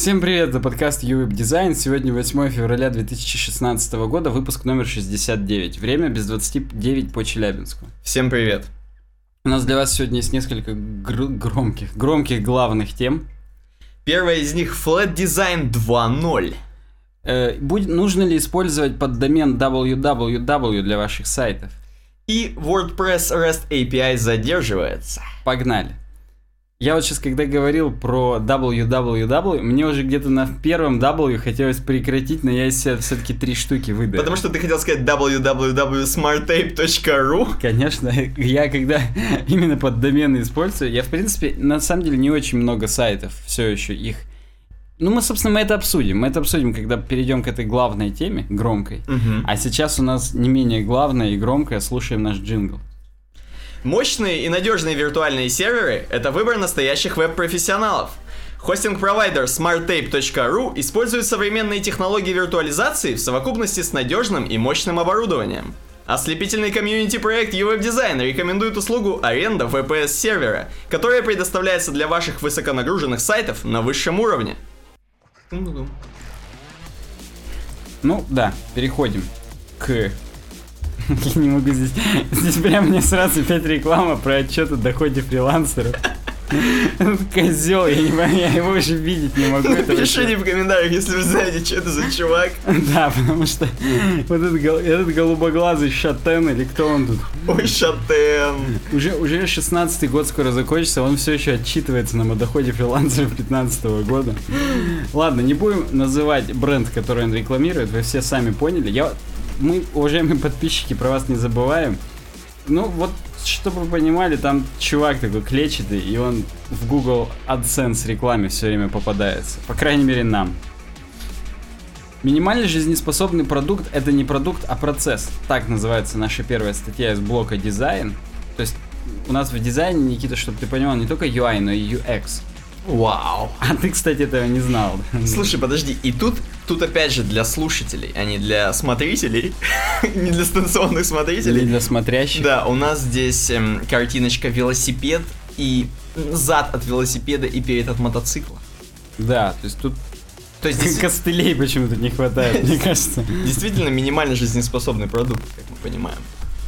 Всем привет, это подкаст UWeb Design. Сегодня 8 февраля 2016 года, выпуск номер 69. Время без 29 по Челябинску. Всем привет. У нас для вас сегодня есть несколько гр- громких, громких главных тем. Первая из них Flat Design 2.0. Э, будет, нужно ли использовать поддомен www для ваших сайтов? И WordPress REST API задерживается. Погнали. Я вот сейчас, когда говорил про www, мне уже где-то на первом W хотелось прекратить, но я из себя все-таки три штуки выдал. Потому что ты хотел сказать www.smarttape.ru. Конечно, я когда именно под домены использую, я в принципе на самом деле не очень много сайтов все еще их. Ну, мы, собственно, мы это обсудим. Мы это обсудим, когда перейдем к этой главной теме, громкой. Мгм. А сейчас у нас не менее главное и громкое, слушаем наш джингл. Мощные и надежные виртуальные серверы – это выбор настоящих веб-профессионалов. Хостинг-провайдер smarttape.ru использует современные технологии виртуализации в совокупности с надежным и мощным оборудованием. Ослепительный комьюнити-проект UWeb Design рекомендует услугу аренда VPS-сервера, которая предоставляется для ваших высоконагруженных сайтов на высшем уровне. Ну, да, переходим к... Я не могу здесь... Здесь прям мне сразу опять реклама про отчет о доходе фрилансеров. Козел, я не я его уже видеть не могу. Напишите в комментариях, если вы знаете, что это за чувак. Да, потому что вот этот, гол- этот голубоглазый шатен или кто он тут, Ой, шатен. уже, уже 16 год скоро закончится, он все еще отчитывается нам о доходе фрилансеров 15 года. Ладно, не будем называть бренд, который он рекламирует, вы все сами поняли. Я, мы, уважаемые подписчики, про вас не забываем. Ну, вот, чтобы вы понимали, там чувак такой клетчатый, и он в Google AdSense рекламе все время попадается. По крайней мере, нам. Минимально жизнеспособный продукт – это не продукт, а процесс. Так называется наша первая статья из блока «Дизайн». То есть у нас в дизайне, Никита, чтобы ты понимал, не только UI, но и UX. Вау. А ты, кстати, этого не знал. Слушай, подожди, и тут, тут опять же для слушателей, а не для смотрителей, не для станционных Или смотрителей. для смотрящих. Да, у нас здесь эм, картиночка велосипед и зад от велосипеда и перед от мотоцикла. Да, то есть тут То есть здесь костылей почему-то не хватает, мне кажется. действительно минимально жизнеспособный продукт, как мы понимаем.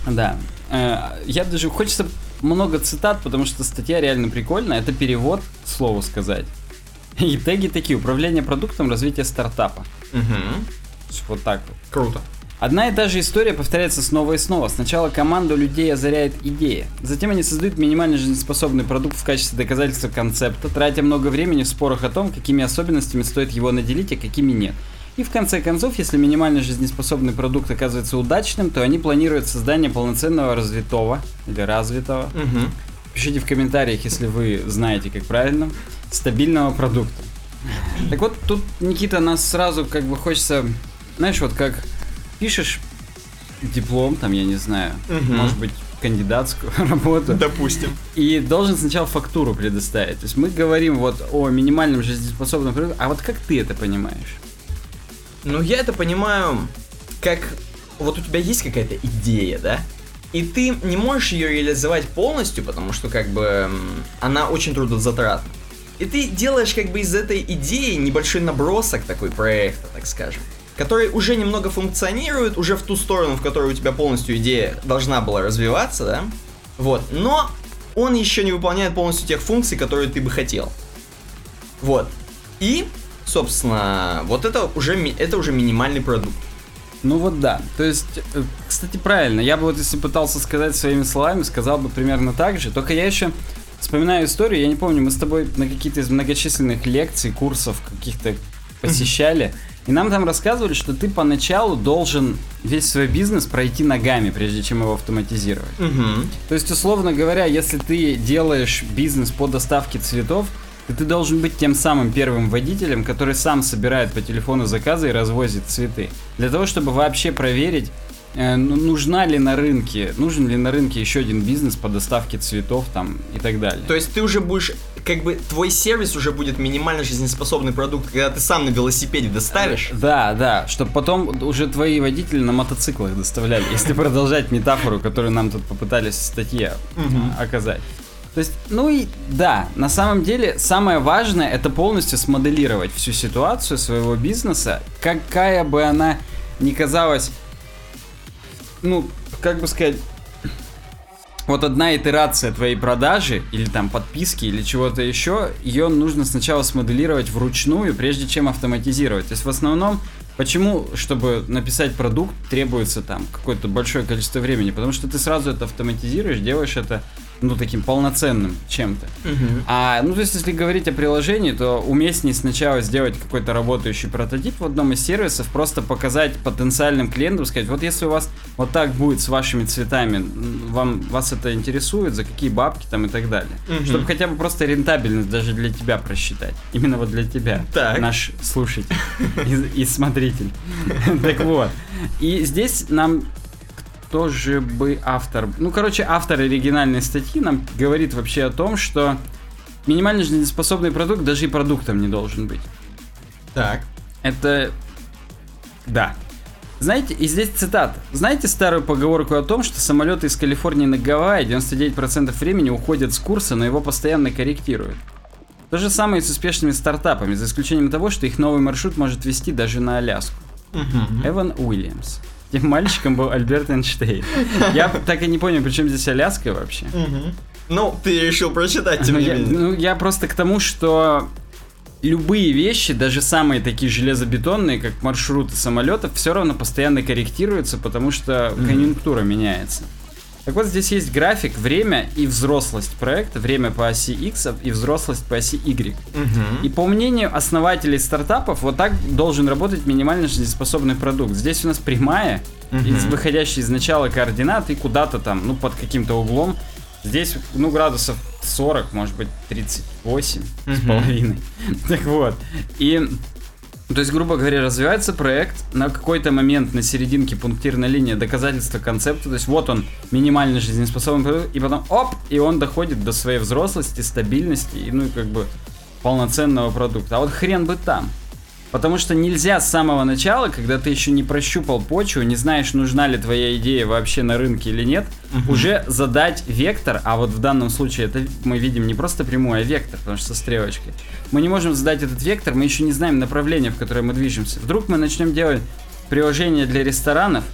Да. Э, Я даже хочется много цитат, потому что статья реально прикольная. Это перевод, слову сказать. И теги такие. Управление продуктом, развитие стартапа. Угу. Вот так вот. Круто. Одна и та же история повторяется снова и снова. Сначала команду людей озаряет идея. Затем они создают минимально жизнеспособный продукт в качестве доказательства концепта, тратя много времени в спорах о том, какими особенностями стоит его наделить, а какими нет. И в конце концов, если минимально жизнеспособный продукт оказывается удачным, то они планируют создание полноценного развитого или развитого. Угу. Пишите в комментариях, если вы знаете, как правильно, стабильного продукта. Так вот, тут, Никита, нас сразу как бы хочется, знаешь, вот как пишешь диплом, там, я не знаю, Мгм. может быть, кандидатскую работу, Допустим. и должен сначала фактуру предоставить. То есть мы говорим вот о минимальном жизнеспособном продукте, а вот как ты это понимаешь? Ну, я это понимаю, как вот у тебя есть какая-то идея, да? И ты не можешь ее реализовать полностью, потому что как бы она очень трудозатратна. И ты делаешь как бы из этой идеи небольшой набросок такой проекта, так скажем, который уже немного функционирует, уже в ту сторону, в которой у тебя полностью идея должна была развиваться, да? Вот, но он еще не выполняет полностью тех функций, которые ты бы хотел. Вот. И, собственно, вот это уже, это уже минимальный продукт. Ну вот да. То есть, э, кстати, правильно. Я бы вот если пытался сказать своими словами, сказал бы примерно так же. Только я еще вспоминаю историю, я не помню, мы с тобой на какие-то из многочисленных лекций, курсов каких-то посещали. И нам там рассказывали, что ты поначалу должен весь свой бизнес пройти ногами, прежде чем его автоматизировать. Угу. То есть, условно говоря, если ты делаешь бизнес по доставке цветов, то ты должен быть тем самым первым водителем, который сам собирает по телефону заказы и развозит цветы. Для того, чтобы вообще проверить, э, ну, нужна ли на рынке, нужен ли на рынке еще один бизнес по доставке цветов там и так далее. То есть ты уже будешь, как бы, твой сервис уже будет минимально жизнеспособный продукт, когда ты сам на велосипеде доставишь. Да, да, чтобы потом уже твои водители на мотоциклах доставляли, если продолжать метафору, которую нам тут попытались в статье Мгм. оказать. То есть, ну и да, на самом деле самое важное это полностью смоделировать всю ситуацию своего бизнеса, какая бы она ни казалась, ну, как бы сказать, вот одна итерация твоей продажи, или там подписки, или чего-то еще, ее нужно сначала смоделировать вручную, прежде чем автоматизировать. То есть в основном Почему, чтобы написать продукт, требуется там какое-то большое количество времени? Потому что ты сразу это автоматизируешь, делаешь это ну, таким полноценным чем-то. Мгм. А, ну, то есть, если говорить о приложении, то уместнее сначала сделать какой-то работающий прототип в одном из сервисов, просто показать потенциальным клиентам, сказать, вот если у вас вот так будет с вашими цветами, вам, вас это интересует, за какие бабки там и так далее. Мгм. Чтобы хотя бы просто рентабельность даже для тебя просчитать. Именно вот для тебя, Так. наш слушатель и, и смотритель. Так вот. И здесь нам кто же бы автор... Ну, короче, автор оригинальной статьи нам говорит вообще о том, что минимально жизнеспособный продукт даже и продуктом не должен быть. Так. Это... Да. Знаете, и здесь цитата. Знаете старую поговорку о том, что самолеты из Калифорнии на Гавайи 99% времени уходят с курса, но его постоянно корректируют? То же самое и с успешными стартапами, за исключением того, что их новый маршрут может вести даже на Аляску. Эван Уильямс. Тем мальчиком был Альберт Эйнштейн. Я так и не понял, при чем здесь Аляска вообще. Ну, ты решил прочитать, тем Ну не менее. ну, я просто к тому, что любые вещи, даже самые такие железобетонные, как маршруты самолетов, все равно постоянно корректируются, потому что конъюнктура меняется. Так вот, здесь есть график, время и взрослость проекта, время по оси X и взрослость по оси Y. Мгм. И по мнению основателей стартапов, вот так должен работать минимально жизнеспособный продукт. Здесь у нас прямая, из, выходящая из начала координаты куда-то там, ну, под каким-то углом. Здесь, ну, градусов 40, может быть, 38 с Мгм. половиной. Так вот. И то есть, грубо говоря, развивается проект, на какой-то момент на серединке пунктирная линия доказательства концепта, то есть вот он минимально жизнеспособный продукт, и потом оп, и он доходит до своей взрослости, стабильности и ну как бы полноценного продукта. А вот хрен бы там. Потому что нельзя с самого начала, когда ты еще не прощупал почву, не знаешь, нужна ли твоя идея вообще на рынке или нет, Мгм. уже задать вектор, а вот в данном случае это мы видим не просто прямой, а вектор, потому что со стрелочкой. Мы не можем задать этот вектор, мы еще не знаем направление, в которое мы движемся. Вдруг мы начнем делать приложение для ресторанов,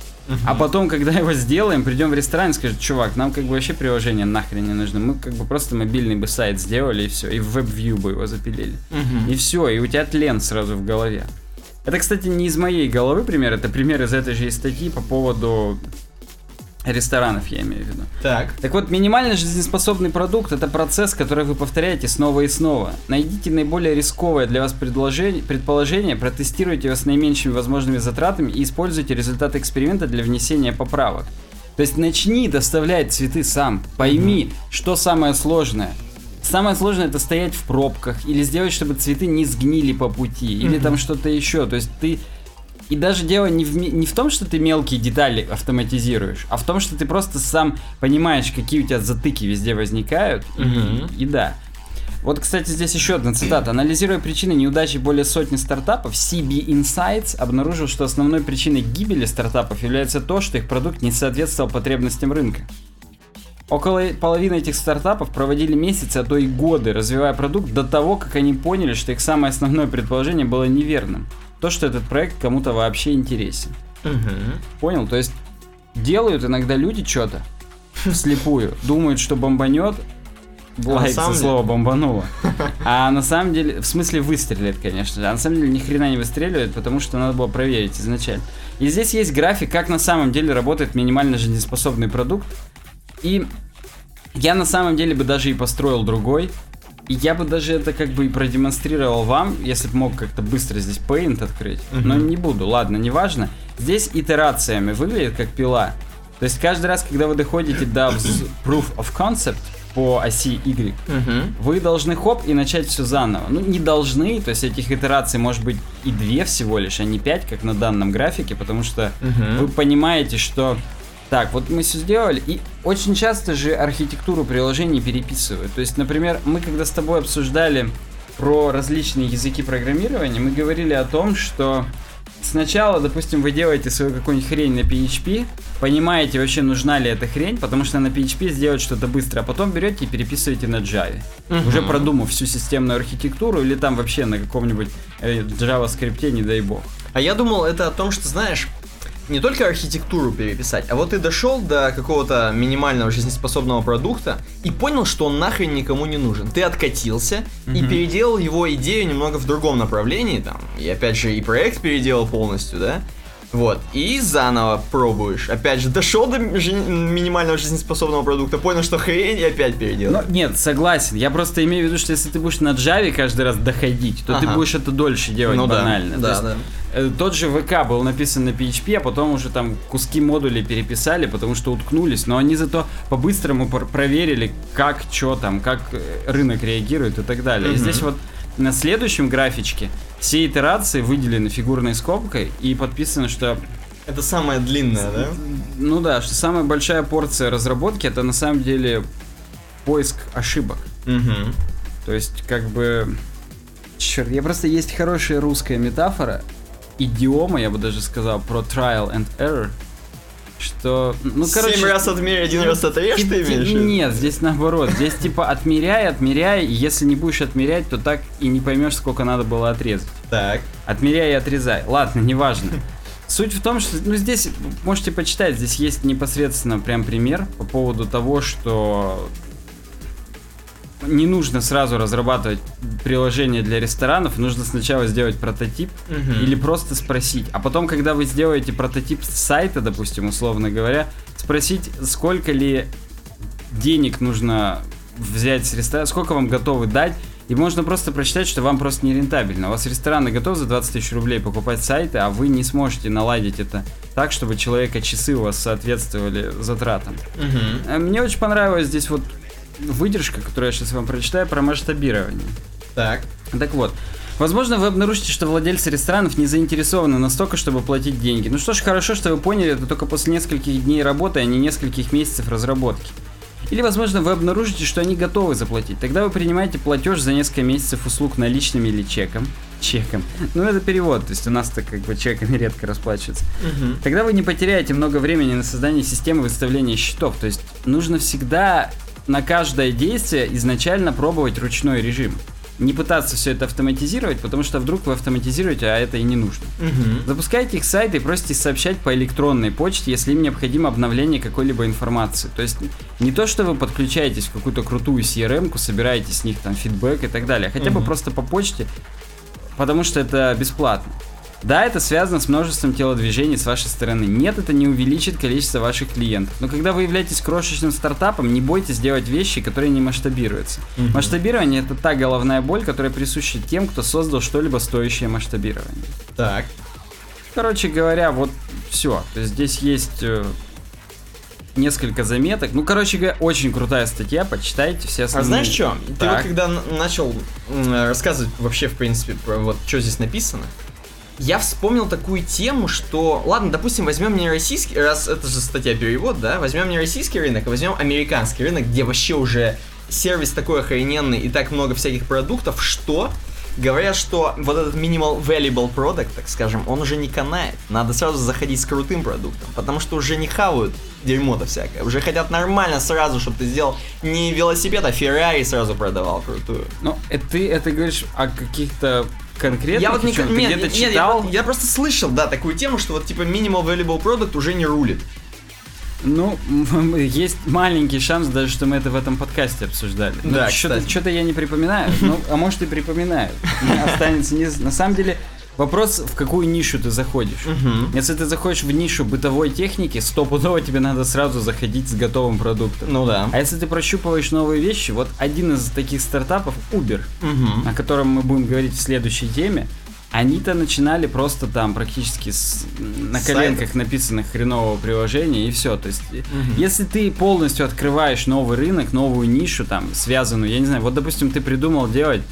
а потом, когда его сделаем, придем в ресторан и скажем, чувак, нам как бы вообще приложение нахрен не нужно. Мы как бы просто мобильный бы сайт сделали и все, и в WebView бы его запилили. И все, и у тебя тлен сразу в голове. Это, кстати, не из моей головы пример, это пример из этой же статьи по поводу ресторанов, я имею в виду. Так. Так вот, минимально жизнеспособный продукт это процесс, который вы повторяете снова и снова. Найдите наиболее рисковое для вас предложение, предположение, протестируйте его с наименьшими возможными затратами и используйте результаты эксперимента для внесения поправок. То есть начни доставлять цветы сам. Пойми, что самое сложное. Самое сложное это стоять в пробках или сделать, чтобы цветы не сгнили по пути, или Мгм. там что-то еще. То есть ты и даже дело не в, не в том, что ты мелкие детали автоматизируешь, а в том, что ты просто сам понимаешь, какие у тебя затыки везде возникают. и- Мгм. И, да. Вот, кстати, здесь еще одна цитата. Анализируя причины неудачи более сотни стартапов, CB Insights обнаружил, что основной причиной гибели стартапов является то, что их продукт не соответствовал потребностям рынка. Около половины этих стартапов проводили месяцы, а то и годы, развивая продукт до того, как они поняли, что их самое основное предположение было неверным. То, что этот проект кому-то вообще интересен. Мгм. Понял? То есть делают иногда люди что-то вслепую, думают, что бомбанет, А лайк за слово бомбануло. А на самом деле, в смысле выстрелит, конечно же. А на самом деле ни хрена не выстреливает, потому что надо было проверить изначально. И здесь есть график, как на самом деле работает минимально жизнеспособный продукт. И я на самом деле бы даже и построил другой. И я бы даже это как бы и продемонстрировал вам, если бы мог как-то быстро здесь Paint открыть. Но Мгм. не буду, ладно, неважно. Здесь итерациями выглядит как пила. То есть каждый раз, когда вы доходите до Proof of Concept по оси Y, Мгм. вы должны хоп и начать все заново. Ну, не должны, то есть этих итераций может быть и две всего лишь, а не пять, как на данном графике, потому что Мгм. вы понимаете, что так, вот мы все сделали, и очень часто же архитектуру приложений переписывают. То есть, например, мы когда с тобой обсуждали про различные языки программирования, мы говорили о том, что сначала, допустим, вы делаете свою какую-нибудь хрень на PHP, понимаете вообще нужна ли эта хрень, потому что на PHP сделать что-то быстро, а потом берете и переписываете на Java. Мгм. Уже продумав всю системную архитектуру или там вообще на каком-нибудь э, JavaScript, не дай бог. А я думал, это о том, что, знаешь, не только архитектуру переписать, а вот ты дошел до какого-то минимального жизнеспособного продукта и понял, что он нахрен никому не нужен. Ты откатился и Мгм. переделал его идею немного в другом направлении, там, и опять же и проект переделал полностью, да? Вот, и заново пробуешь. Опять же, дошел до жи- минимального жизнеспособного продукта, понял, что хрень, и опять переделал. Ну, нет, согласен. Я просто имею в виду, что если ты будешь на Java каждый раз доходить, то ты Ага. будешь это дольше делать Ну да, банально. То да, есть, да. Э, Тот же ВК был написан на PHP, а потом уже там куски модулей переписали, потому что уткнулись, но они зато по-быстрому пр- проверили, как, что там, как э, рынок реагирует и так далее. И Мгм. здесь вот на следующем графичке все итерации выделены фигурной скобкой и подписано, что Это самое длинное, да? ну да, что самая большая порция разработки это на самом деле поиск ошибок. Угу. То есть, как бы... Черт, я просто... Есть хорошая русская метафора, идиома, я бы даже сказал, про trial and error, что... Ну, короче... Семь раз отмерь, один раз отрежь, ты имеешь? Нет, здесь наоборот. Здесь типа отмеряй, отмеряй, и если не будешь отмерять, то так и не поймешь, сколько надо было отрезать. Так. Отмеряй и отрезай. Ладно, неважно. Суть в том, что, ну, здесь можете почитать, здесь есть непосредственно прям пример по поводу того, что не нужно сразу разрабатывать приложение для ресторанов, нужно сначала сделать прототип Мгм. или просто спросить. А потом, когда вы сделаете прототип сайта, допустим, условно говоря, спросить, сколько ли денег нужно взять с ресторана, сколько вам готовы дать, и можно просто прочитать, что вам просто не рентабельно. У вас рестораны готовы за 20 тысяч рублей покупать сайты, а вы не сможете наладить это так, чтобы человека часы у вас соответствовали затратам. Э, Мне очень понравилась здесь вот выдержка, которую я сейчас вам прочитаю, про масштабирование. Так. Так вот, возможно, вы обнаружите, что владельцы ресторанов не заинтересованы настолько, чтобы платить деньги. Ну что ж, хорошо, что вы поняли это только после нескольких дней работы, а не нескольких месяцев разработки. Или, возможно, вы обнаружите, что они готовы заплатить. Тогда вы принимаете платеж за несколько месяцев услуг наличным или чеком. Чеком. Ну, это перевод, то есть у нас-то как бы чеками редко расплачиваются. Мгм. Тогда вы не потеряете много времени на создание системы выставления счетов. То есть нужно всегда на каждое действие изначально пробовать ручной режим. Не пытаться все это автоматизировать, потому что вдруг вы автоматизируете, а это и не нужно. Мгм. Запускайте их сайты и просите сообщать по электронной почте, если им необходимо обновление какой-либо информации. То есть не то, что вы подключаетесь в какую-то крутую CRM-ку, собираете с них там фидбэк и так далее, хотя бы Мгм. просто по почте, потому что это бесплатно. Да, это связано с множеством телодвижений с вашей стороны. Нет, это не увеличит количество ваших клиентов. Но когда вы являетесь крошечным стартапом, не бойтесь делать вещи, которые не масштабируются. Мгм. Масштабирование это та головная боль, которая присуща тем, кто создал что-либо стоящее масштабирование. Так. Короче говоря, вот все. То есть здесь есть э, несколько заметок. Ну, короче говоря, очень крутая статья, почитайте все А основные. знаешь что? Ты вот когда начал рассказывать вообще, в принципе, про вот что здесь написано, я вспомнил такую тему, что, ладно, допустим, возьмем не российский, раз это же статья перевод, да, возьмем не российский рынок, а возьмем американский рынок, где вообще уже сервис такой охрененный и так много всяких продуктов, что говорят, что вот этот minimal valuable product, так скажем, он уже не канает. Надо сразу заходить с крутым продуктом, потому что уже не хавают дерьмо-то всякое. Уже хотят нормально сразу, чтобы ты сделал не велосипед, а Феррари сразу продавал крутую. Ну, э, ты это говоришь о каких-то конкретных Я вот не, нет, нет, я читал? вот- я, просто слышал, да, такую тему, что вот типа minimal valuable product уже не рулит. Ну, есть маленький шанс даже, что мы это в этом подкасте обсуждали. Ну, Да, что-то, я не припоминаю. Ну, а может и припоминаю. Останется не... На самом деле, вопрос, в какую нишу ты заходишь. Мгм. Если ты заходишь в нишу бытовой техники, стопудово тебе надо сразу заходить с готовым продуктом. Ну да. А если ты прощупываешь новые вещи, вот один из таких стартапов, Uber, Мгм. о котором мы будем говорить в следующей теме, они-то начинали просто там практически с, на С коленках написанных хренового приложения и все. То есть, Мгм. если ты полностью открываешь новый рынок, новую нишу, там, связанную, я не знаю, вот, допустим, ты придумал делать,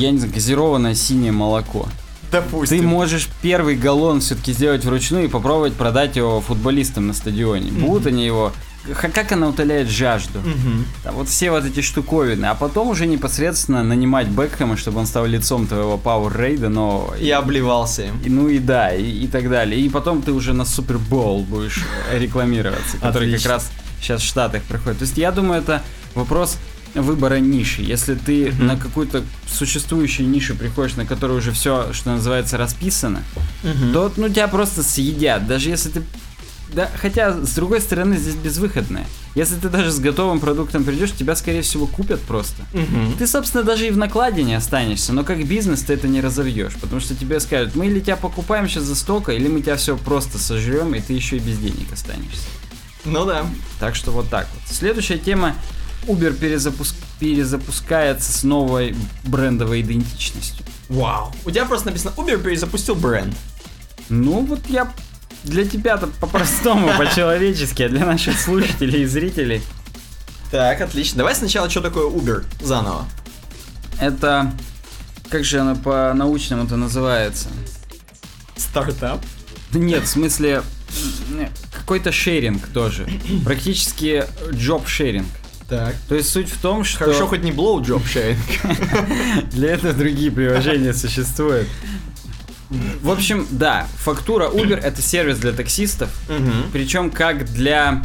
я не знаю, газированное синее молоко. Допустим. Ты можешь первый галлон все-таки сделать вручную и попробовать продать его футболистам на стадионе. Будут они его как она утоляет жажду. Там вот все вот эти штуковины, а потом уже непосредственно нанимать Бекхэма, чтобы он стал лицом твоего Power Рейда нового. Я обливался им. И, ну и да, и, и так далее. И потом ты уже на Супер Боул будешь рекламироваться, который как раз сейчас в Штатах проходит. То есть я думаю, это вопрос выбора ниши. Если ты Мгм. на какую-то существующую нишу приходишь, на которой уже все, что называется, расписано, то ну, тебя просто съедят. Даже если ты... Да, хотя, с другой стороны, здесь безвыходное. Если ты даже с готовым продуктом придешь, тебя, скорее всего, купят просто. Мгм. Ты, собственно, даже и в накладе не останешься, но как бизнес ты это не разовьешь, потому что тебе скажут, мы или тебя покупаем сейчас за столько, или мы тебя все просто сожрем, и ты еще и без денег останешься. Ну да. Так что вот так вот. Следующая тема. Uber перезапуск- перезапускается с новой брендовой идентичностью. Вау. У тебя просто написано Uber перезапустил бренд. Ну вот я для тебя-то по-простому, по-человечески, а для наших слушателей и зрителей Так, отлично. Давай сначала, что такое Uber заново. это... Как же оно по-научному это называется? Стартап. Нет, в смысле, какой-то шеринг тоже. Практически джоб шеринг. Так. То есть суть в том, что Хорошо, хоть не blowjob sharing. для этого другие приложения существуют. В общем, да, фактура Uber это сервис для таксистов, Мгм. причем как для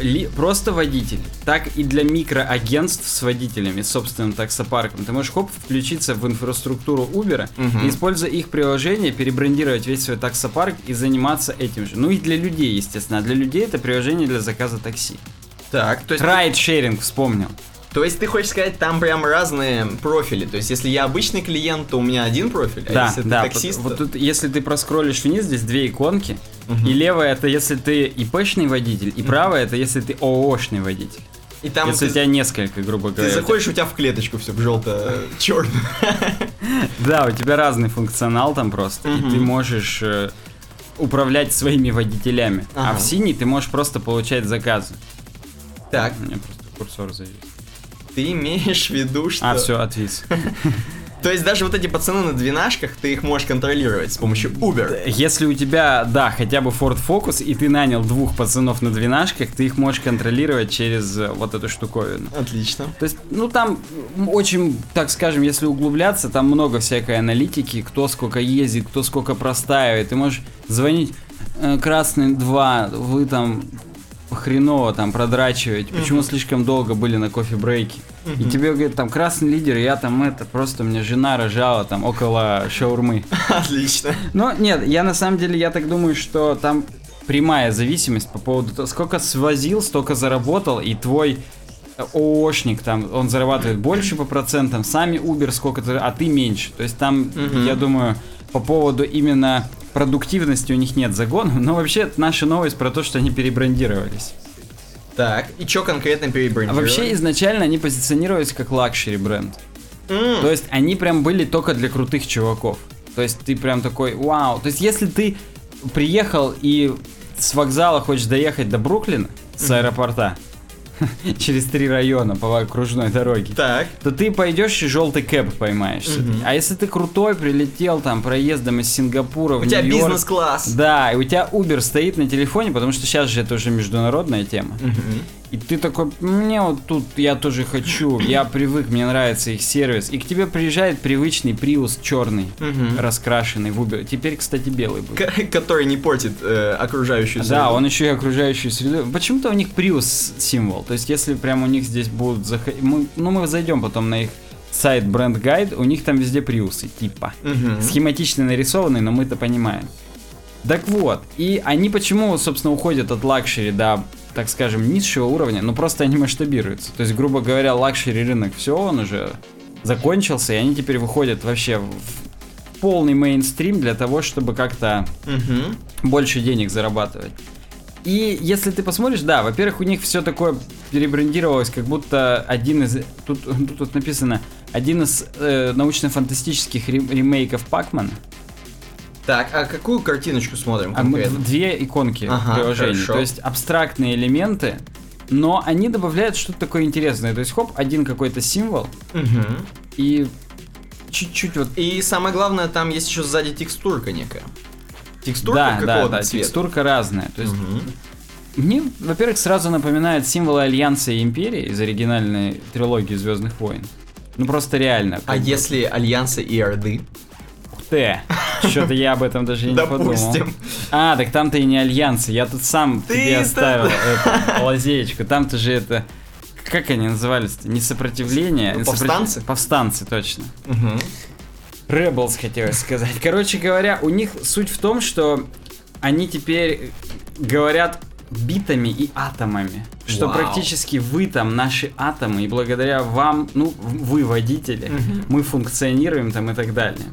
ли- просто водителей, так и для микроагентств с водителями, с собственным таксопарком. Ты можешь хоп включиться в инфраструктуру Uber и, используя их приложение, перебрендировать весь свой таксопарк и заниматься этим же. Ну и для людей, естественно. А для людей это приложение для заказа такси. Так, то есть, Райд-шеринг вспомнил. то есть ты хочешь сказать, там прям разные профили. То есть, если я обычный клиент, то у меня один профиль, а да, если ты да. таксист, Вот, то- вот тут, если ты проскроллишь вниз, здесь две иконки. Мгм. И левая это если ты ИПшный водитель, и правая это если ты ООшный водитель. и там если ты, у тебя несколько, грубо ты говоря. заходишь, у тебя в клеточку все в желто-черно. Да, у тебя разный функционал там просто, и ты можешь э, управлять своими водителями. А в синий ты можешь просто получать заказы. Так, У меня просто курсор завис. ты имеешь в виду, что... А, все, отвис. То есть даже вот эти пацаны на двенашках, ты их можешь контролировать с помощью Uber. Если у тебя, да, хотя бы Ford Focus, и ты нанял двух пацанов на двенашках, ты их можешь контролировать через э, вот эту штуковину. Отлично. То есть, ну там очень, так скажем, если углубляться, там много всякой аналитики, кто сколько ездит, кто сколько простаивает. Ты можешь звонить э, Красный 2, вы там хреново там продрачиваете, почему Мгм. слишком долго были на кофе-брейке. И Мгм. тебе говорят, там красный лидер, я там это, просто у меня жена рожала там около шаурмы. Отлично. Но нет, я на самом деле, я так думаю, что там прямая зависимость по поводу того, сколько свозил, столько заработал, и твой ООшник там, он зарабатывает больше по процентам, сами Uber сколько-то, а ты меньше. То есть там, Мгм. я думаю, по поводу именно продуктивности у них нет загонов, но вообще это наша новость про то, что они перебрандировались. Так, и что конкретно А перебрендировали? вообще изначально они позиционировались как luxury бренд. М, То есть они прям были только для крутых чуваков. То есть ты прям такой, вау. То есть если ты приехал и с вокзала хочешь доехать до Бруклина, с аэропорта, через три района по окружной дороге, Так. то ты пойдешь и желтый cab поймаешь. Мгм. А если ты крутой, прилетел там проездом из Сингапура в У тебя бизнес-класс. Да, и у тебя Uber стоит на телефоне, потому что сейчас же это уже международная тема. Мгм. И ты такой, мне вот тут я тоже хочу, я привык, мне нравится их сервис. И к тебе приезжает привычный Prius черный, Мгм. раскрашенный в Uber. Теперь, кстати, белый будет. К- Который не портит э, окружающую среду. Да, он еще и окружающую среду. Почему-то у них Prius символ. То есть, если прям у них здесь будут заходить... Мы, ну, мы зайдем потом на их сайт бренд гайд, у них там везде приусы, типа. Мгм. Схематично нарисованные, но мы это понимаем. Так вот, и они почему, собственно, уходят от лакшери до, так скажем, низшего уровня, ну просто они масштабируются. То есть, грубо говоря, luxury рынок, все, он уже закончился, и они теперь выходят вообще в полный мейнстрим для того, чтобы как-то Мгм. больше денег зарабатывать. И если ты посмотришь, да, во-первых, у них все такое перебрендировалось, как будто один из... Тут, тут, тут написано, один из э, научно-фантастических ре- ремейков Пакмана. Так, а какую картиночку смотрим А мы- две иконки Ага, приложения. хорошо. То есть абстрактные элементы, но они добавляют что-то такое интересное. То есть, хоп, один какой-то символ, Мгм. и чуть-чуть вот... И самое главное, там есть еще сзади текстурка некая. Текстурка да, да, какого-то да, цвета. текстурка разная. То есть Мгм. Мне, во-первых, сразу напоминает символы Альянса и Империи из оригинальной трилогии Звездных войн. Ну просто реально. А если Альянса и Орды? Ты! Что-то я об этом даже и не подумал. Допустим. А, так там-то и не Альянсы. Я тут сам Ты тебе оставил эту лазеечку. Там-то же это... Как они назывались-то? Не сопротивление? Ну, повстанцы? Повстанцы, точно. Мгм. Rebels, хотелось сказать. Короче говоря, у них суть в том, что они теперь говорят битами и атомами. Что Вау. практически вы там наши атомы, и благодаря вам, ну, вы водители, Мгм. мы функционируем там и так далее.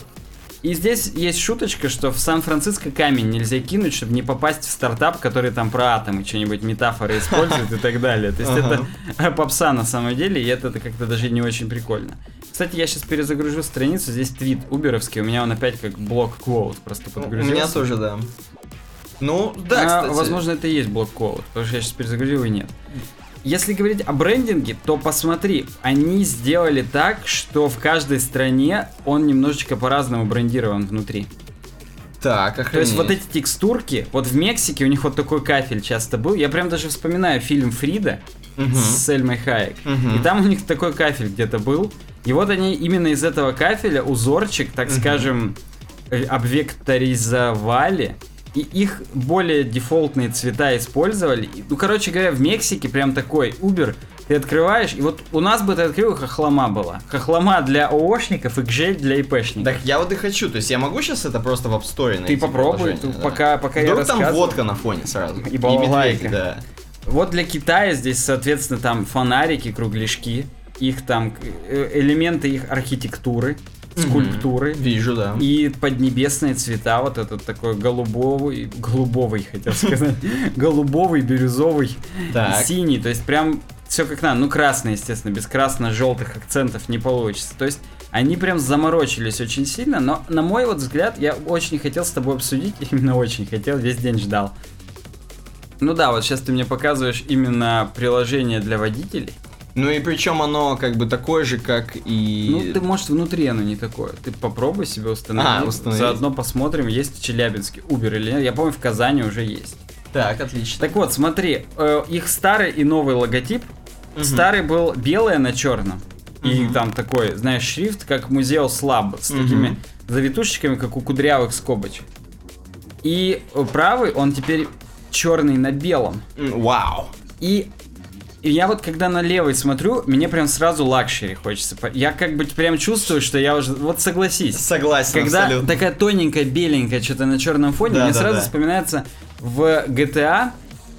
И здесь есть шуточка, что в Сан-Франциско камень нельзя кинуть, чтобы не попасть в стартап, который там про атомы что-нибудь метафоры использует и так далее. То есть Ага. это попса на самом деле, и это как-то даже не очень прикольно. Кстати, я сейчас перезагружу страницу, здесь твит уберовский, у меня он опять как блок квоут просто У подгрузился. меня тоже, да. Ну, да, А, кстати. Возможно, это и есть блок квоут, потому что я сейчас перезагрузил и нет. Если говорить о брендинге, то посмотри, они сделали так, что в каждой стране он немножечко по-разному брендирован внутри. Так, То есть охренеть. вот эти текстурки, вот в Мексике у них вот такой кафель часто был. Я прям даже вспоминаю фильм Фрида Мгм. с Сельмой Хайек. Мгм. И там у них такой кафель где-то был. И вот они именно из этого кафеля узорчик, так Мгм. скажем, э, обвекторизовали. И их более дефолтные цвета использовали. Ну, короче говоря, в Мексике прям такой Uber ты открываешь, и вот у нас бы ты открыл, хохлома была. Хохлома для ООшников и гжель для ИПшников. Так я вот и хочу, то есть я могу сейчас это просто в App Store найти? Ты попробуй, ты да? пока, пока я Вдруг там рассказываю. водка на фоне сразу. И балалайка. да. Вот для Китая здесь, соответственно, там фонарики, кругляшки, их там э, элементы их архитектуры, скульптуры. Вижу, да. И поднебесные цвета, вот этот такой голубовый, голубовый, хотел сказать, голубовый, бирюзовый, синий, то есть прям все как надо. Ну, красный, естественно, без красно-желтых акцентов не получится. То есть они прям заморочились очень сильно, но, на мой вот взгляд, я очень хотел с тобой обсудить, именно очень хотел, весь день ждал. Ну да, вот сейчас ты мне показываешь именно приложение для водителей. Ну и причем оно как бы такое же, как и... Ну, ты, может, внутри оно не такое. Ты попробуй себе установить. А, установить. Заодно посмотрим, есть в Челябинске Uber или нет. Я помню, в Казани уже есть. Так, отлично. Так вот, смотри, э, их старый и новый логотип. Мгм. Старый был белое на черном. И Мгм. там такой, знаешь, шрифт, как Музео Слаб, с Мгм. такими завитушечками, как у кудрявых скобочек. И правый, он теперь черный на белом. Вау. И, и я вот когда на левый смотрю, мне прям сразу luxury хочется. Я как бы прям чувствую, что я уже... Вот согласись. Согласен Когда абсолютно. такая тоненькая, беленькая, что-то на черном фоне, Да, мне да, сразу да. вспоминается в GTA,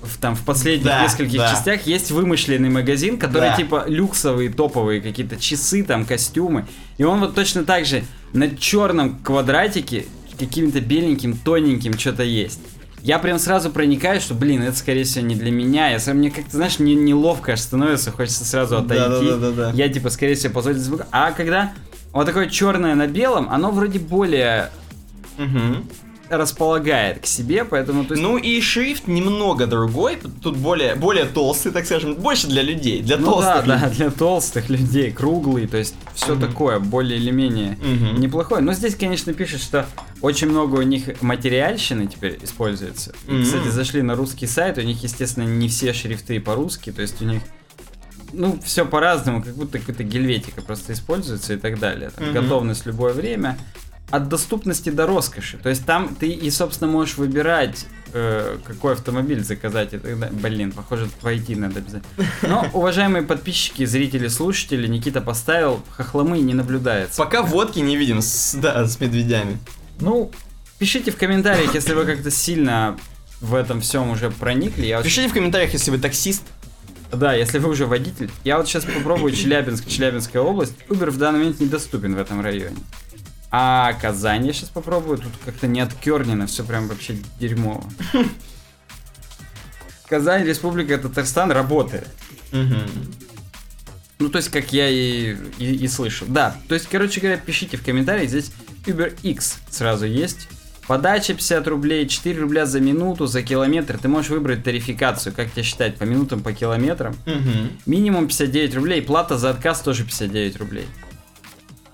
в, там в последних Да, нескольких да. частях есть вымышленный магазин, который Да. типа люксовые, топовые какие-то часы, там костюмы. И он вот точно так же на черном квадратике каким-то беленьким, тоненьким что-то есть. Я прям сразу проникаю, что, блин, это, скорее всего, не для меня. Я сам, мне как-то, знаешь, не, неловко аж становится, хочется сразу отойти. Да-да-да-да-да. Я, типа, скорее всего, позволить звук. А когда вот такое черное на белом, оно вроде более Мгм. Располагает к себе, поэтому, то есть, Ну и шрифт немного другой, тут более, более толстый, так скажем, больше для людей, для ну да, толстых да, людей. для толстых людей, круглый, то есть все Мгм. такое, более или менее Мгм. неплохое. Но здесь, конечно, пишет, что очень много у них материальщины теперь используется. И, Мгм. кстати, зашли на русский сайт, у них, естественно, не все шрифты по-русски, то есть у них ну, все по-разному, как будто какая-то гельветика просто используется и так далее. Там, Мгм. Готовность в любое время. От доступности до роскоши. То есть там ты и, собственно, можешь выбирать, э, какой автомобиль заказать и так далее. Блин, похоже, войти надо обязательно. Но, уважаемые подписчики, зрители, слушатели, Никита поставил, хохломы не наблюдается. Пока водки не видим с, да, с медведями. Ну, пишите в комментариях, если вы как-то сильно в этом всем уже проникли. Я Пишите в комментариях, если вы таксист. Да, если вы уже водитель. Я вот сейчас попробую Челябинск, Челябинская область. Uber в данный момент недоступен в этом районе. А Казань я сейчас попробую. Тут как-то не откернено, все прям вообще дерьмово. Казань, Республика Татарстан работает. Ну, то есть, как я и, и, и слышал. Да, то есть, короче говоря, пишите в комментариях, здесь Uber X сразу есть. Подача 50 рублей, 4 рубля за минуту, за километр. Ты можешь выбрать тарификацию, как тебе считать, по минутам, по километрам. Минимум 59 рублей, плата за отказ тоже 59 рублей.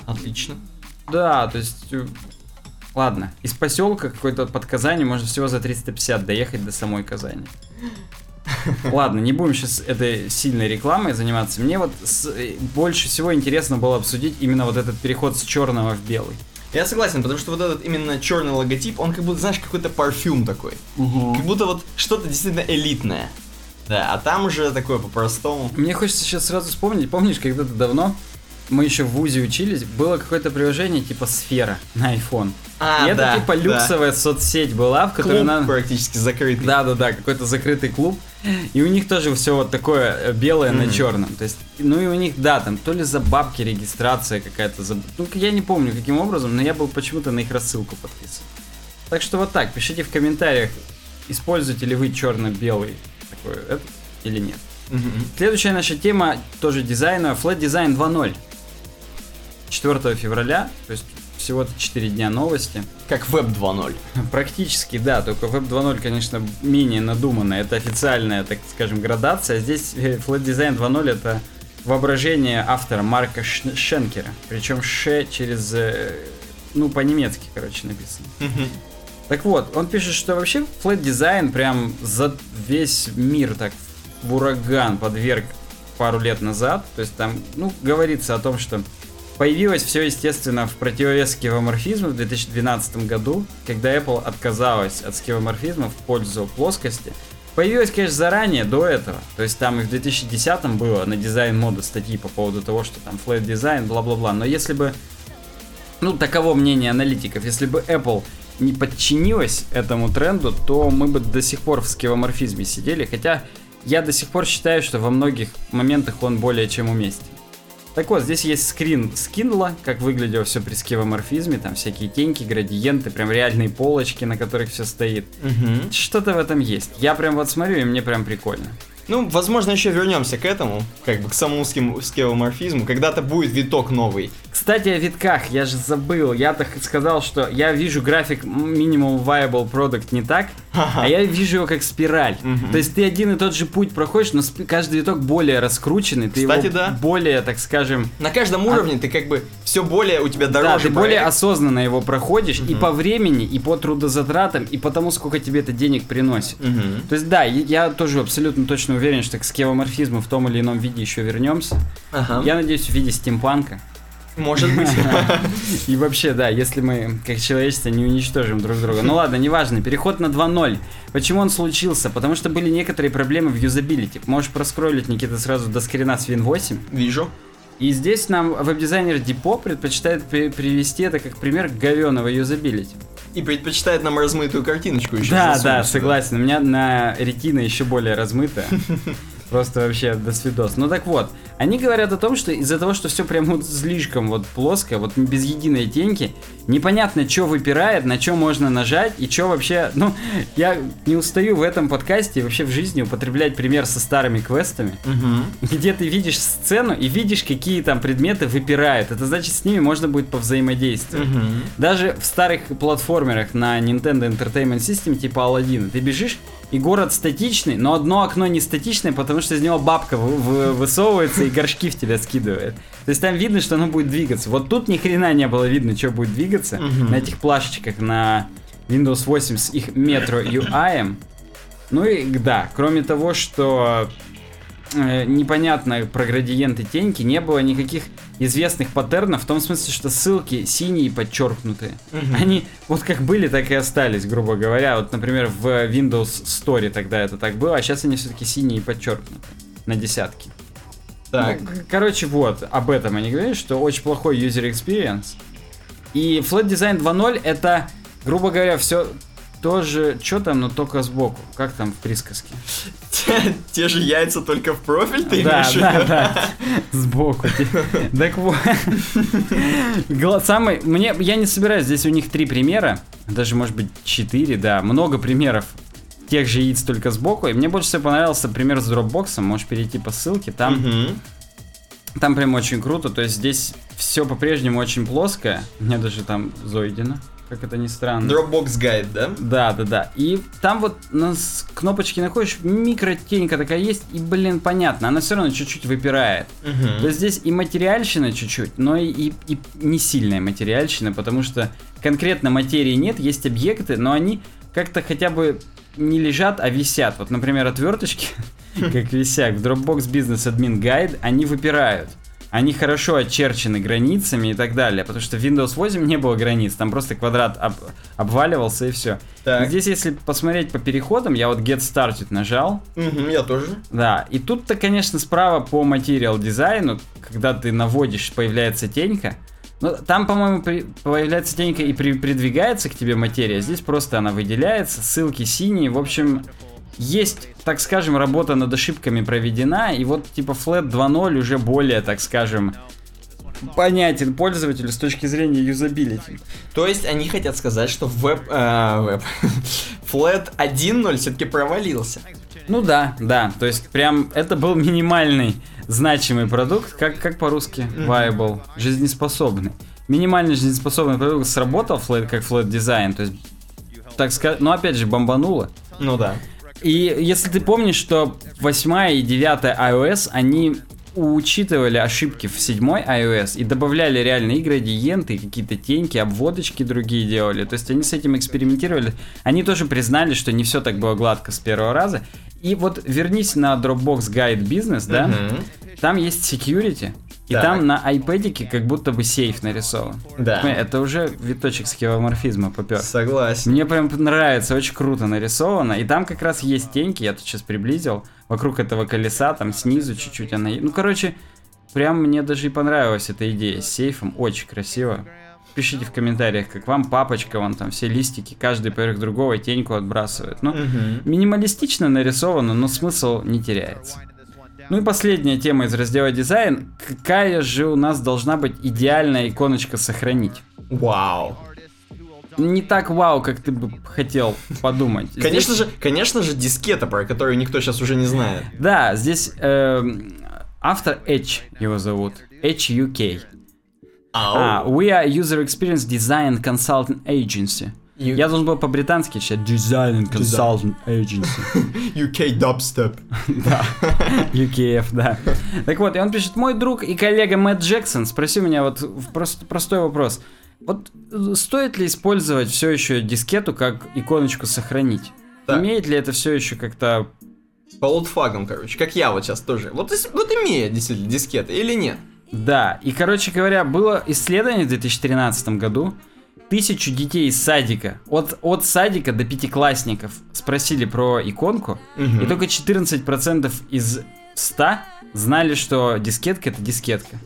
Отлично. Да, то есть... э, Ладно, из поселка какой-то под Казани можно всего за 350 доехать до самой Казани. Ладно, не будем сейчас этой сильной рекламой заниматься. Мне вот с- э, больше всего интересно было обсудить именно вот этот переход с черного в белый. Я согласен, потому что вот этот именно черный логотип, он как будто, знаешь, какой-то парфюм такой. Как будто вот что-то действительно элитное. Да, а там уже такое по-простому. Мне хочется сейчас сразу вспомнить, помнишь, когда-то давно мы еще в ВУЗе учились, было какое-то приложение типа Сфера на iPhone. А, и это да, типа да. люксовая соцсеть была, в которой Клуб надо... практически закрытый. Да, да, да, какой-то закрытый клуб. И у них тоже все вот такое э, белое на Мгм. черном. То есть, ну и у них, да, там то ли за бабки регистрация какая-то. За... Ну, я не помню каким образом, но я был почему-то на их рассылку подписан. Так что вот так, пишите в комментариях, используете ли вы черно-белый такой этот или нет. Мгм. Следующая наша тема тоже дизайна. Flat Design 2.0. 4 февраля, то есть всего-то 4 дня новости. Как Web 2.0. Практически, да, только Web 2.0, конечно, менее надуманно. Это официальная, так скажем, градация. Здесь э, Flat Design 2.0 это воображение автора Марка Шенкера. Причем Ше через, э, ну, по-немецки, короче, написано. Так вот, он пишет, что вообще Flat Design прям за весь мир так в ураган подверг пару лет назад. То есть там, ну, говорится о том, что появилось все, естественно, в противовес скевоморфизму в 2012 году, когда Apple отказалась от скевоморфизма в пользу плоскости. Появилось, конечно, заранее, до этого. То есть там и в 2010 было на дизайн мода статьи по поводу того, что там flat дизайн, бла-бла-бла. Но если бы ну, таково мнение аналитиков. Если бы Apple не подчинилась этому тренду, то мы бы до сих пор в скевоморфизме сидели, хотя я до сих пор считаю, что во многих моментах он более чем уместен. Так вот, здесь есть скрин с Kindle, как выглядело все при скевоморфизме, там всякие теньки, градиенты, прям реальные полочки, на которых все стоит. Мгм. Что-то в этом есть. Я прям вот смотрю, и мне прям прикольно. Ну, возможно, еще вернемся к этому, как бы к самому скевоморфизму. Когда-то будет виток новый. Кстати, о витках, я же забыл. Я так сказал, что я вижу график Minimum Viable Product не так, а я вижу его как спираль. То есть ты один и тот же путь проходишь, но каждый виток более раскрученный, ты Кстати, его да. более, так скажем, На каждом уровне ты как бы все более у тебя дороже. да, ты более осознанно его проходишь и по времени, и по трудозатратам, и по тому, сколько тебе это денег приносит. То есть да, я тоже абсолютно точно уверен, что к скевоморфизму в том или ином виде еще вернемся. Ага. Я надеюсь, в виде стимпанка. Может быть. И вообще, да, если мы, как человечество, не уничтожим друг друга. Ну ладно, неважно, переход на 2.0. Почему он случился? Потому что были некоторые проблемы в юзабилити. Можешь проскроллить, Никита, сразу до скрина с Win8. Вижу. И здесь нам веб-дизайнер Дипо предпочитает при- привести это как пример говеного юзабилити. И предпочитает нам размытую картиночку еще. Да, да, согласен. У меня на ретина еще более размытая. Просто вообще до свидос. Ну так вот, они говорят о том, что из-за того, что все прям вот слишком вот плоско, вот без единой теньки, непонятно, что выпирает, на что можно нажать и что вообще... Ну, я не устаю в этом подкасте и вообще в жизни употреблять пример со старыми квестами, Мгм. где ты видишь сцену и видишь, какие там предметы выпирают. Это значит, с ними можно будет повзаимодействовать. Мгм. Даже в старых платформерах на Nintendo Entertainment System типа Aladdin ты бежишь, и город статичный, но одно окно не статичное, потому что из него бабка вы- вы- высовывается и горшки в тебя скидывает. То есть там видно, что оно будет двигаться. Вот тут ни хрена не было видно, что будет двигаться Мгм. на этих плашечках на Windows 8 с их Metro UI. Ну и да, кроме того, что э, непонятно про градиенты теньки, не было никаких известных паттернов, в том смысле, что ссылки синие подчеркнутые. Мгм. Они вот как были, так и остались, грубо говоря. Вот, например, в Windows Store тогда это так было, а сейчас они все-таки синие и подчеркнуты на десятки. Так. Ну, короче, вот, об этом они говорят, что очень плохой user experience. И Flat Design 2.0 это, грубо говоря, все тоже, что там, но только сбоку. Как там в присказке? Те, те же яйца только в профиль ты да, имеешь да, да, сбоку. Так вот, самый, мне, я не собираюсь, здесь у них три примера, даже может быть четыре, да, много примеров тех же яиц только сбоку, и мне больше всего понравился пример с дропбоксом, можешь перейти по ссылке, там. Там прям очень круто, то есть здесь все по-прежнему очень плоское. У меня даже там зойдено, как это ни странно. Dropbox Guide, да? Да, да, да. И там вот на кнопочки находишь, микротенька такая есть, и, блин, понятно, она все равно чуть-чуть выпирает. Мгм. То есть здесь и материальщина чуть-чуть, но и, и, и не сильная материальщина, потому что конкретно материи нет, есть объекты, но они как-то хотя бы не лежат, а висят. Вот, например, отверточки, как висят в Dropbox Business Admin Guide, они выпирают. Они хорошо очерчены границами и так далее, потому что в Windows 8 не было границ, там просто квадрат об, обваливался и все. Так. Здесь, если посмотреть по переходам, я вот Get Started нажал, Мгм, я тоже. да, и тут-то, конечно, справа по материал дизайну, когда ты наводишь, появляется тенька. Ну, там, по-моему, при- появляется тенька и при- придвигается к тебе материя. Здесь просто она выделяется, ссылки синие. В общем, есть, так скажем, работа над ошибками проведена. И вот типа Flat 2.0 уже более, так скажем, понятен пользователю с точки зрения юзабилити. То есть они хотят сказать, что веб... э, веб. Flat 1.0 все-таки провалился. Ну да, да. То есть прям это был минимальный значимый продукт, как, как по-русски viable, жизнеспособный. Минимальный жизнеспособный продукт сработал flat, как flat дизайн, то есть так сказать, но опять же бомбануло. Ну да. И если ты помнишь, что 8 и 9 iOS, они учитывали ошибки в 7 iOS и добавляли реальные градиенты, какие-то теньки, обводочки другие делали. То есть они с этим экспериментировали. Они тоже признали, что не все так было гладко с первого раза. И вот вернись на Dropbox Guide Business, да? Мгм. Там есть security, и Так. там на iPad как будто бы сейф нарисован. Да. Это уже виточек скевоморфизма попер. Согласен. Мне прям нравится, очень круто нарисовано. И там как раз есть теньки, я тут сейчас приблизил, вокруг этого колеса, там снизу чуть-чуть она... Ну, короче, прям мне даже и понравилась эта идея с сейфом, очень красиво. Пишите в комментариях, как вам папочка, вон там все листики, каждый поверх другого теньку отбрасывает. Ну, Мгм. минималистично нарисовано, но смысл не теряется. Ну и последняя тема из раздела дизайн. Какая же у нас должна быть идеальная иконочка сохранить? Вау. Не так вау, как ты бы хотел подумать. Конечно Здесь- же, конечно же, дискета, про которую никто сейчас уже не знает. Да, здесь автор Edge его зовут. Edge UK. А, we are User Experience Design Consulting Agency. You- Я должен был по-британски читать Design and Consulting Agency. UK dubstep. Да, UKF, да. Так вот, и он пишет, мой друг и коллега Мэтт Джексон спросил меня вот прост- простой вопрос. Вот стоит ли использовать все еще дискету как иконочку сохранить? Так. Имеет ли это все еще как-то... По олдфагам, короче, как я вот сейчас тоже. Вот, вот имеет действительно дискеты или нет? Да, и, короче говоря, было исследование в 2013 году. Тысячу детей из садика, от, от садика до пятиклассников спросили про иконку, Мгм. и только 14% из 100 знали, что дискетка это дискетка.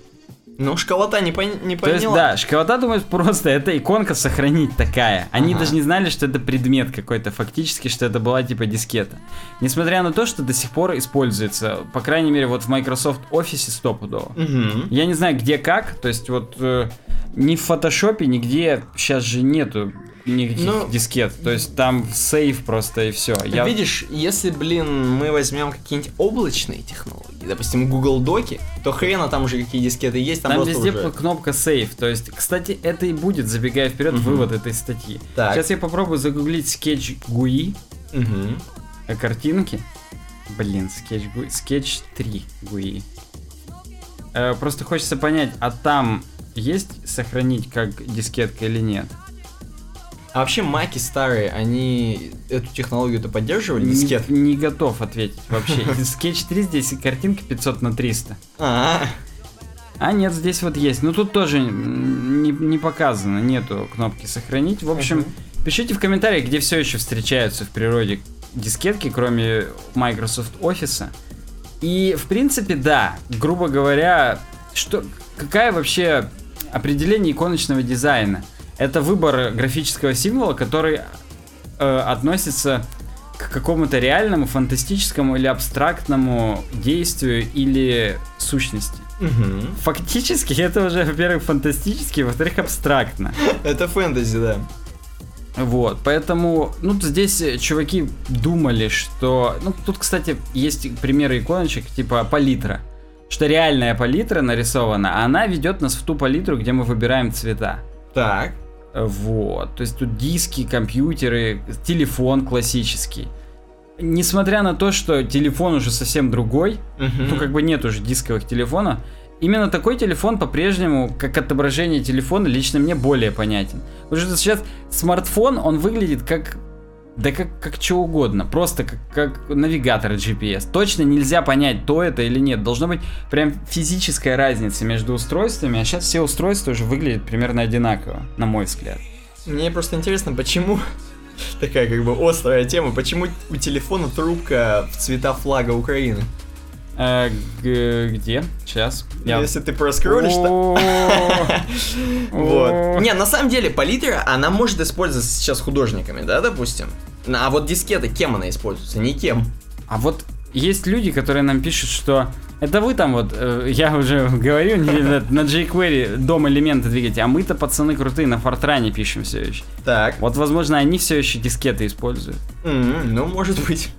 Ну, школота не, пон- не То есть, поняла. да, школота думает просто, это иконка сохранить такая. Они Ага. даже не знали, что это предмет какой-то, фактически, что это была типа дискета. Несмотря на то, что до сих пор используется, по крайней мере, вот в Microsoft Office стопудово. Мгм. Я не знаю, где как, то есть вот э, ни в фотошопе, нигде сейчас же нету никаких Ну, дискет. То есть там save просто и все. Ты видишь, если, блин, мы возьмем какие-нибудь облачные технологии, допустим, Google Доки, то хрена там уже какие дискеты есть, там, Там везде уже... кнопка save. То есть, кстати, это и будет, забегая вперед, Мгм. вывод этой статьи. Так. Сейчас я попробую загуглить Sketch GUI. Мгм. А картинки? Блин, Sketch, GUI, Sketch 3 GUI. Э, просто хочется понять, а там есть сохранить как дискетка или нет? А вообще маки старые, они эту технологию-то поддерживали, Не- дискет? Не, готов ответить вообще. Скетч 3 здесь и картинка 500 на 300. А, А нет, здесь вот есть. Ну тут тоже не, не показано, нету кнопки сохранить. В общем, пишите в комментариях, где все еще встречаются в природе дискетки, кроме Microsoft Office. И в принципе, да, грубо говоря, что какая вообще определение иконочного дизайна? Это выбор графического символа, который э, относится к какому-то реальному, фантастическому или абстрактному действию или сущности. Мгм. Фактически это уже, во-первых, фантастически, во-вторых, абстрактно. Это фэнтези, да. Вот, поэтому, ну, здесь чуваки думали, что... Ну, тут, кстати, есть примеры иконочек, типа палитра. Что реальная палитра нарисована, а она ведет нас в ту палитру, где мы выбираем цвета. Так. Вот, то есть тут диски, компьютеры, телефон классический. Несмотря на то, что телефон уже совсем другой, Мгм. ну как бы нет уже дисковых телефонов, именно такой телефон по-прежнему, как отображение телефона, лично мне более понятен. Потому что сейчас смартфон, он выглядит как Да как, как что угодно, просто как, как навигаторы GPS. Точно нельзя понять, то это или нет. Должна быть прям физическая разница между устройствами, а сейчас все устройства уже выглядят примерно одинаково, на мой взгляд. Мне просто интересно, почему такая как бы острая тема, почему у телефона трубка в цвета флага Украины? Э, где? Сейчас. Я... Если ты проскроллишь, то... Вот. Не, на самом деле, палитра, она может использоваться сейчас художниками, да, допустим? А вот дискеты, кем она используется? Никем. А вот есть люди, которые нам пишут, что это вы там вот, э, я уже говорю, не- на на jQuery дом элементы двигаете, а мы-то пацаны крутые, на Фортране пишем все еще. Так. Вот, возможно, они все еще дискеты используют. М, Ну, может быть.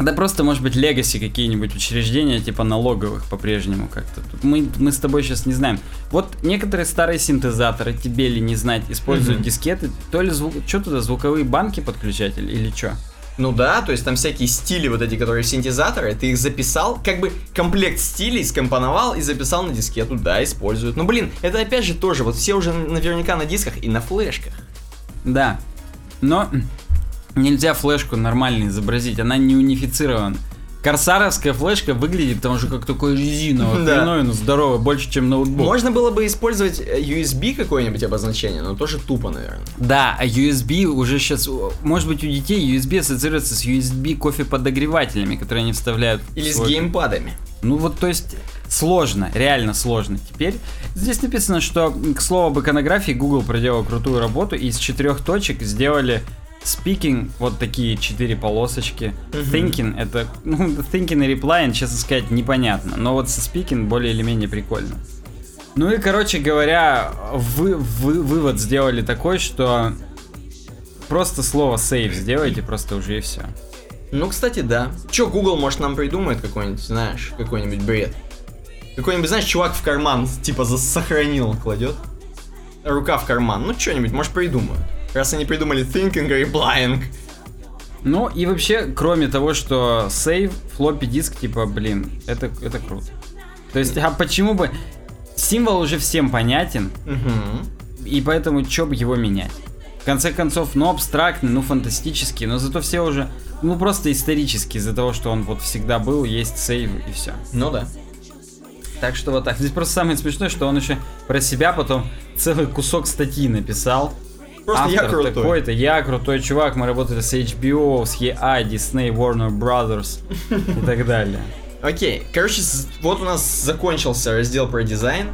Да просто, может быть, легаси какие-нибудь учреждения, типа налоговых по-прежнему как-то. Мы, мы с тобой сейчас не знаем. Вот некоторые старые синтезаторы, тебе ли не знать, используют Мгм. дискеты. То ли звук... Что туда, звуковые банки подключать или, или что? Ну да, то есть там всякие стили вот эти, которые синтезаторы, ты их записал, как бы комплект стилей скомпоновал и записал на дискету, да, используют. Ну блин, это опять же тоже, вот все уже наверняка на дисках и на флешках. Да. Но нельзя флешку нормально изобразить, она не унифицирована. Корсаровская флешка выглядит там уже как такой резиновый, Да. хреновина, здоровая, больше, чем ноутбук. Можно было бы использовать э, USB какое-нибудь обозначение, но тоже тупо, наверное. Да, а USB уже сейчас, может быть, у детей USB ассоциируется с USB кофе-подогревателями, которые они вставляют. Или с геймпадами. Ну вот, то есть, сложно, реально сложно. Теперь здесь написано, что, к слову об иконографии, Google проделал крутую работу и из четырех точек сделали Speaking, вот такие четыре полосочки. Мгм. Thinking, это, ну, thinking и replying, честно сказать, непонятно. Но вот со speaking более или менее прикольно. Ну и, короче говоря, вы, вы- вывод сделали такой, что просто слово save сделайте, просто уже и все. Ну, кстати, да. Чё, Google, может, нам придумает какой-нибудь, знаешь, какой-нибудь бред? Какой-нибудь, знаешь, чувак в карман, типа, за- сохранил, кладет. Рука в карман. Ну, что-нибудь, может, придумают. Раз они придумали thinking и replying. Ну и вообще, кроме того, что сейв, флоппи диск, типа, блин, это, это круто. То есть, а почему бы... Символ уже всем понятен, Мгм. и поэтому чё бы его менять? В конце концов, ну абстрактный, ну фантастический, но зато все уже, ну просто исторический, из-за того, что он вот всегда был, есть сейв и все. Ну да. Так что вот так. Здесь просто самое смешное, что он еще про себя потом целый кусок статьи написал. Просто я Автор крутой. такой-то, я крутой чувак, мы работали с HBO, с EA, Disney, Warner Brothers и так далее. Окей, короче, вот у нас закончился раздел про дизайн.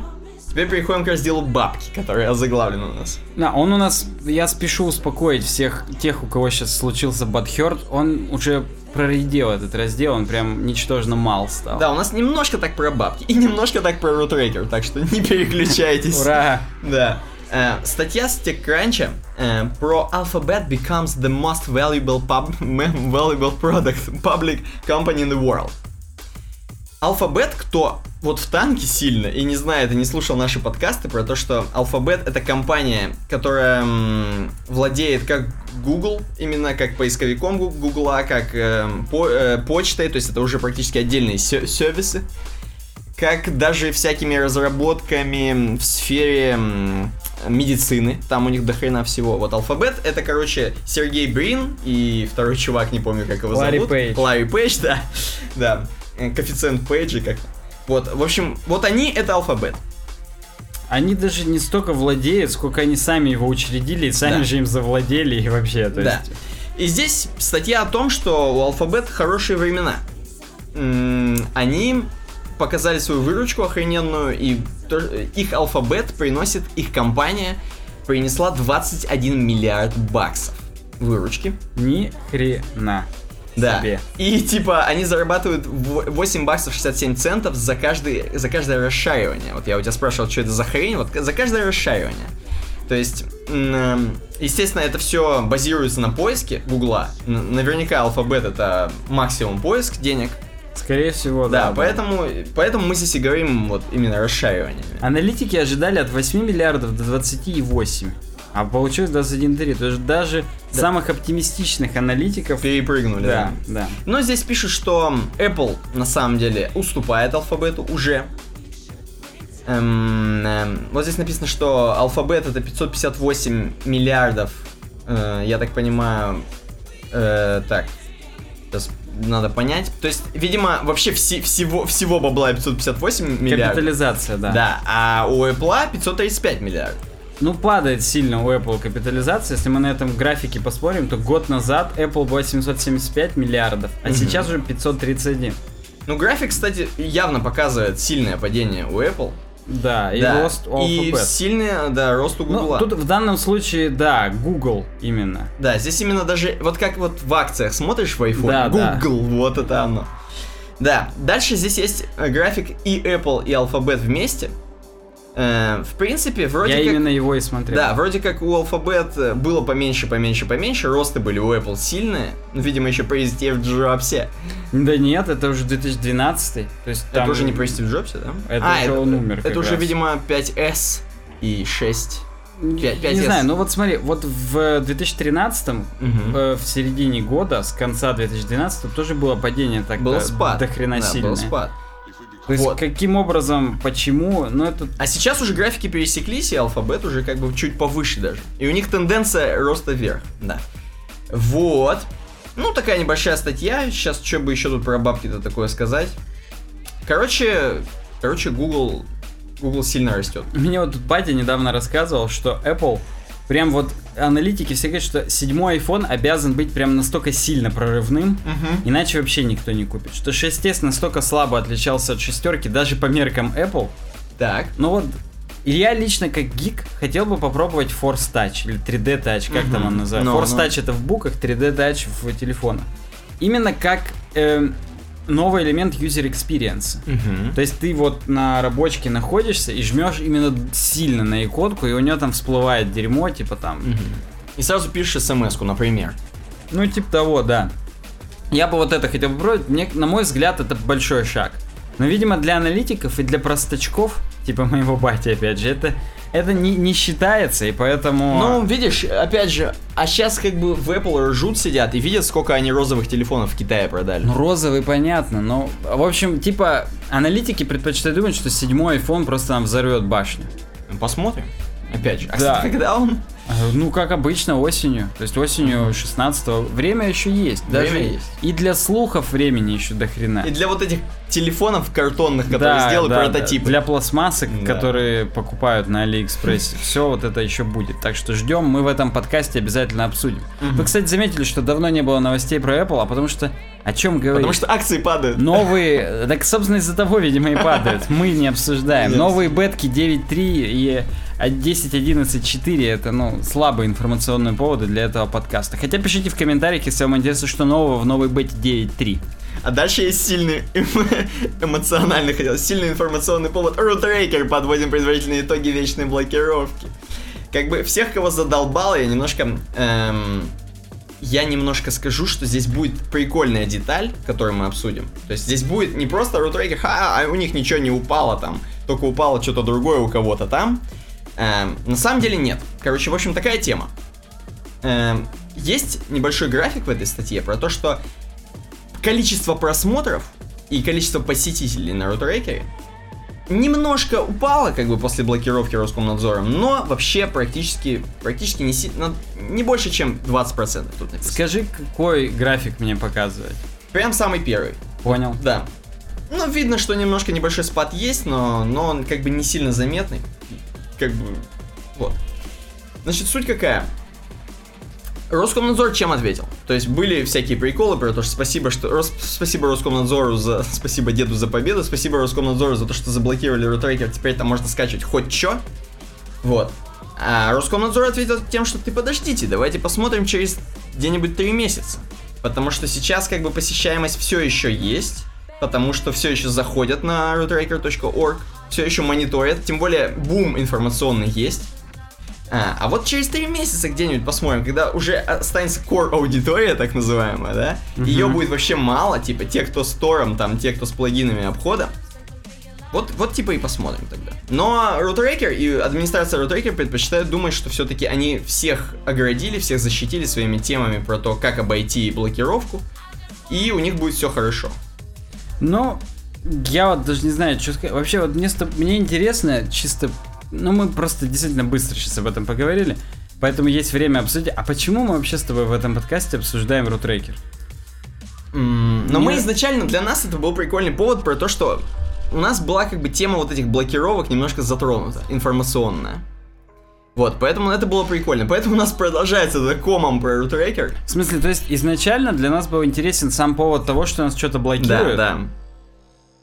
Теперь переходим к разделу бабки, который озаглавлен у нас. Да, он у нас, я спешу успокоить всех тех, у кого сейчас случился Бадхерт, он уже проредел этот раздел, он прям ничтожно мал стал. Да, у нас немножко так про бабки и немножко так про рутрекер, так что не переключайтесь. Ура! Да. Э, статья с TechCrunch э, про Alphabet becomes the most valuable, pub- valuable product public company in the world. Alphabet, кто вот в танке сильно и не знает и не слушал наши подкасты про то, что Alphabet это компания, которая владеет как Google, именно как поисковиком Гу- Гугла, как эм, по- э, почтой, то есть это уже практически отдельные сервисы, как даже всякими разработками в сфере медицины, там у них до хрена всего. Вот алфабет это, короче, Сергей Брин и второй чувак, не помню, как его Ларри зовут. Пейдж. Ларри Пейдж, да. Да. Э, Коэффициент Пейджа как. Вот, в общем, вот они это алфабет. Они даже не столько владеют, сколько они сами его учредили, и сами Да. же им завладели и вообще, то Да. есть... И здесь статья о том, что у алфабет хорошие времена. М, Они показали свою выручку охрененную, и их алфабет приносит, их компания принесла 21 миллиард баксов выручки. Ни хрена. Да. себе. И типа они зарабатывают в- 8 баксов 67 центов за, каждый, за каждое расшаривание. Вот я у тебя спрашивал, что это за хрень, вот за каждое расшаривание. То есть, эм, естественно, это все базируется на поиске Гугла. Наверняка алфабет это максимум поиск денег. Скорее всего, Да, да. поэтому, поэтому мы здесь и говорим вот именно расшариваниями. Аналитики ожидали от 8 миллиардов до 20,8. А получилось 21,3. То есть даже Да. самых оптимистичных аналитиков... Перепрыгнули, да. Да, да. Но здесь пишут, что Apple на самом деле уступает алфабету уже. Эм, эм, вот здесь написано, что алфабет это 558 миллиардов, э, я так понимаю, Э, так, сейчас надо понять. То есть, видимо, вообще все, всего, всего бабла 558 миллиардов. Капитализация, да. Да, а у Apple 535 миллиардов. Ну, падает сильно у Apple капитализация. Если мы на этом графике поспорим, то год назад Apple было 775 миллиардов, а Мгм. сейчас уже 531. Ну, график, кстати, явно показывает сильное падение у Apple. Да, и Да, рост у И сильный, да, рост у Ну, Google. тут в данном случае, да, Google именно. Да, здесь именно даже, вот как вот в акциях смотришь в iPhone, Да, да. Google, вот это оно. Да, дальше здесь есть э, график и Apple, и Alphabet вместе. Э, в принципе, вроде Я как... именно его и смотрел. Да, вроде как у Alphabet э, было поменьше, поменьше, поменьше, росты были у Apple сильные, ну, видимо, еще при Стив Джобсе. Да нет, это уже 2012. То есть там... Это уже не при Стив Джобсе, да? Это а, уже это, он умер Это уже, раз. видимо, 5S и 6. Не, пять- пять не S. знаю, ну вот смотри, вот в 2013 Мгм. э, в середине года, с конца 2012 тоже было падение так Был спад. до хрена да, сильное. был спад. То есть Вот. каким образом, почему, ну это А сейчас уже графики пересеклись, и алфабет уже как бы чуть повыше даже. И у них тенденция роста вверх, да. Вот. Ну, такая небольшая статья. Сейчас, что бы еще тут про бабки-то такое сказать. Короче, короче, Google, Google сильно растет. Мне вот тут батя недавно рассказывал, что Apple прям вот аналитики все говорят, что седьмой iPhone обязан быть прям настолько сильно прорывным, иначе вообще никто не купит. Что 6s настолько слабо отличался от шестерки даже по меркам Apple. Так. Но вот я лично как гик хотел бы попробовать Force Touch или 3D Touch, как там Мгм. он называется. Ну, Force ну. Touch это в буквах, 3D Touch в телефонах. Именно как эм, новый элемент user experience. То есть ты вот на рабочке находишься и жмешь именно сильно на иконку, и у нее там всплывает дерьмо, типа там. И сразу пишешь смс-ку, например. Ну, типа того, да. Я бы вот это хотел попробовать. Мне, на мой взгляд, это большой шаг. Но, видимо, для аналитиков и для простачков, типа моего бати, опять же, это, это не, не считается, и поэтому... Ну, видишь, опять же, а сейчас как бы в Apple ржут сидят и видят, сколько они розовых телефонов в Китае продали. Ну, розовый, понятно, но, в общем, типа, аналитики предпочитают думать, что седьмой iPhone просто нам взорвет башню. Ну, Посмотрим. Опять же. А, Да. кстати, когда он? А, Ну, как обычно, осенью. То есть осенью 16 Время еще есть. Даже Время есть. И для слухов времени еще до хрена. И для вот этих телефонов картонных, которые сделают да, прототипы. да. Для пластмассок, Да. которые покупают на Алиэкспрессе. Все вот это еще будет. Так что ждем, мы в этом подкасте обязательно обсудим. Вы, кстати, заметили, что давно не было новостей про Apple, а потому что о чем говорить? Потому что акции падают. Новые, так, собственно, из-за того, видимо, и падают. Мы не обсуждаем. Новые бетки 9.3 и 10.11.4 это, ну, слабые информационные поводы для этого подкаста. Хотя пишите в комментариях, если вам интересно, что нового в новой бете 9.3. А дальше есть сильный эмо- эмоциональный, хотел, сильный информационный повод. Рутрекер подводим предварительные итоги вечной блокировки. Как бы всех, кого задолбало, я немножко... эм, я немножко скажу, что здесь будет прикольная деталь, которую мы обсудим. То есть здесь будет не просто рутрекер, ха, а у них ничего не упало там, только упало что-то другое у кого-то там. Эм, на самом деле нет. Короче, в общем, такая тема. Эм, есть небольшой график в этой статье про то, что количество просмотров и количество посетителей на рутрекере немножко упало, как бы после блокировки Роскомнадзором, но вообще практически, практически не, си- на- не больше, чем 20% тут написано. Скажи, какой график мне показывать? Прям самый первый, Понял. да. Ну, видно, что немножко небольшой спад есть, но, но он как бы не сильно заметный. Как бы, вот. Значит, суть какая? Роскомнадзор чем ответил? То есть были всякие приколы про то, что спасибо, что Рос- спасибо Роскомнадзору за спасибо деду за победу, спасибо Роскомнадзору за то, что заблокировали рутрекер, теперь там можно скачивать хоть чё. Вот. А Роскомнадзор ответил тем, что ты подождите, давайте посмотрим через где-нибудь три месяца. Потому что сейчас как бы посещаемость все еще есть, потому что все еще заходят на rootrecker.org, все еще мониторят, тем более бум информационный есть. А, а вот через три месяца где-нибудь посмотрим, когда уже останется core аудитория, так называемая, да? Ее Мгм. будет вообще мало, типа те, кто с тором, там, те, кто с плагинами обхода. Вот, вот типа и посмотрим тогда. Но Rootrecker и администрация Rootrecker предпочитают думать, что все-таки они всех оградили, всех защитили своими темами про то, как обойти блокировку, и у них будет все хорошо. Ну, я вот даже не знаю, что сказать. Вообще, вот мне, мне интересно, чисто... Ну, мы просто действительно быстро сейчас об этом поговорили. Поэтому есть время обсудить. А почему мы вообще с тобой в этом подкасте обсуждаем рутрекер? М, Но Не- мы изначально, для нас это был прикольный повод про то, что у нас была как бы тема вот этих блокировок немножко затронута, информационная. Вот, поэтому это было прикольно. Поэтому у нас продолжается этот комом про рутрекер. В смысле, то есть изначально для нас был интересен сам повод того, что нас что-то Да, блокирует. да.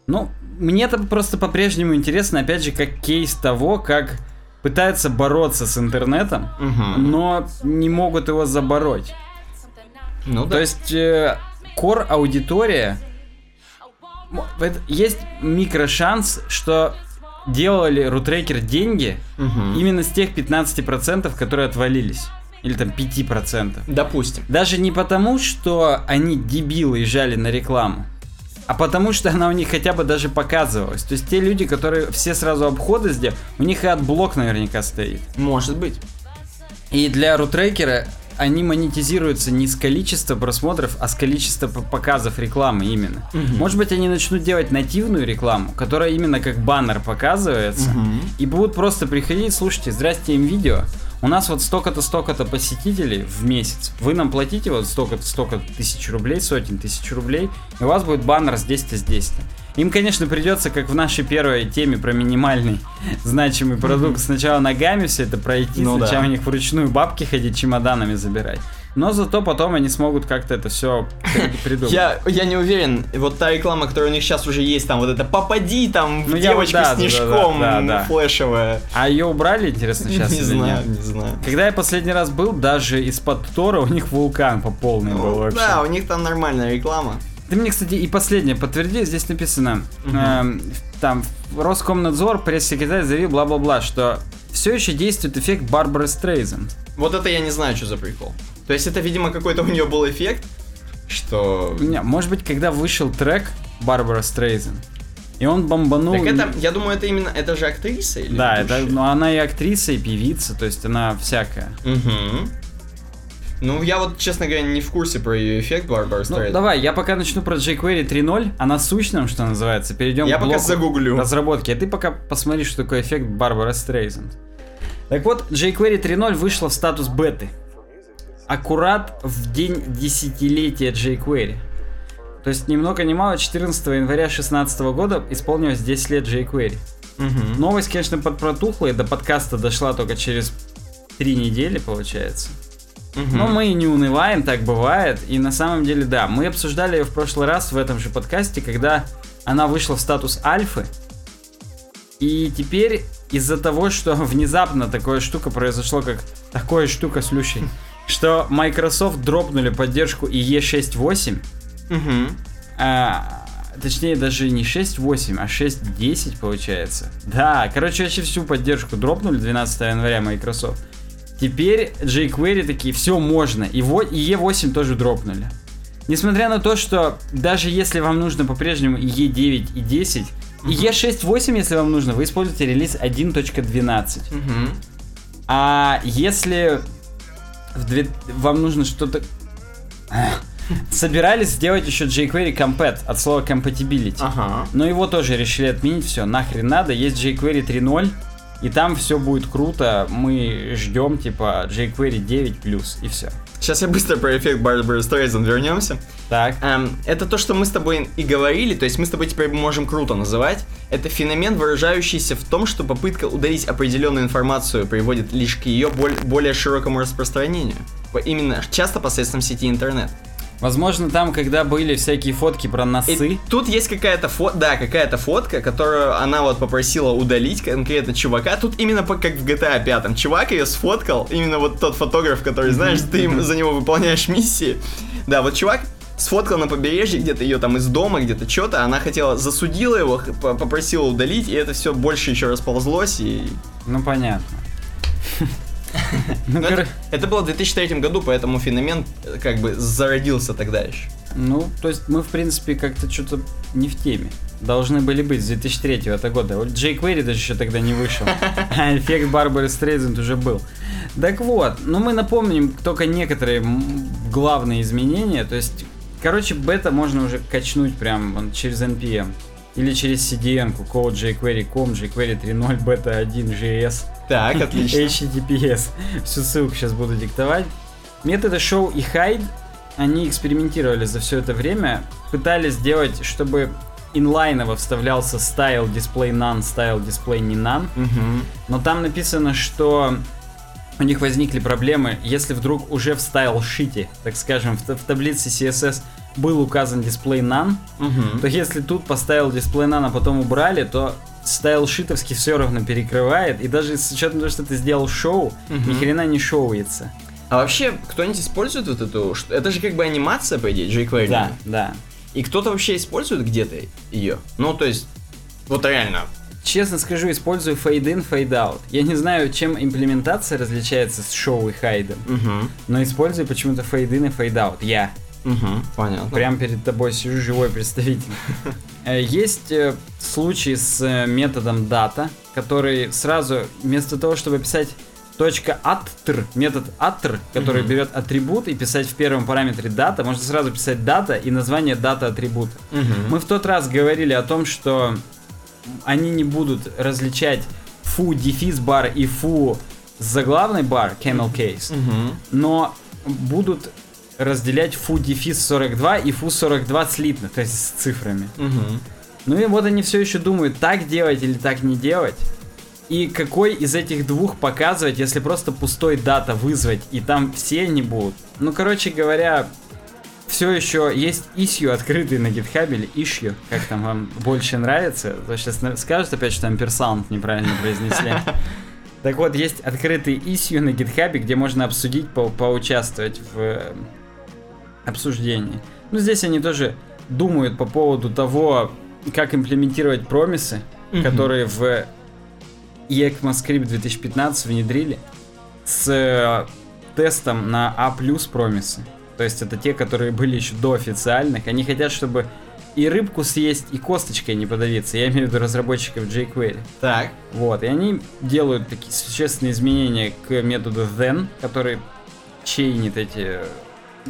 Ну, мне это просто по-прежнему интересно, опять же, как кейс того, как пытаются бороться с интернетом, Мгм. но не могут его забороть. Ну да. То есть э, core аудитория есть микрошанс, что делали рутрекер деньги Мгм. именно с тех 15%, которые отвалились. Или там 5%. Допустим. Даже не потому, что они дебилы и жали на рекламу, а потому что она у них хотя бы даже показывалась. То есть те люди, которые все сразу обходы сделали, у них и AdBlock наверняка стоит. Может быть. И для рутрекера они монетизируются не с количества просмотров, а с количества показов рекламы именно. Мгм. Может быть, они начнут делать нативную рекламу, которая именно как баннер показывается, Мгм. и будут просто приходить, слушайте, здрасте, им видео. У нас вот столько-то, столько-то посетителей в месяц. Вы нам платите вот столько-то, столько тысяч рублей, сотен тысяч рублей, и у вас будет баннер здесь-то, здесь-то. Им, конечно, придется, как в нашей первой теме про минимальный значимый продукт, сначала ногами все это пройти, Ну сначала да. у них вручную бабки ходить, чемоданами забирать. Но зато потом они смогут как-то это все придумать. Я, я не уверен, вот та реклама, которая у них сейчас уже есть, там вот это попади, там в Ну, я вот- девочку да, да, снежком да, да, да. флешевая. А ее убрали, интересно, сейчас не знаю, нет? не знаю. Когда я последний раз был, даже из-под Тора у них вулкан по полной был Ну, вообще. да, у них там нормальная реклама. Ты мне, кстати, и последнее подтверди, здесь написано, эм, там, Роскомнадзор, пресс-секретарь заявил, бла-бла-бла, что все еще действует эффект Барбары Стрейзен. Вот это я не знаю, что за прикол. То есть это, видимо, какой-то у нее был эффект, что... Не, Может быть, когда вышел трек Барбара Стрейзен, и он бомбанул... Так это, я думаю, это именно, это же актриса или? Да, это, ведущая? ну, она и актриса, и певица, то есть она всякая. Мгм. Ну, я вот, честно говоря, не в курсе про ее эффект Барбара Ну, Стрейзен. давай, я пока начну про jQuery 3.0, а насущном, что называется, перейдем Я к пока загуглю. разработки, а ты пока посмотри, что такое эффект Барбара Стрейзенд. Так вот, jQuery 3.0 вышла в статус беты. Аккурат в день десятилетия jQuery. То есть, ни много ни мало, 14 января 2016 года исполнилось 10 лет jQuery. Мгм. Новость, конечно, подпротухла, и до подкаста дошла только через три недели, получается. Мгм. Но мы не унываем, так бывает. И на самом деле, да, мы обсуждали ее в прошлый раз в этом же подкасте, когда она вышла в статус альфы. И теперь из-за того, что внезапно такое штука произошло, как такое штука с Люшей, что Microsoft дропнули поддержку IE 6.8, Мгм. а, точнее даже не 6.8, а 6.10 получается. Да, короче, вообще всю поддержку дропнули 12 января Microsoft. Теперь jQuery такие, все можно. И, во- и E8 тоже дропнули. Несмотря на то, что даже если вам нужно по-прежнему и E9 и 10, и E6.8, если вам нужно, вы используете релиз 1.12. Мгм. А если в две- вам нужно что-то... Собирались сделать еще jQuery Compet от слова compatibility. Ага. Но его тоже решили отменить, все, нахрен надо, есть jQuery 3.0, и там все будет круто, мы ждем типа jQuery 9+, и все. Сейчас я быстро про эффект Барбара Стрейзен вернемся. Так, Эм, это то, что мы с тобой и говорили, то есть мы с тобой теперь можем круто называть. Это феномен, выражающийся в том, что попытка удалить определенную информацию приводит лишь к ее более широкому распространению. Именно часто посредством сети интернет. Возможно там, когда были всякие фотки про И носы, тут есть какая-то фото, да, какая-то фотка, которую она вот попросила удалить конкретно чувака. Тут именно по- как в GTA 5. Чувак ее сфоткал, именно вот тот фотограф, который, знаешь, ты им- за него выполняешь миссии. Да, вот чувак сфоткал на побережье, где-то ее там из дома, где-то что-то, она хотела, засудила его, попросила удалить, и это все больше еще расползлось, и... ну понятно. Ну, это, это было в 2003 году, поэтому феномен э, как бы зародился тогда еще. Ну, то есть мы, в принципе, как-то что-то не в теме. Должны были быть с 2003 это года. Вот jQuery даже еще тогда не вышел. А эффект Барбары Стрейзенд уже был. Так вот, ну мы напомним только некоторые главные изменения. То есть, короче, бета можно уже качнуть прям вон через NPM. Или через CDN, code jQuery.com, jQuery 3.0, beta 1, JS, Так, отлично. HTTPS. Всю ссылку сейчас буду диктовать. Методы show и hide, они экспериментировали за все это время, пытались сделать, чтобы инлайново вставлялся style display none, style display не none, Мгм. но там написано, что у них возникли проблемы, если вдруг уже в style шите, так скажем, в, в таблице CSS был указан display none, Мгм. то если тут поставил display none, а потом убрали, то стайл шитовский все равно перекрывает, и даже с учетом того, что ты сделал шоу, Мгм. ни хрена не шоуется. А вообще, кто-нибудь использует вот эту... Это же как бы анимация, по идее, jQuery. Да, да. И кто-то вообще использует где-то ее? Ну, то есть, вот реально. Честно скажу, использую fade in, fade out. Я не знаю, чем имплементация различается с шоу и хайдом, Угу. но использую почему-то fade in и fade out. Я. Угу. Понятно. Прям перед тобой сижу живой представитель. Э, Есть э, случаи с э, методом data, который сразу вместо того, чтобы писать точка attr, метод attr, который Мгм. берет атрибут и писать в первом параметре дата, можно сразу писать дата и название дата атрибута. Мгм. Мы в тот раз говорили о том, что они не будут различать фу дефис бар и фу заглавный бар, camel case, Мгм. но будут разделять фу дефис 42 и фу 42 слитно, то есть с цифрами. Мгм. Ну и вот они все еще думают, так делать или так не делать. И какой из этих двух показывать, если просто пустой дата вызвать, и там все они будут. Ну, короче говоря, все еще есть issue открытый на GitHub или issue, как там вам больше нравится. То сейчас скажут опять, что амперсаунд неправильно произнесли. Так вот, есть открытый issue на GitHub, где можно обсудить, по поучаствовать в обсуждении. Ну, здесь они тоже думают по поводу того, как имплементировать промисы, Мгм. которые в ECMAScript 2015 внедрили с э, тестом на A+, промисы. То есть это те, которые были еще до официальных. Они хотят, чтобы и рыбку съесть, и косточкой не подавиться. Я имею в виду разработчиков jQuery. Так. Вот, и они делают такие существенные изменения к методу then, который чейнит эти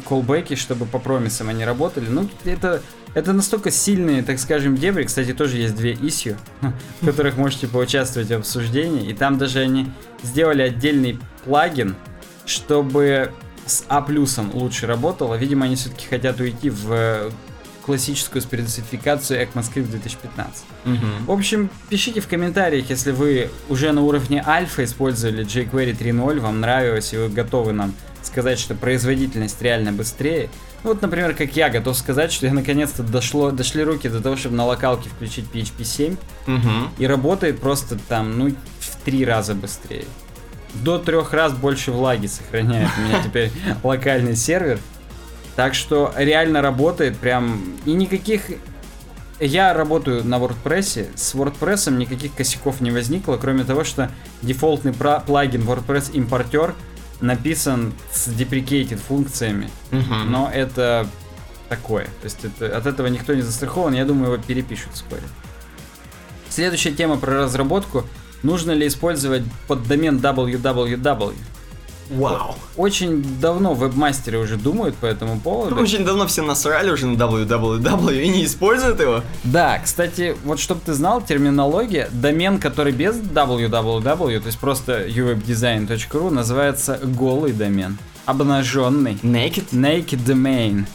колбеки, чтобы по промисам они работали. Ну, это, это настолько сильные, так скажем, дебри. Кстати, тоже есть две issue, в которых можете поучаствовать в обсуждении. И там даже они сделали отдельный плагин, чтобы с А плюсом лучше работало. Видимо, они все-таки хотят уйти в э, классическую спецификацию ECMAScript 2015. Мгм. В общем, пишите в комментариях, если вы уже на уровне альфа использовали jQuery 3.0, вам нравилось, и вы готовы нам сказать, что производительность реально быстрее. Ну, Вот, например, как я готов сказать, что я наконец-то дошло, дошли руки до того, чтобы на локалке включить PHP 7, Мгм. и работает просто там, ну, в три раза быстрее. До трех раз больше влаги сохраняет у меня теперь локальный сервер. Так что реально работает прям... И никаких... Я работаю на WordPress, с WordPress никаких косяков не возникло, кроме того, что дефолтный плагин WordPress импортер написан с deprecated функциями, Мгм. но это такое. То есть это, от этого никто не застрахован, я думаю, его перепишут вскоре. Следующая тема про разработку. Нужно ли использовать поддомен www? Вау. Очень давно вебмастеры уже думают по этому поводу. Очень давно все насрали уже на www и не используют его. Да, кстати, вот чтобы ты знал, терминология, домен, который без www, то есть просто uwebdesign.ru, называется голый домен. Обнаженный. Naked? Naked domain.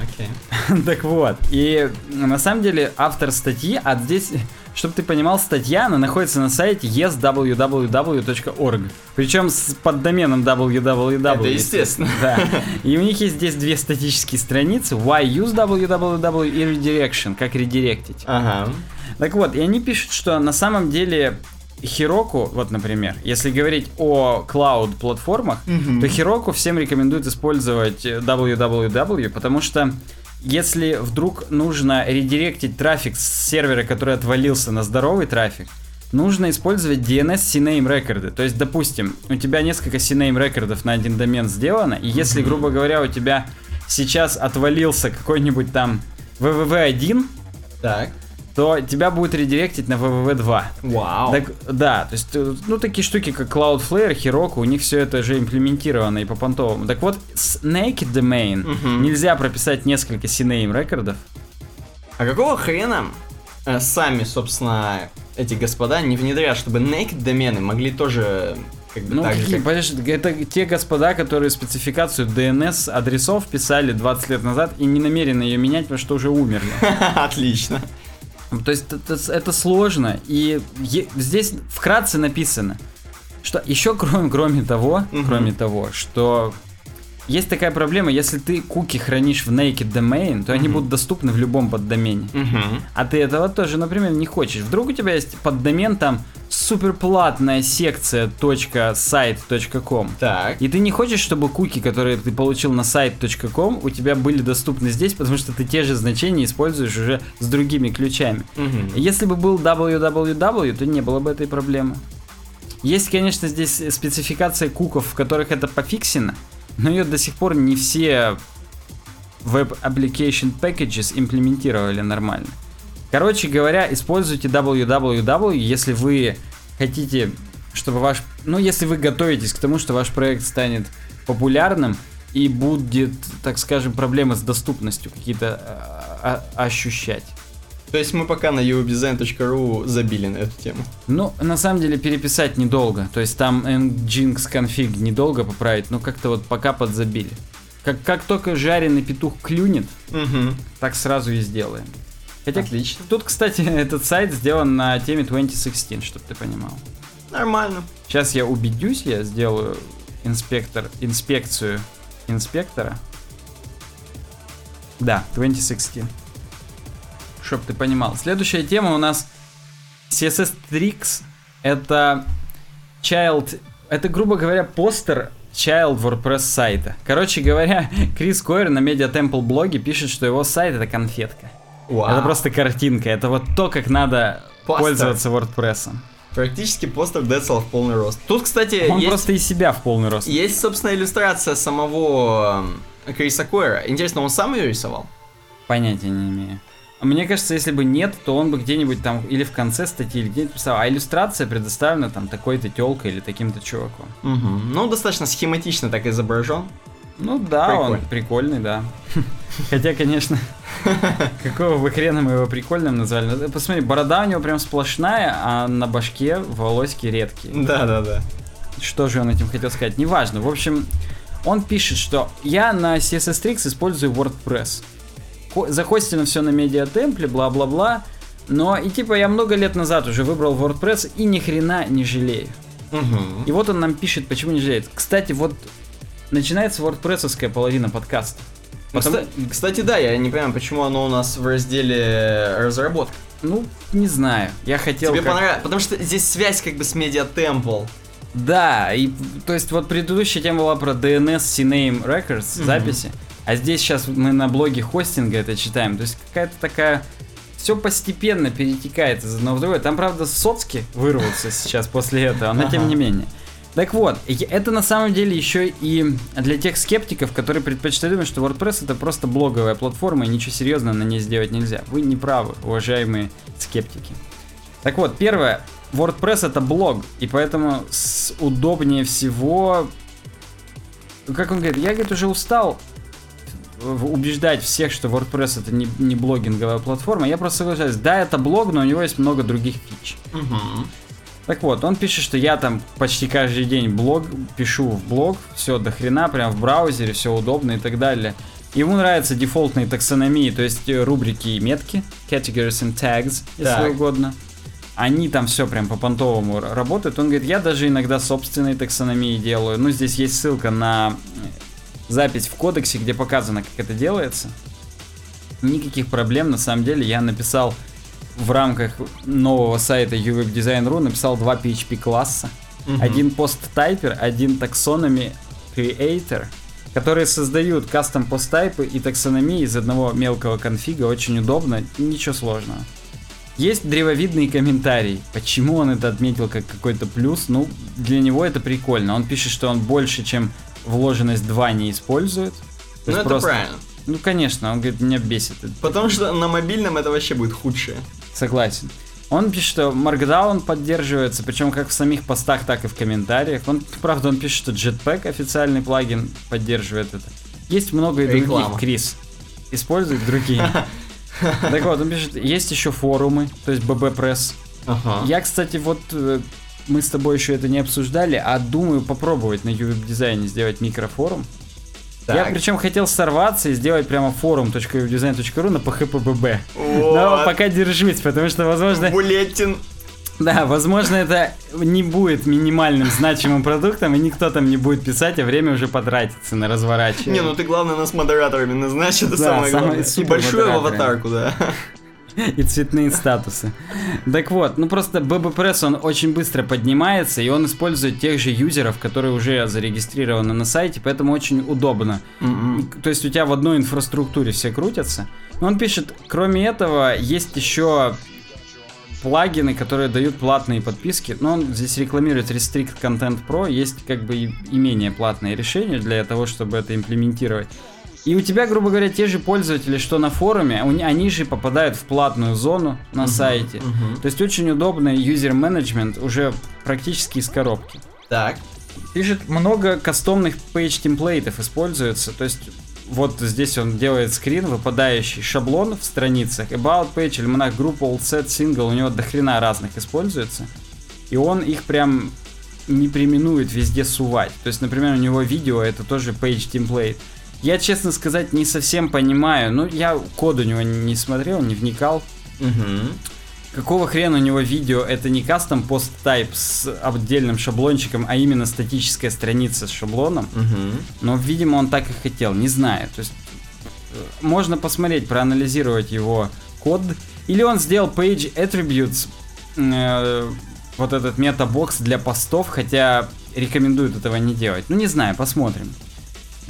Окей. Так вот, и на самом деле автор статьи, а здесь, чтобы ты понимал, статья, она находится на сайте yeswww.org. Причем с поддоменом www. Это естественно. Да. И у них есть здесь две статические страницы. Why use www и redirection, как редиректить. Ага. Так вот, и они пишут, что на самом деле Heroku, вот, например, если говорить о клауд-платформах, Мгм. то Heroku всем рекомендует использовать э, www, потому что если вдруг нужно редиректить трафик с сервера, который отвалился на здоровый трафик, нужно использовать DNS CNAME рекорды. То есть, допустим, у тебя несколько CNAME рекордов на один домен сделано, и если, грубо говоря, у тебя сейчас отвалился какой-нибудь там www1, Так. То тебя будет редиректить на www2. Вау. Так, да, то есть, ну, такие штуки, как Cloudflare, Heroku, у них все это уже имплементировано и по понтовому. Так вот, с Naked Domain Мгм. нельзя прописать несколько CNAME рекордов. А какого хрена э, сами, собственно, эти господа не внедрят, чтобы naked домены могли тоже как бы Ну, так же, какие, как- подожди, это те господа, которые спецификацию DNS адресов писали 20 лет назад и не намерены ее менять, потому что уже умерли. Отлично. То есть это, это сложно, и здесь вкратце написано, что еще кроме, кроме того, Мгм. кроме того, что есть такая проблема, если ты куки хранишь в naked domain, то они Мгм. будут доступны в любом поддомене. Мгм. А ты этого тоже, например, не хочешь. Вдруг у тебя есть поддомен там суперплатная секция .site.com. Так. И ты не хочешь, чтобы куки, которые ты получил на сайт.com, у тебя были доступны здесь, потому что ты те же значения используешь уже с другими ключами. Мгм. Если бы был www, то не было бы этой проблемы. Есть, конечно, здесь спецификация куков, в которых это пофиксено, но ее до сих пор не все Web Application Packages имплементировали нормально. Короче говоря, используйте www, если вы хотите, чтобы ваш... Ну, если вы готовитесь к тому, что ваш проект станет популярным и будет, так скажем, проблемы с доступностью какие-то а, а, ощущать. То есть мы пока на uwdesign.ru забили на эту тему. Ну, на самом деле переписать недолго. То есть там nginx конфиг недолго поправить, но как-то вот пока подзабили. Как, как только жареный петух клюнет, Угу. так сразу и сделаем. Хотя Отлично. тут, кстати, этот сайт сделан на теме 2016, чтобы ты понимал. Нормально. Сейчас я убедюсь, я сделаю инспектор, инспекцию инспектора. Да, 2016. Чтоб ты понимал. Следующая тема у нас CSS Tricks. Это child... Это, грубо говоря, постер child WordPress сайта. Короче говоря, Крис Койер на Media Temple блоге пишет, что его сайт это конфетка. Вау. Это просто картинка. Это вот то, как надо Постер. пользоваться WordPress. Практически постер Децл в полный рост. Тут, кстати, Он есть, просто из себя в полный рост. есть, собственно, иллюстрация самого эм, Криса Койера. Интересно, он сам ее рисовал? Понятия не имею. Мне кажется, если бы нет, то он бы где-нибудь там или в конце статьи, или где-нибудь писал, а иллюстрация предоставлена там такой-то телкой или таким-то чуваком. Угу. Ну, достаточно схематично так изображен. Ну да, он Прикольно. прикольный, да. Хотя, конечно, какого бы хрена мы его прикольным назвали. Ну, Посмотри, борода у него прям сплошная, а на башке волосики редкие. Да-да-да. Что же он этим хотел сказать? Неважно. В общем, он пишет, что я на CSS Tricks использую WordPress. Захостено все на медиатемпле, бла-бла-бла. Но и типа я много лет назад уже выбрал WordPress и ни хрена не жалею. Угу. И вот он нам пишет, почему не жалеет. Кстати, вот начинается WordPressовская половина подкаста. Потому- Кста- Кстати, да, я не понимаю, почему оно у нас в разделе разработка. Ну, не знаю. Я хотел... Тебе как- понравилось? Потому что здесь связь как бы с Media Temple. Да, и то есть вот предыдущая тема была про DNS CNAME Records, Мгм. записи, а здесь сейчас мы на блоге хостинга это читаем, то есть какая-то такая... Все постепенно перетекает из одного в другое. Там, правда, соцки вырвутся сейчас после этого, но тем не менее. Так вот, это на самом деле еще и для тех скептиков, которые предпочитают думать, что WordPress это просто блоговая платформа и ничего серьезного на ней сделать нельзя. Вы не правы, уважаемые скептики. Так вот, первое, WordPress это блог, и поэтому удобнее всего... Как он говорит, я, говорит, уже устал убеждать всех, что WordPress это не, не блогинговая платформа. Я просто соглашаюсь, да, это блог, но у него есть много других фич. Угу. Так вот, он пишет, что я там почти каждый день блог пишу в блог, все до хрена, прям в браузере, все удобно и так далее. Ему нравятся дефолтные таксономии, то есть э, рубрики и метки, categories and tags, если Так. угодно. Они там все прям по понтовому р- работают. Он говорит, я даже иногда собственные таксономии делаю. Ну, здесь есть ссылка на запись в кодексе, где показано, как это делается. Никаких проблем, на самом деле, я написал в рамках нового сайта uwebdesign.ru написал два PHP класса. Один пост-тайпер, один таксономи creator, которые создают кастом посттайпы и таксономии из одного мелкого конфига. Очень удобно, ничего сложного. Есть древовидный комментарий. Почему он это отметил как какой-то плюс? Ну, для него это прикольно. Он пишет, что он больше, чем вложенность 2 не использует. Ну это просто- правильно. Ну, конечно, он говорит, меня бесит. Потому что на мобильном это вообще будет худшее. Согласен. Он пишет, что Markdown поддерживается, причем как в самих постах, так и в комментариях. Он, правда, он пишет, что Jetpack официальный плагин поддерживает это. Есть много и других, Реклама. Крис. Использует другие. Так вот, он пишет, есть еще форумы, то есть Пресс. Ага. Я, кстати, вот э, мы с тобой еще это не обсуждали, а думаю попробовать на UWeb дизайне сделать микрофорум. Я Так. причем хотел сорваться и сделать прямо форум.webdesign.ru на PHPBB. Вот. Но пока держусь, потому что, возможно, Булетин. да, возможно, это не будет минимальным значимым продуктом, и никто там не будет писать, а время уже потратится на разворачивание. Не, ну ты главное нас модераторами назначь, это Да, самое главное. И большую аватарку, да. и цветные статусы. Так вот, ну просто BB Press, он очень быстро поднимается, и он использует тех же юзеров, которые уже зарегистрированы на сайте, поэтому очень удобно. То есть у тебя в одной инфраструктуре все крутятся. Но он пишет, кроме этого, есть еще плагины, которые дают платные подписки. Но он здесь рекламирует Restrict Content Pro. Есть как бы и менее платные решения для того, чтобы это имплементировать. И у тебя, грубо говоря, те же пользователи, что на форуме, они же попадают в платную зону на сайте. мгм. То есть очень удобный юзер-менеджмент уже практически из коробки. Так. Пишет, много кастомных page темплейтов используется. То есть вот здесь он делает скрин, выпадающий шаблон в страницах. About page, альманах группа, old set, single, у него до хрена разных используется. И он их прям не применует везде сувать. То есть, например, у него видео это тоже page template. Я, честно сказать, не совсем понимаю. Ну, я код у него не смотрел, не вникал. Мгм. Какого хрена у него видео это не кастом пост type с отдельным шаблончиком, а именно статическая страница с шаблоном? Мгм. Но, видимо, он так и хотел, не знаю. То есть э, можно посмотреть, проанализировать его код. Или он сделал page attributes, э, вот этот метабокс для постов, хотя рекомендуют этого не делать. Ну, не знаю, посмотрим.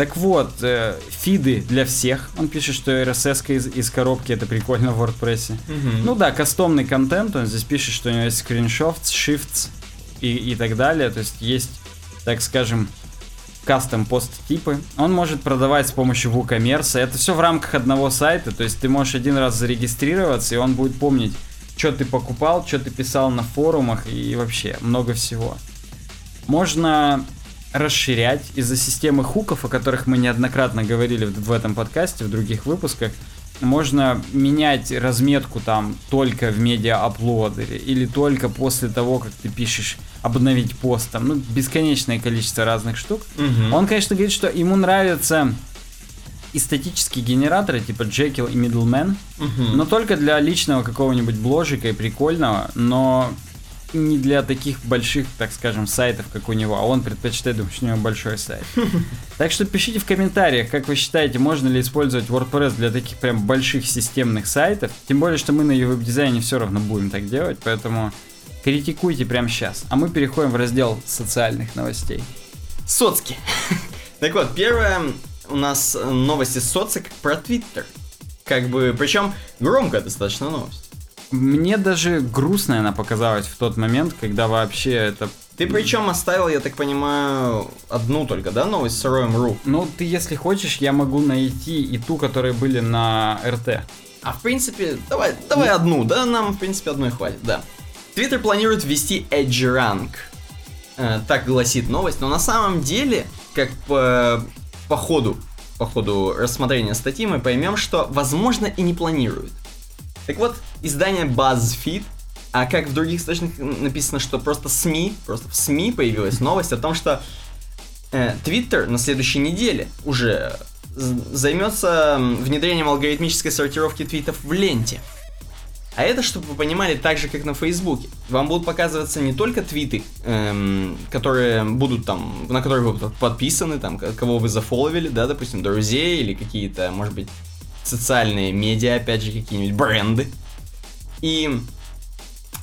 Так вот, э, фиды для всех. Он пишет, что RSS из, из коробки это прикольно в WordPress. Мгм. Ну да, кастомный контент, он здесь пишет, что у него есть скриншотс, shifts и, и так далее, то есть есть, так скажем, кастом пост типы. Он может продавать с помощью WooCommerce, это все в рамках одного сайта, то есть ты можешь один раз зарегистрироваться, и он будет помнить, что ты покупал, что ты писал на форумах и вообще много всего. Можно расширять из-за системы хуков, о которых мы неоднократно говорили в, в этом подкасте, в других выпусках. Можно менять разметку там только в медиа-аплодере или только после того, как ты пишешь обновить пост. Там, ну, бесконечное количество разных штук. Мгм. Он, конечно, говорит, что ему нравятся и статические генераторы, типа Jekyll и Middleman, Мгм. но только для личного какого-нибудь бложика и прикольного, но не для таких больших, так скажем, сайтов, как у него, а он предпочитает, думаю, что у него большой сайт. Так что пишите в комментариях, как вы считаете, можно ли использовать WordPress для таких прям больших системных сайтов. Тем более, что мы на веб-дизайне все равно будем так делать, поэтому критикуйте прямо сейчас. А мы переходим в раздел социальных новостей. Соцки. Так вот, первая у нас новость из соцек про Твиттер. Как бы, причем громкая достаточно новость. Мне даже грустная она показалась в тот момент, когда вообще это... Ты причем оставил, я так понимаю, одну только, да, новость с Роем.ру? Ну, ты, если хочешь, я могу найти и ту, которые были на РТ. А в принципе, давай, давай одну, да, нам в принципе одной хватит, да. Твиттер планирует ввести Edge Rank. Э, так гласит новость, но на самом деле, как по, по ходу, по ходу рассмотрения статьи мы поймем, что возможно и не планируют. Так вот, издание BuzzFeed, а как в других источниках написано, что просто СМИ, просто в СМИ появилась новость о том, что э, Twitter на следующей неделе уже з- займется внедрением алгоритмической сортировки твитов в ленте. А это, чтобы вы понимали, так же, как на Фейсбуке. Вам будут показываться не только твиты, эм, которые будут там, на которые вы под- подписаны, там, кого вы зафоловили, да, допустим, друзей или какие-то, может быть, социальные медиа, опять же, какие-нибудь бренды. И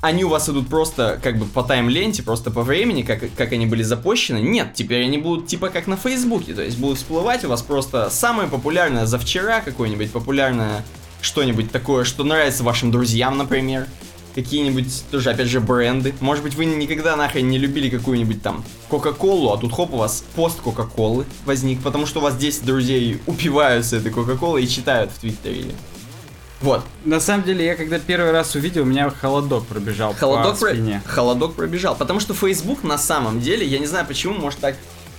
они у вас идут просто как бы по тайм-ленте, просто по времени, как, как они были запущены. Нет, теперь они будут типа как на Фейсбуке, то есть будут всплывать у вас просто самое популярное за вчера, какое-нибудь популярное что-нибудь такое, что нравится вашим друзьям, например. Какие-нибудь тоже, опять же, бренды. Может быть, вы никогда нахрен не любили какую-нибудь там Кока-Колу, а тут хоп, у вас пост Кока-Колы возник, потому что у вас 10 друзей упиваются этой Кока-Колой и читают в Твиттере. Вот. На самом деле, я когда первый раз увидел, у меня холодок пробежал Холодок, по про- спине. холодок пробежал. Потому что Facebook на самом деле, я не знаю почему, может так,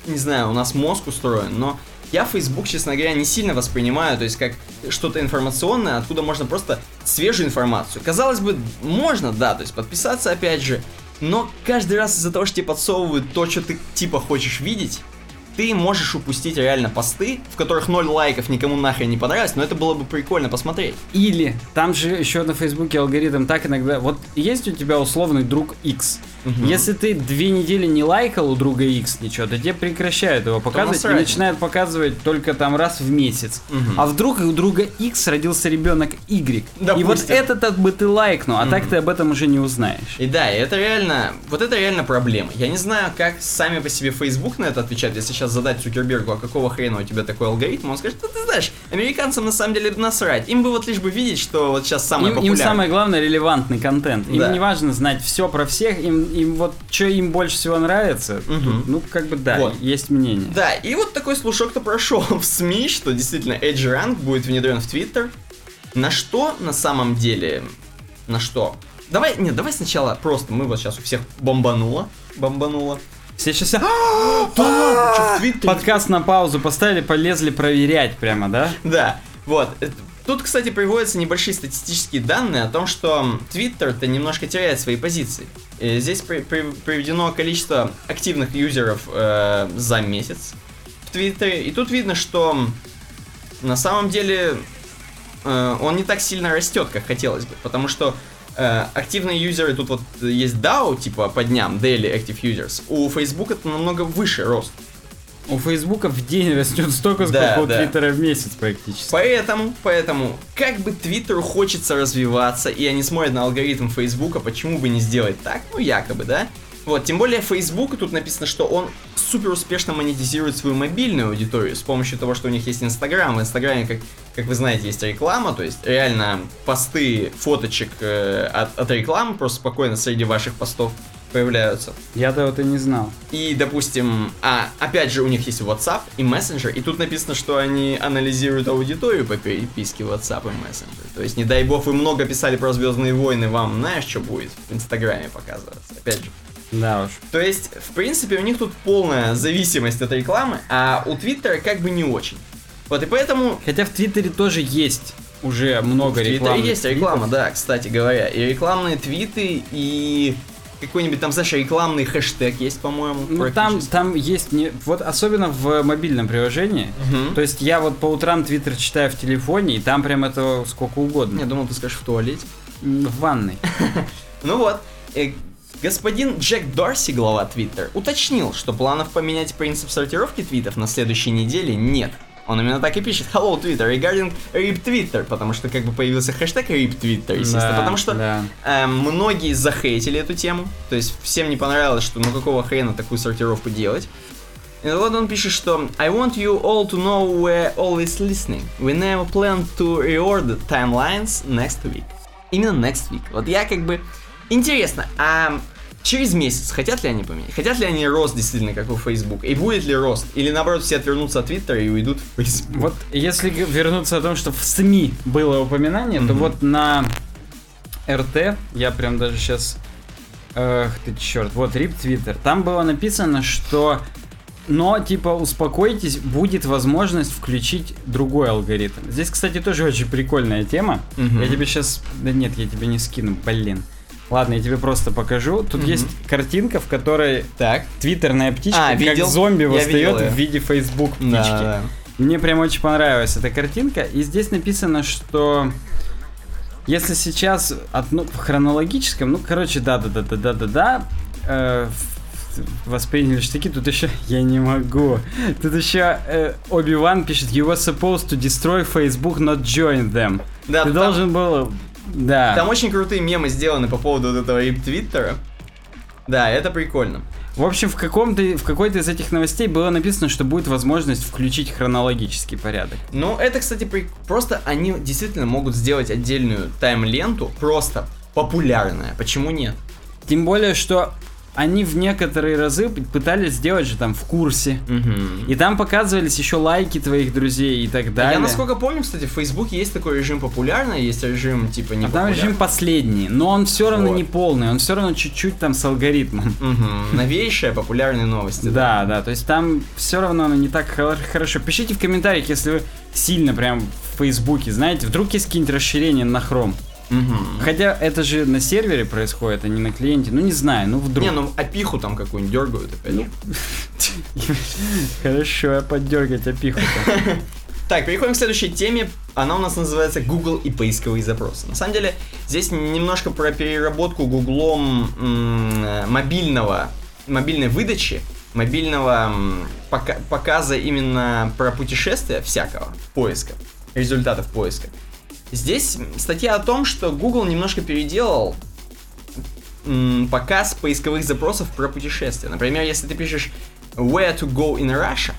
не знаю, у нас мозг устроен, но я Facebook, честно говоря, не сильно воспринимаю, то есть как что-то информационное, откуда можно просто свежую информацию. Казалось бы, можно, да, то есть подписаться опять же, но каждый раз из-за того, что тебе подсовывают то, что ты типа хочешь видеть, ты можешь упустить реально посты, в которых ноль лайков никому нахрен не понравилось, но это было бы прикольно посмотреть. Или там же еще на Фейсбуке алгоритм так иногда. Вот есть у тебя условный друг X. Мгм. Если ты две недели не лайкал у друга X ничего, то тебе прекращают его показывать и начинают показывать только там раз в месяц. Мгм. А вдруг у друга X родился ребенок Y. И вот Допустим. этот бы ты лайкнул, а так Мгм. ты об этом уже не узнаешь. И да, это реально, вот это реально проблема. Я не знаю, как сами по себе Facebook на это отвечает. Если сейчас задать Цукербергу, а какого хрена у тебя такой алгоритм, он скажет, ну ты знаешь, американцам на самом деле насрать. Им бы вот лишь бы видеть, что вот сейчас самое Им, им популярное. самое главное релевантный контент. Им Да. не важно знать все про всех, им, им вот что им больше всего нравится. Тут, ну, как бы да, Вот. есть мнение. Да, и вот такой слушок-то прошел в СМИ, что действительно Edge Rank будет внедрен в Twitter. На что на самом деле? На что? Давай, нет, давай сначала просто, мы вот сейчас у всех бомбануло. Бомбануло. Все сейчас Твиттере? подкаст на паузу поставили, полезли проверять прямо, да? Да, вот. Тут, кстати, приводятся небольшие статистические данные о том, что Twitter-то немножко теряет свои позиции. Э, Здесь при- при- приведено количество активных юзеров э, за месяц в Твиттере. И тут видно, что на самом деле э, он не так сильно растет, как хотелось бы. Потому что э, активные юзеры, тут вот есть DAO, типа по дням, Daily Active Users. У Facebook это намного выше рост. У Фейсбука в день растет столько, сколько Да, у да. Твиттера в месяц практически. Поэтому, поэтому, как бы Твиттеру хочется развиваться, и они смотрят на алгоритм Фейсбука, почему бы не сделать так, ну якобы, да? Вот, тем более Facebook, тут написано, что он супер успешно монетизирует свою мобильную аудиторию с помощью того, что у них есть Инстаграм. В Инстаграме, как, как вы знаете, есть реклама, то есть реально посты фоточек э, от, от рекламы просто спокойно среди ваших постов появляются. Я-то вот и не знал. И, допустим, а, опять же, у них есть WhatsApp и Messenger, и тут написано, что они анализируют аудиторию по переписке WhatsApp и Messenger. То есть, не дай бог, вы много писали про Звездные войны, вам знаешь, что будет в Инстаграме показываться. Опять же. Да уж. То есть, в принципе, у них тут полная зависимость от рекламы, а у Твиттера как бы не очень. Вот и поэтому Хотя в Твиттере тоже есть уже много в Твиттере рекламы. есть реклама, да, кстати говоря. И рекламные твиты, и какой-нибудь там, знаешь, рекламный хэштег есть, по-моему. Ну там, там есть, не... вот особенно в мобильном приложении. Мгм. То есть я вот по утрам Твиттер читаю в телефоне, и там прям этого сколько угодно. Я думал, ты скажешь в туалете. В ванной. Ну вот, э, господин Джек Дорси, глава Твиттер, уточнил, что планов поменять принцип сортировки твитов на следующей неделе нет. Он именно так и пишет Hello Twitter regarding RIP Twitter, потому что как бы появился хэштег RIP Twitter, естественно, Да, потому что да. э, многие захейтили эту тему, то есть всем не понравилось, что ну какого хрена такую сортировку делать. И вот он пишет, что I want you all to know we're always listening. We never plan to reorder timelines next week. Именно next week. Вот я как бы... Интересно, а через месяц хотят ли они поменять? Хотят ли они рост действительно, как у Facebook? И будет ли рост? Или наоборот все отвернутся от Твиттера и уйдут в Facebook? Вот если вернуться о том, что в СМИ было упоминание, то Мгм. вот на РТ, я прям даже сейчас... Эх ты черт, вот Рип Твиттер. Там было написано, что... Но, типа, успокойтесь, будет возможность включить другой алгоритм. Здесь, кстати, тоже очень прикольная тема. Мгм. Я тебе сейчас... Да нет, я тебе не скину, блин. Ладно, я тебе просто покажу. Тут есть картинка, в которой Так. твиттерная птичка, А, как видел? зомби, Я восстает её. в виде Facebook птички. Да, Мне прям очень понравилась эта картинка. И здесь написано, что если сейчас от, ну, в хронологическом, ну, короче, да, да, да, да, да, да, да, э, в- восприняли штыки, тут еще я не могу. Тут еще э, Оби-Ван пишет, you were supposed to destroy Facebook, not join them. Да, Ты там- должен был, да. Там очень крутые мемы сделаны по поводу вот этого рип Твиттера. Да, это прикольно. В общем, в каком-то, в какой-то из этих новостей было написано, что будет возможность включить хронологический порядок. Ну, это, кстати, при- просто они действительно могут сделать отдельную тайм-ленту, просто популярная. Почему нет? Тем более, что они в некоторые разы пытались сделать же там в курсе. Мгм. И там показывались еще лайки твоих друзей и так далее. Я насколько помню, кстати, в Facebook есть такой режим популярный, есть режим типа не А там режим последний, но он все равно Вот. не полный, он все равно чуть-чуть там с алгоритмом. Мгм. Новейшие популярные новости. Да, да, то есть там все равно оно не так хор- хорошо. Пишите в комментариях, если вы сильно прям в Фейсбуке, знаете, вдруг есть какие-нибудь расширения на Chrome. Мгм. Хотя это же на сервере происходит, а не на клиенте. Ну не знаю, ну вдруг. Не, ну опиху там какую-нибудь дергают опять. Ну, Хорошо, я поддергать опиху. Так, переходим к следующей теме. Она у нас называется Google и поисковые запросы. На самом деле, здесь немножко про переработку Гуглом э, мобильного, мобильной выдачи, мобильного пока- показа именно про путешествия всякого, поиска, результатов поиска. Здесь статья о том, что Google немножко переделал показ поисковых запросов про путешествия. Например, если ты пишешь Where to go in Russia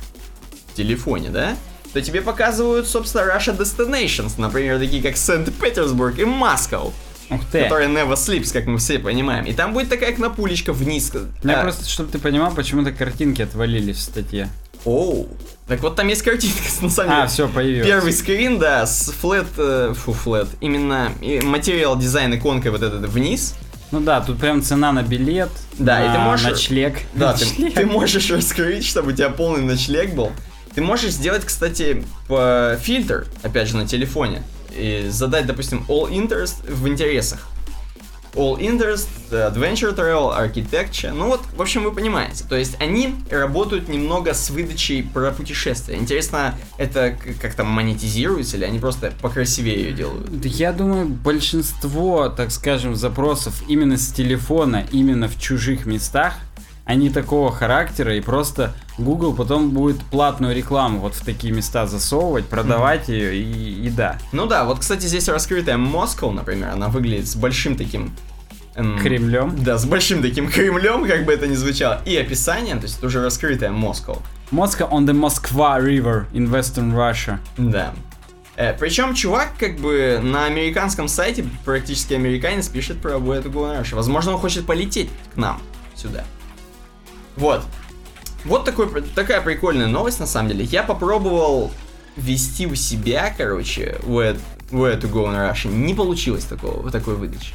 в телефоне, да? То тебе показывают, собственно, Russia Destinations, например, такие как Санкт-Петербург и Москва, Ух ты. которые never sleeps, как мы все понимаем. И там будет такая кнопулечка вниз. Меня А, просто, чтобы ты понимал, почему-то картинки отвалились в статье. Оу. Так вот там есть картинка, на самом деле. А, все, появилось. Первый скрин, да, с флет, э, фу, флет, именно и материал дизайн иконкой вот этот вниз. Ну да, тут прям цена на билет, Да, и на ты можешь- ночлег. Да, ты, Ночлег. ты можешь раскрыть, чтобы у тебя полный ночлег был. Ты можешь сделать, кстати, фильтр, опять же, на телефоне. Задать, допустим, all interest в интересах. All interest, adventure travel, architecture. Ну вот, в общем, вы понимаете. То есть они работают немного с выдачей про путешествия. Интересно, это к- как-то монетизируется или они просто покрасивее ее делают? Да Я думаю, большинство, так скажем, запросов именно с телефона, именно в чужих местах, они такого характера, и просто Google потом будет платную рекламу вот в такие места засовывать, продавать ее, и, и да. Ну да, вот, кстати, здесь раскрытая Москва, например, она выглядит с большим таким... эм, Кремлем. Да, с большим таким Кремлем, как бы это ни звучало, и описанием, то есть это уже раскрытая Москва. Moscow on the Moskva River in Western Russia. Да. причем чувак как бы на американском сайте, практически американец, пишет про Where to go in Russia. Возможно, он хочет полететь к нам сюда. Вот. Вот такой, такая прикольная новость, на самом деле. Я попробовал ввести у себя, короче, where, where to go in Russia. Не получилось такого, такой выдачи.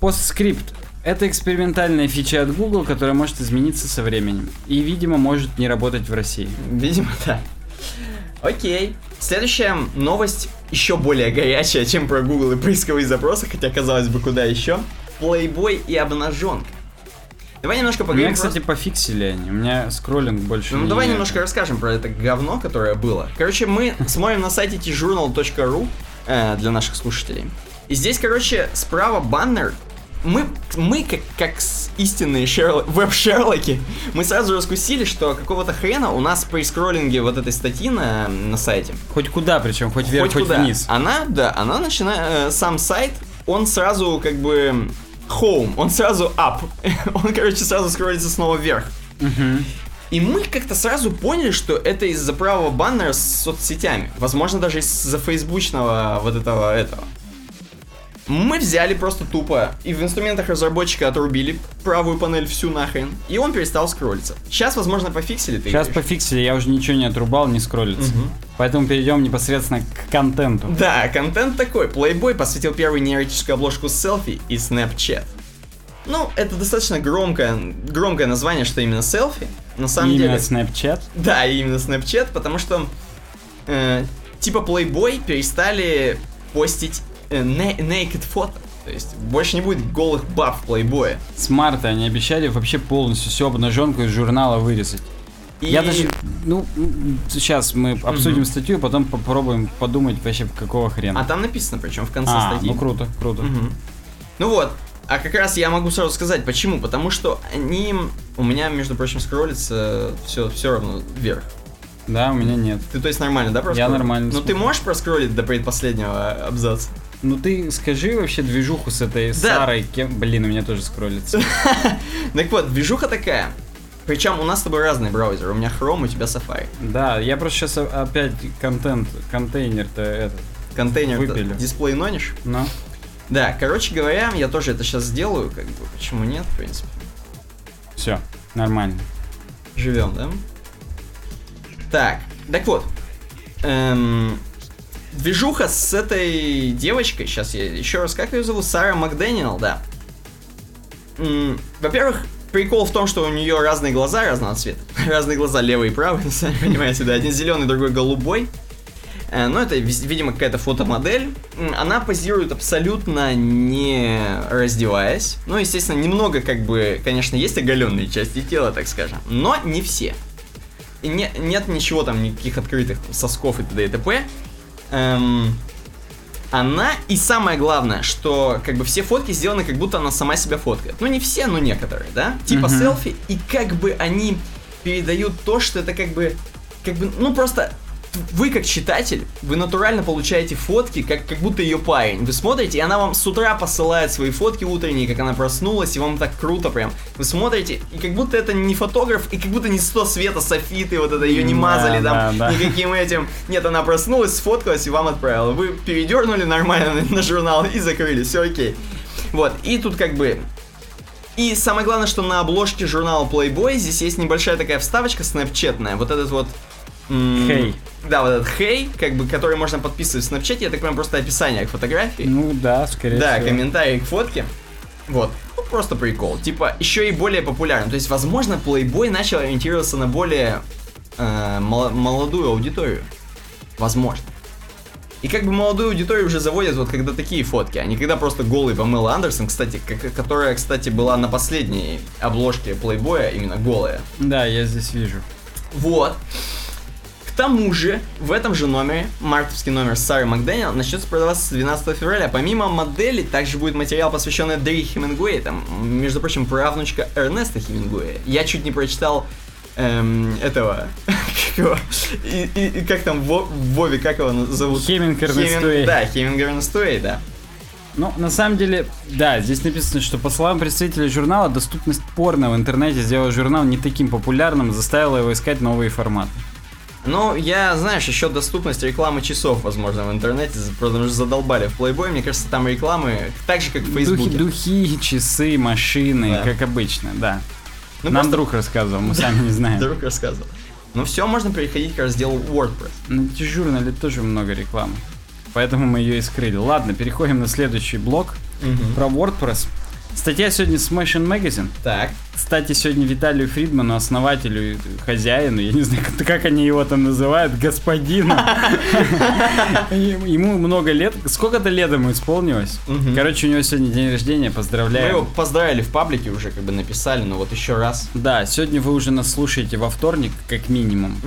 Постскрипт. Это экспериментальная фича от Google, которая может измениться со временем. И, видимо, может не работать в России. Видимо, да. Окей. Следующая новость еще более горячая, чем про Google и поисковые запросы, хотя казалось бы куда еще. Плейбой и обнаженка. Давай немножко поговорим. меня, кстати, пофиксили они. У меня скроллинг больше Ну не... давай немножко расскажем про это говно, которое было. Короче, мы смотрим на сайте tjournal.ru э, для наших слушателей. И здесь, короче, справа баннер. Мы, мы как, как истинные Шерло- веб-шерлоки, мы сразу раскусили, что какого-то хрена у нас при скроллинге вот этой статьи на, на сайте Хоть куда, причем, хоть вверх, хоть хоть, куда. вниз. Она, да, она начинает, э, сам сайт, он сразу как бы home, он сразу up, он, короче, сразу скроллится снова вверх. И мы как-то сразу поняли, что это из-за правого баннера с соцсетями. Возможно, даже из-за фейсбучного вот этого этого. Мы взяли просто тупо и в инструментах разработчика отрубили правую панель всю нахрен, и он перестал скроллиться. Сейчас, возможно, пофиксили ты Сейчас говоришь? пофиксили, я уже ничего не отрубал, не скроллится. Мгм. Поэтому перейдем непосредственно к контенту. Да, контент такой. Playboy посвятил первую неэротическую обложку селфи и Snapchat. Ну, это достаточно громкое, громкое название, что именно селфи. На самом Именно деле... Snapchat. Да, именно Snapchat, потому что э, типа Playboy перестали постить naked фото. То есть больше не будет голых баб в Playboy. С марта они обещали вообще полностью всю обнаженку из журнала вырезать. И... Я даже, ну, сейчас мы обсудим статью, потом попробуем подумать вообще какого хрена. А там написано, причем в конце А, статьи. ну круто, круто. Мгм. Ну вот, а как раз я могу сразу сказать, почему. Потому что они у меня, между прочим, скроллится все, все равно вверх. Да, у меня нет. Ты то есть нормально, да, проскроллил? нормально Ну ты можешь проскроллить до предпоследнего абзаца? Ну ты скажи вообще движуху с этой Да. Сарой, кем... Блин, у меня тоже скроллится. Так вот, движуха такая. Причем у нас с тобой разные браузеры. У меня Chrome, у тебя Safari. Да, я просто сейчас опять контент, контейнер-то этот. Контейнер Выпили. дисплей нонишь. Ну, Да, короче говоря, я тоже это сейчас сделаю, как бы, почему нет, в принципе. Все, нормально. Живем, да? Так, так вот. Эм, движуха с этой девочкой, сейчас я еще раз, как ее зовут? Сара Макдэниел, да. Во-первых, прикол в том, что у нее разные глаза разного цвета. Разные глаза, левый и правый, сами понимаете, да. Один зеленый, другой голубой. Э, Ну, это, видимо, какая-то фотомодель. Она позирует абсолютно не раздеваясь. Ну, естественно, немного, как бы, конечно, есть оголенные части тела, так скажем, но не все. И не- нет ничего там, никаких открытых сосков и т.д. и т.п. Эм, она, и самое главное, что как бы все фотки сделаны, как будто она сама себя фоткает. Ну, не все, но некоторые, да? Типа Мгм. селфи, и как бы они передают то, что это как бы, как бы, ну просто вы как читатель, вы натурально получаете фотки, как, как будто ее парень. Вы смотрите, и она вам с утра посылает свои фотки утренние, как она проснулась, и вам так круто прям. Вы смотрите, и как будто это не фотограф, и как будто не 100 света софиты, вот это ее не Да, мазали там да, да. никаким этим. Нет, она проснулась, сфоткалась и вам отправила. Вы передернули нормально на, на журнал и закрыли, все окей. Вот, и тут как бы и самое главное, что на обложке журнала Playboy здесь есть небольшая такая вставочка снэпчатная. Вот этот вот... Хей. Да, вот этот хей, как бы, который можно подписывать в снэпчате, это прям просто описание к фотографии. Ну да, скорее да, всего. комментарий к фотке. Вот. Ну, просто прикол. Типа, еще и более популярным. То есть, возможно, Playboy начал ориентироваться на более э, молодую аудиторию. Возможно. И как бы молодую аудиторию уже заводят вот когда такие фотки, а не когда просто голый Памела Андерсон, кстати, как- которая, кстати, была на последней обложке Плейбоя, именно голая. Да, я здесь вижу. Вот. К тому же, в этом же номере, мартовский номер Сары Макдэниел, начнется продаваться с 12 февраля. Помимо модели, также будет материал, посвященный Дэри Хемингуэй, там, между прочим, правнучка Эрнеста Хемингуэя. Я чуть не прочитал эм, этого, как его, и, и- и как там Во- Вове, как его зовут? Хеминг Эрнест Хеминг- Уэй. Да, Хеминг Эрнест Уэй, да. Ну, на самом деле, да, здесь написано, что по словам представителей журнала, доступность порно в интернете сделала журнал не таким популярным, заставила его искать новые форматы. Ну, я, знаешь, еще доступность рекламы часов, возможно, в интернете, потому что задолбали в Playboy. Мне кажется, там рекламы так же, как в Духи, Фейсбуке. духи, часы, машины, Да. как обычно, да. Ну, Нам просто друг рассказывал, мы сами не знаем. Друг рассказывал. Ну все, можно переходить к разделу WordPress. На журнале тоже много рекламы. Поэтому мы ее и скрыли. Ладно, переходим на следующий блок про WordPress. Статья сегодня с Smashing Magazine. Так. Кстати, сегодня Виталию Фридману, основателю хозяину, я не знаю, как, они его там называют, господину. Ему много лет. Сколько-то лет ему исполнилось. Короче, у него сегодня день рождения, Мы поздравляем. его поздравили в паблике уже, как бы написали, но вот еще раз. Да, сегодня вы уже нас слушаете во вторник, как минимум.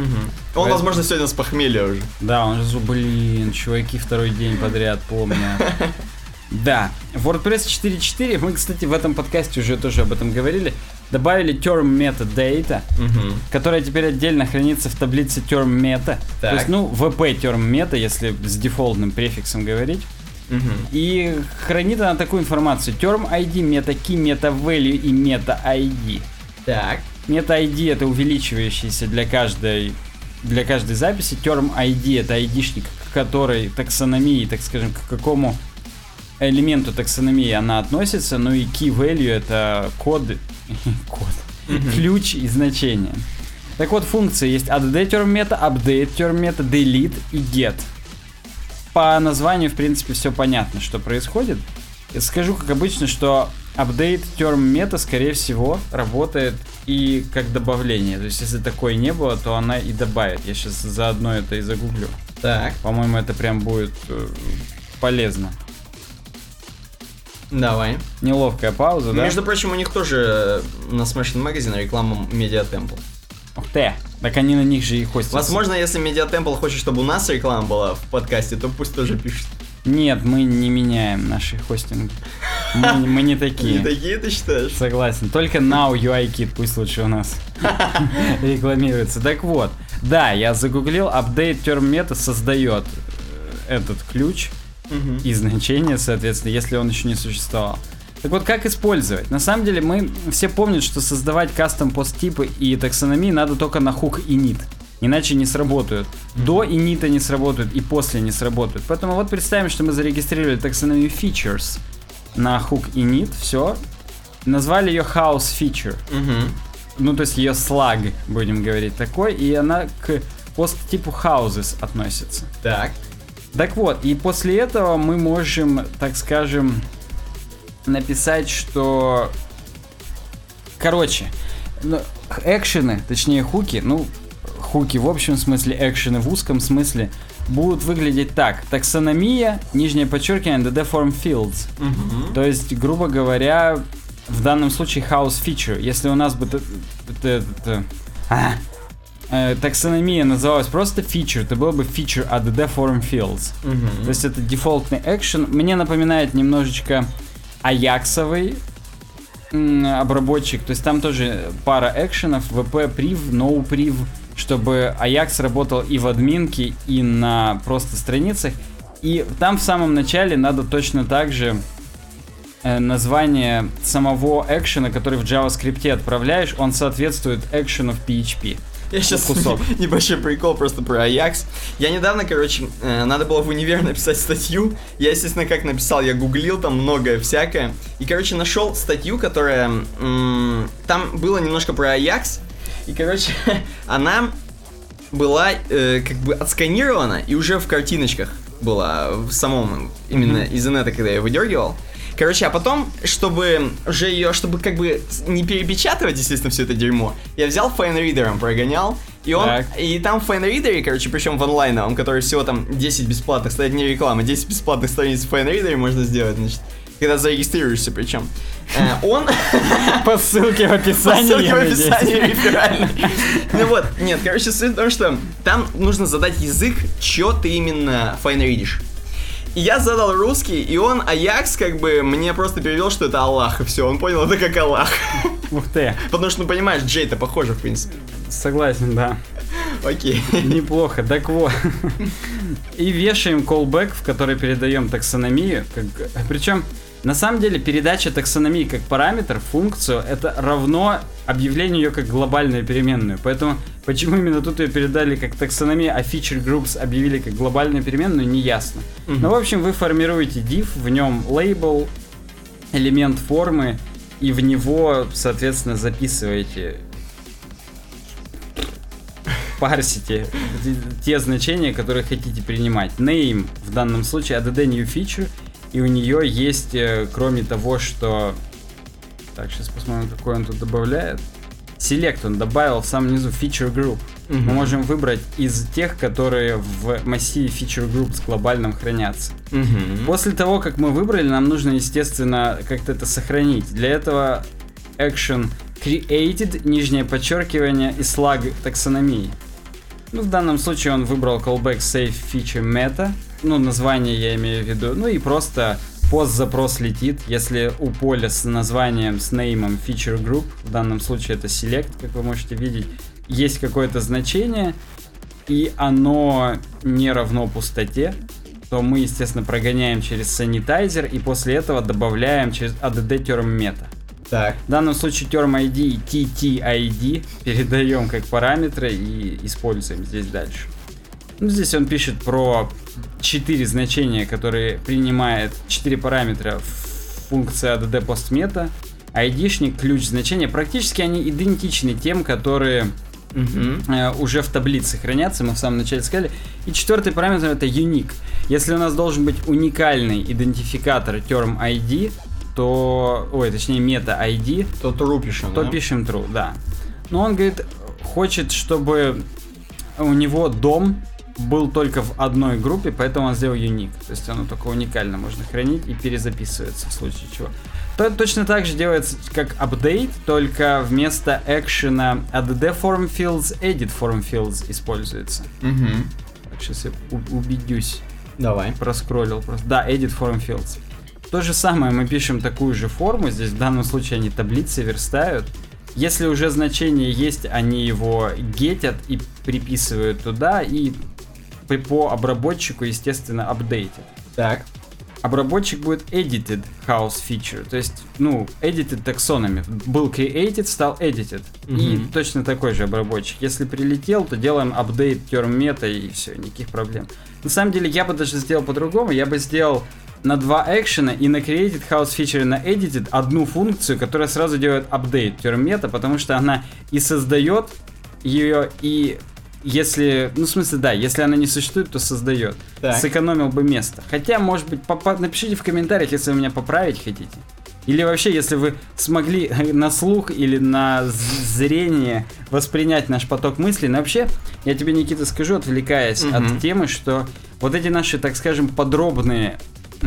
Он, возможно, сегодня с похмелья уже. Да, он же, блин, чуваки второй день подряд помнят. Да, WordPress 4.4, мы, кстати, в этом подкасте уже тоже об этом говорили, добавили term metadata, которая теперь отдельно хранится в таблице term meta. То Так. есть, ну, VP term meta, если с дефолтным префиксом говорить. И хранит она такую информацию. Term ID, meta key, meta value и meta ID. Так. Meta ID это увеличивающийся для каждой для каждой записи. Term ID это ID-шник, к которой таксономии, так скажем, к какому элементу таксономии она относится. Ну и key value это код, код ключ и значение. Так вот, функции есть add term meta, update term meta, delete и get. По названию, в принципе, все понятно, что происходит. Скажу, как обычно, что update term meta, скорее всего, работает и как добавление. То есть, если такое не было, то она и добавит. Я сейчас заодно это и загуглю. Так. По-моему, это прям будет э, полезно. Давай. Неловкая пауза, да? Между прочим, у них тоже э, на Smashing Magazine реклама Media Temple. Ух ты! Так они на них же и хостятся. Возможно, если Media Temple хочет, чтобы у нас реклама была в подкасте, то пусть тоже пишет. Нет, мы не меняем наши хостинги. Мы, мы не такие. Не такие ты считаешь? Согласен. Только Now UI Kit пусть лучше у нас рекламируется. Так вот, да, я загуглил, term meta создает э, этот ключ И значение, соответственно, если он еще не существовал. Так вот, как использовать? На самом деле, мы все помнят, что создавать кастом посттипы и таксономии надо только на хук и нит. Иначе не сработают. До и нита не сработают, и после не сработают. Поэтому вот представим, что мы зарегистрировали таксономию features на хук и нит. Все. назвали ее House Feature. Мгм. Ну, то есть ее слаг, будем говорить, такой, и она к посттипу Houses относится. Так. Так вот, и после этого мы можем, так скажем, написать, что... Короче, ну, экшены, точнее хуки, ну, хуки в общем смысле, экшены в узком смысле, будут выглядеть так. Таксономия, нижнее подчеркивание, DD Form Fields. Мгм. То есть, грубо говоря, в данном случае house feature. Если у нас бы т- т- т- а, э, таксономия называлась просто feature, то было бы feature ADD form fields. Мгм. То есть это дефолтный экшен. Мне напоминает немножечко аяксовый обработчик. То есть там тоже пара экшенов, VP priv, no priv, чтобы Ajax работал и в админке, и на просто страницах. И там в самом начале надо точно так же э, название самого экшена, который в JavaScript отправляешь, он соответствует экшену в PHP. Я сейчас кусок. небольшой прикол просто про Аякс. Я недавно, короче, э, надо было в универ написать статью. Я, естественно, как написал, я гуглил там многое всякое. И, короче, нашел статью, которая... там было немножко про Аякс. И, короче, она была э, как бы отсканирована и уже в картиночках была в самом именно из инета, когда я выдергивал. Короче, а потом, чтобы уже ее, чтобы как бы не перепечатывать, естественно, все это дерьмо, я взял файнридером, прогонял, и он, Так. и там в файнридере, короче, причем в онлайновом, который всего там 10 бесплатных, кстати, не реклама, 10 бесплатных страниц в файнридере можно сделать, значит, когда зарегистрируешься причем. Э, Он... По ссылке в По описании. ссылке в описании реферальной. Ну вот, нет, короче, суть в том, что там нужно задать язык, чё ты именно файнридишь. И я задал русский, и он, Аякс, как бы, мне просто перевел, что это Аллах, и все, он понял это как Аллах. Ух ты, Потому что, ну, понимаешь, Джей-то похоже, в принципе. согласен, да. Окей. Неплохо, так вот. И вешаем callback, в который передаем таксономию. Как... Причем, на самом деле, передача таксономии как параметр, функцию, это равно объявлению ее как глобальную переменную. Поэтому, почему именно тут ее передали как таксономия, а feature groups объявили как глобальную переменную, не ясно. Мгм. Ну, в общем, вы формируете div, в нем лейбл, элемент формы, и в него, соответственно, записываете парсите те- те значения, которые хотите принимать. Name в данном случае add new feature, и у нее есть, э, кроме того, что... Так, сейчас посмотрим, какой он тут добавляет. Select он добавил в самом низу feature group. Мы Мгм. можем выбрать из тех, которые в массиве feature group с глобальным хранятся. Мгм. После того, как мы выбрали, нам нужно, естественно, как-то это сохранить. Для этого action created, нижнее подчеркивание и слаг таксономии. Ну, в данном случае он выбрал callback save feature meta. Ну, название я имею в виду. Ну и просто пост запрос летит, если у поля с названием, с неймом feature group, в данном случае это select, как вы можете видеть, есть какое-то значение, и оно не равно пустоте, то мы, естественно, прогоняем через санитайзер и после этого добавляем через add term meta. Так. В данном случае term ID и TTID передаем как параметры и используем здесь дальше. Ну, здесь он пишет про 4 значения, которые принимает 4 параметра функция add postmeta, ID-шник, ключ значения. Практически они идентичны тем, которые э, уже в таблице хранятся, мы в самом начале сказали. И четвертый параметр это unique. Если у нас должен быть уникальный идентификатор term ID, то, ой, точнее мета ID, То true пишем, то да? пишем true, да. Но он говорит, хочет, чтобы у него дом был только в одной группе, поэтому он сделал unique. То есть оно только уникально можно хранить и перезаписывается в случае чего. То точно так же делается как update, только вместо экшена add form fields, edit form fields используется. Так, сейчас я убедюсь. Давай. Проскроллил просто. Да, edit form fields. То же самое, мы пишем такую же форму, здесь в данном случае они таблицы верстают. Если уже значение есть, они его гетят и приписывают туда, и по- по обработчику, естественно, апдейтят. Так. Обработчик будет edited house feature, то есть, ну, edited таксонами. Был created, стал edited. И Мгм. точно такой же обработчик. Если прилетел, то делаем update term meta и все, никаких проблем. На самом деле, я бы даже сделал по-другому. Я бы сделал на два экшена и на Created House Feature и на Edited одну функцию, которая сразу делает апдейт термета, потому что она и создает ее, и если, ну в смысле, да, если она не существует, то создает. Так. Сэкономил бы место. Хотя, может быть, попа- напишите в комментариях, если вы меня поправить хотите. Или вообще, если вы смогли на слух или на зрение воспринять наш поток мыслей. Но вообще, я тебе, Никита, скажу, отвлекаясь Мгм. от темы, что вот эти наши, так скажем, подробные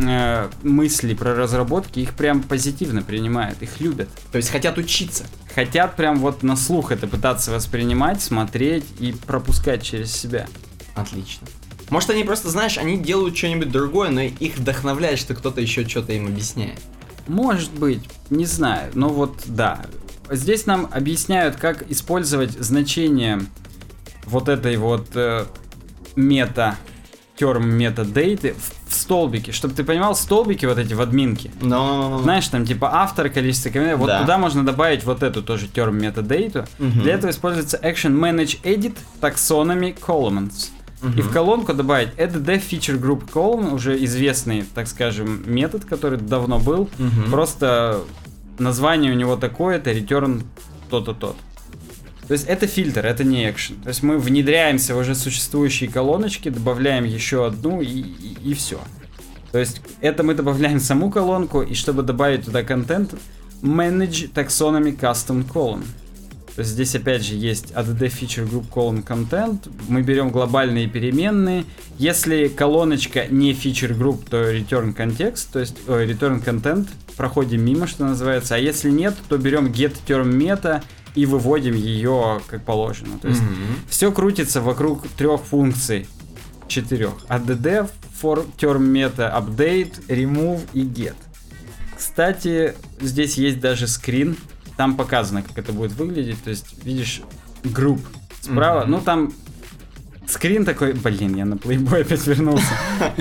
э, мысли про разработки, их прям позитивно принимают, их любят. То есть хотят учиться. Хотят прям вот на слух это пытаться воспринимать, смотреть и пропускать через себя. Отлично. Может, они просто, знаешь, они делают что-нибудь другое, но их вдохновляет, что кто-то еще что-то им объясняет. Может быть, не знаю, но вот да. Здесь нам объясняют, как использовать значение вот этой вот э, мета, терм мета дейты в, в столбике. Чтобы ты понимал, столбики вот эти в админке. Но... Знаешь, там типа автор, количество комментариев. Вот Да. туда можно добавить вот эту тоже терм дейту. Мгм. Для этого используется action manage edit taxonomy columns. И в колонку добавить add feature group column, уже известный, так скажем, метод, который давно был. Мгм. Просто название у него такое, это return то-то тот. То есть это фильтр, это не экшен. То есть мы внедряемся в уже существующие колоночки, добавляем еще одну и, и, все. То есть это мы добавляем саму колонку, и чтобы добавить туда контент, manage taxonomy custom column. То есть здесь опять же есть add feature group column content. Мы берем глобальные переменные. Если колоночка не feature group, то return context, то есть ой, return content. Проходим мимо, что называется. А если нет, то берем get term meta и выводим ее как положено. То есть Мгм. все крутится вокруг трех функций. Четырех. add for term meta update, remove и get. Кстати, здесь есть даже скрин. Там показано, как это будет выглядеть. То есть, видишь, групп справа. Мгм. Ну, там скрин такой... Блин, я на Playboy опять вернулся.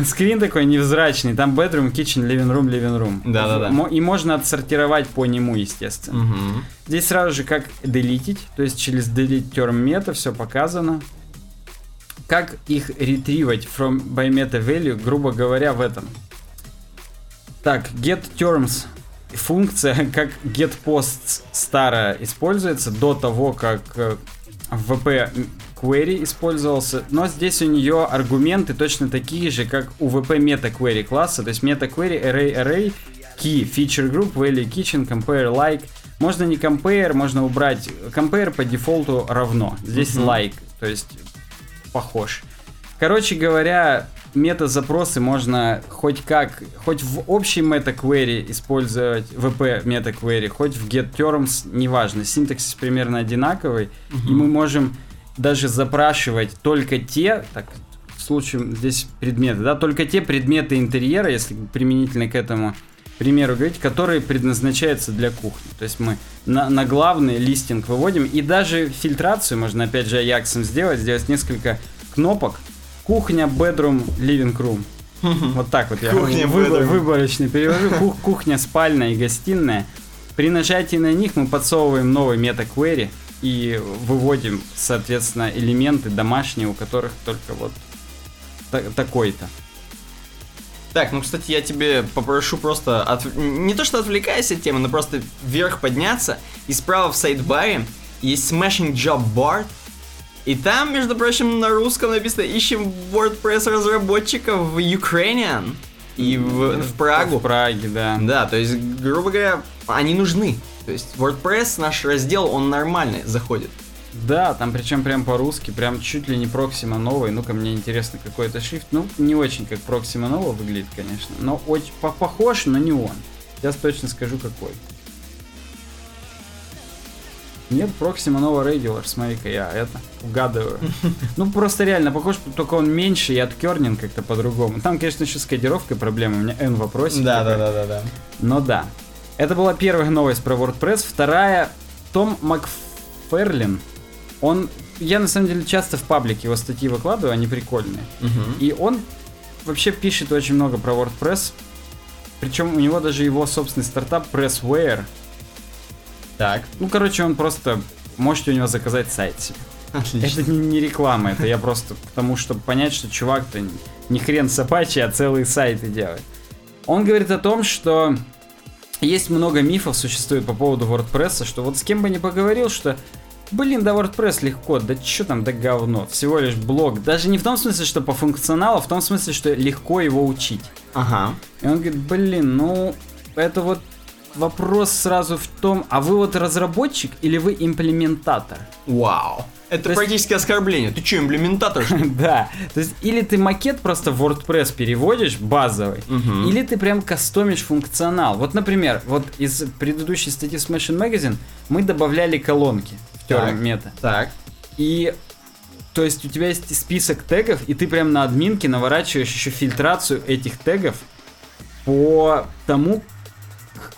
Скрин такой невзрачный. Там bedroom, kitchen, living room, living room. Да-да-да. И можно отсортировать по нему, естественно. Мгм. Здесь сразу же как делитить, то есть через delete term meta все показано. Как их ретривать from by meta value, грубо говоря, в этом. Так, get terms функция, как get posts старая используется до того, как э, VP query использовался, но здесь у нее аргументы точно такие же, как у VP meta query класса, то есть meta query array array key feature group value kitchen compare like можно не compare, можно убрать compare по дефолту равно. Здесь Мгм. like, то есть похож. Короче говоря, мета-запросы можно хоть как, хоть в общей мета-квери использовать VP мета-квери, хоть в getTerms, неважно, синтаксис примерно одинаковый, и мы можем даже запрашивать только те, так, в случае здесь предметы, да, только те предметы интерьера, если применительно к этому примеру говорить, которые предназначаются для кухни. То есть мы на, на главный листинг выводим, и даже фильтрацию можно опять же Аяксом сделать, сделать несколько кнопок, кухня, bedroom, living room. Вот так вот я Кухня, выбор- выборочно перевожу. Кух- кухня, спальня и гостиная. При нажатии на них мы подсовываем новый мета-квери и выводим, соответственно, элементы домашние, у которых только вот та- такой-то. Так, ну, кстати, я тебе попрошу просто, от- не то что отвлекаясь от темы, но просто вверх подняться, и справа в сайдбаре есть Smashing Job Bar, и там, между прочим, на русском написано «Ищем WordPress разработчиков в Ukrainian» и в, в Прагу. В Праге, да. Да, то есть, грубо говоря, они нужны. То есть WordPress, наш раздел, он нормальный заходит. Да, там причем прям по-русски, прям чуть ли не Proxima новый. Ну-ка, мне интересно, какой это шрифт. Ну, не очень как Proxima Nova выглядит, конечно. Но очень по- похож, но не он. Сейчас точно скажу, какой. Нет, Proxima Nova Regular, смотри-ка, я это угадываю. Ну, просто реально похож, только он меньше и откернен как-то по-другому. Там, конечно, еще с кодировкой проблема, у меня N вопросик. такой. да, да. Но да. Это была первая новость про WordPress. Вторая, Том Макферлин. Он, я на самом деле часто в паблике его статьи выкладываю, они прикольные. И он вообще пишет очень много про WordPress. Причем у него даже его собственный стартап Pressware. Так, Ну, короче, он просто... Можете у него заказать сайт себе. отлично. Это не, не реклама, это я просто потому, чтобы понять, что чувак-то не хрен собачий, а целые сайты делает. Он говорит о том, что есть много мифов существует по поводу WordPress, что вот с кем бы ни поговорил, что Блин, да WordPress легко, да чё там, да говно, всего лишь блог. Даже не в том смысле, что по функционалу, а в том смысле, что легко его учить. Ага. И он говорит, блин, ну, это вот вопрос сразу в том, а вы вот разработчик или вы имплементатор? Вау. Это То есть- практически оскорбление. Ты что, имплементатор? Да, то есть или ты макет просто в WordPress переводишь, базовый, или ты прям кастомишь функционал. Вот, например, вот из предыдущей статьи Smashing Magazine мы добавляли колонки в. Term Meta. Так. И то есть у тебя есть список тегов, и ты прям на админке наворачиваешь еще фильтрацию этих тегов по тому,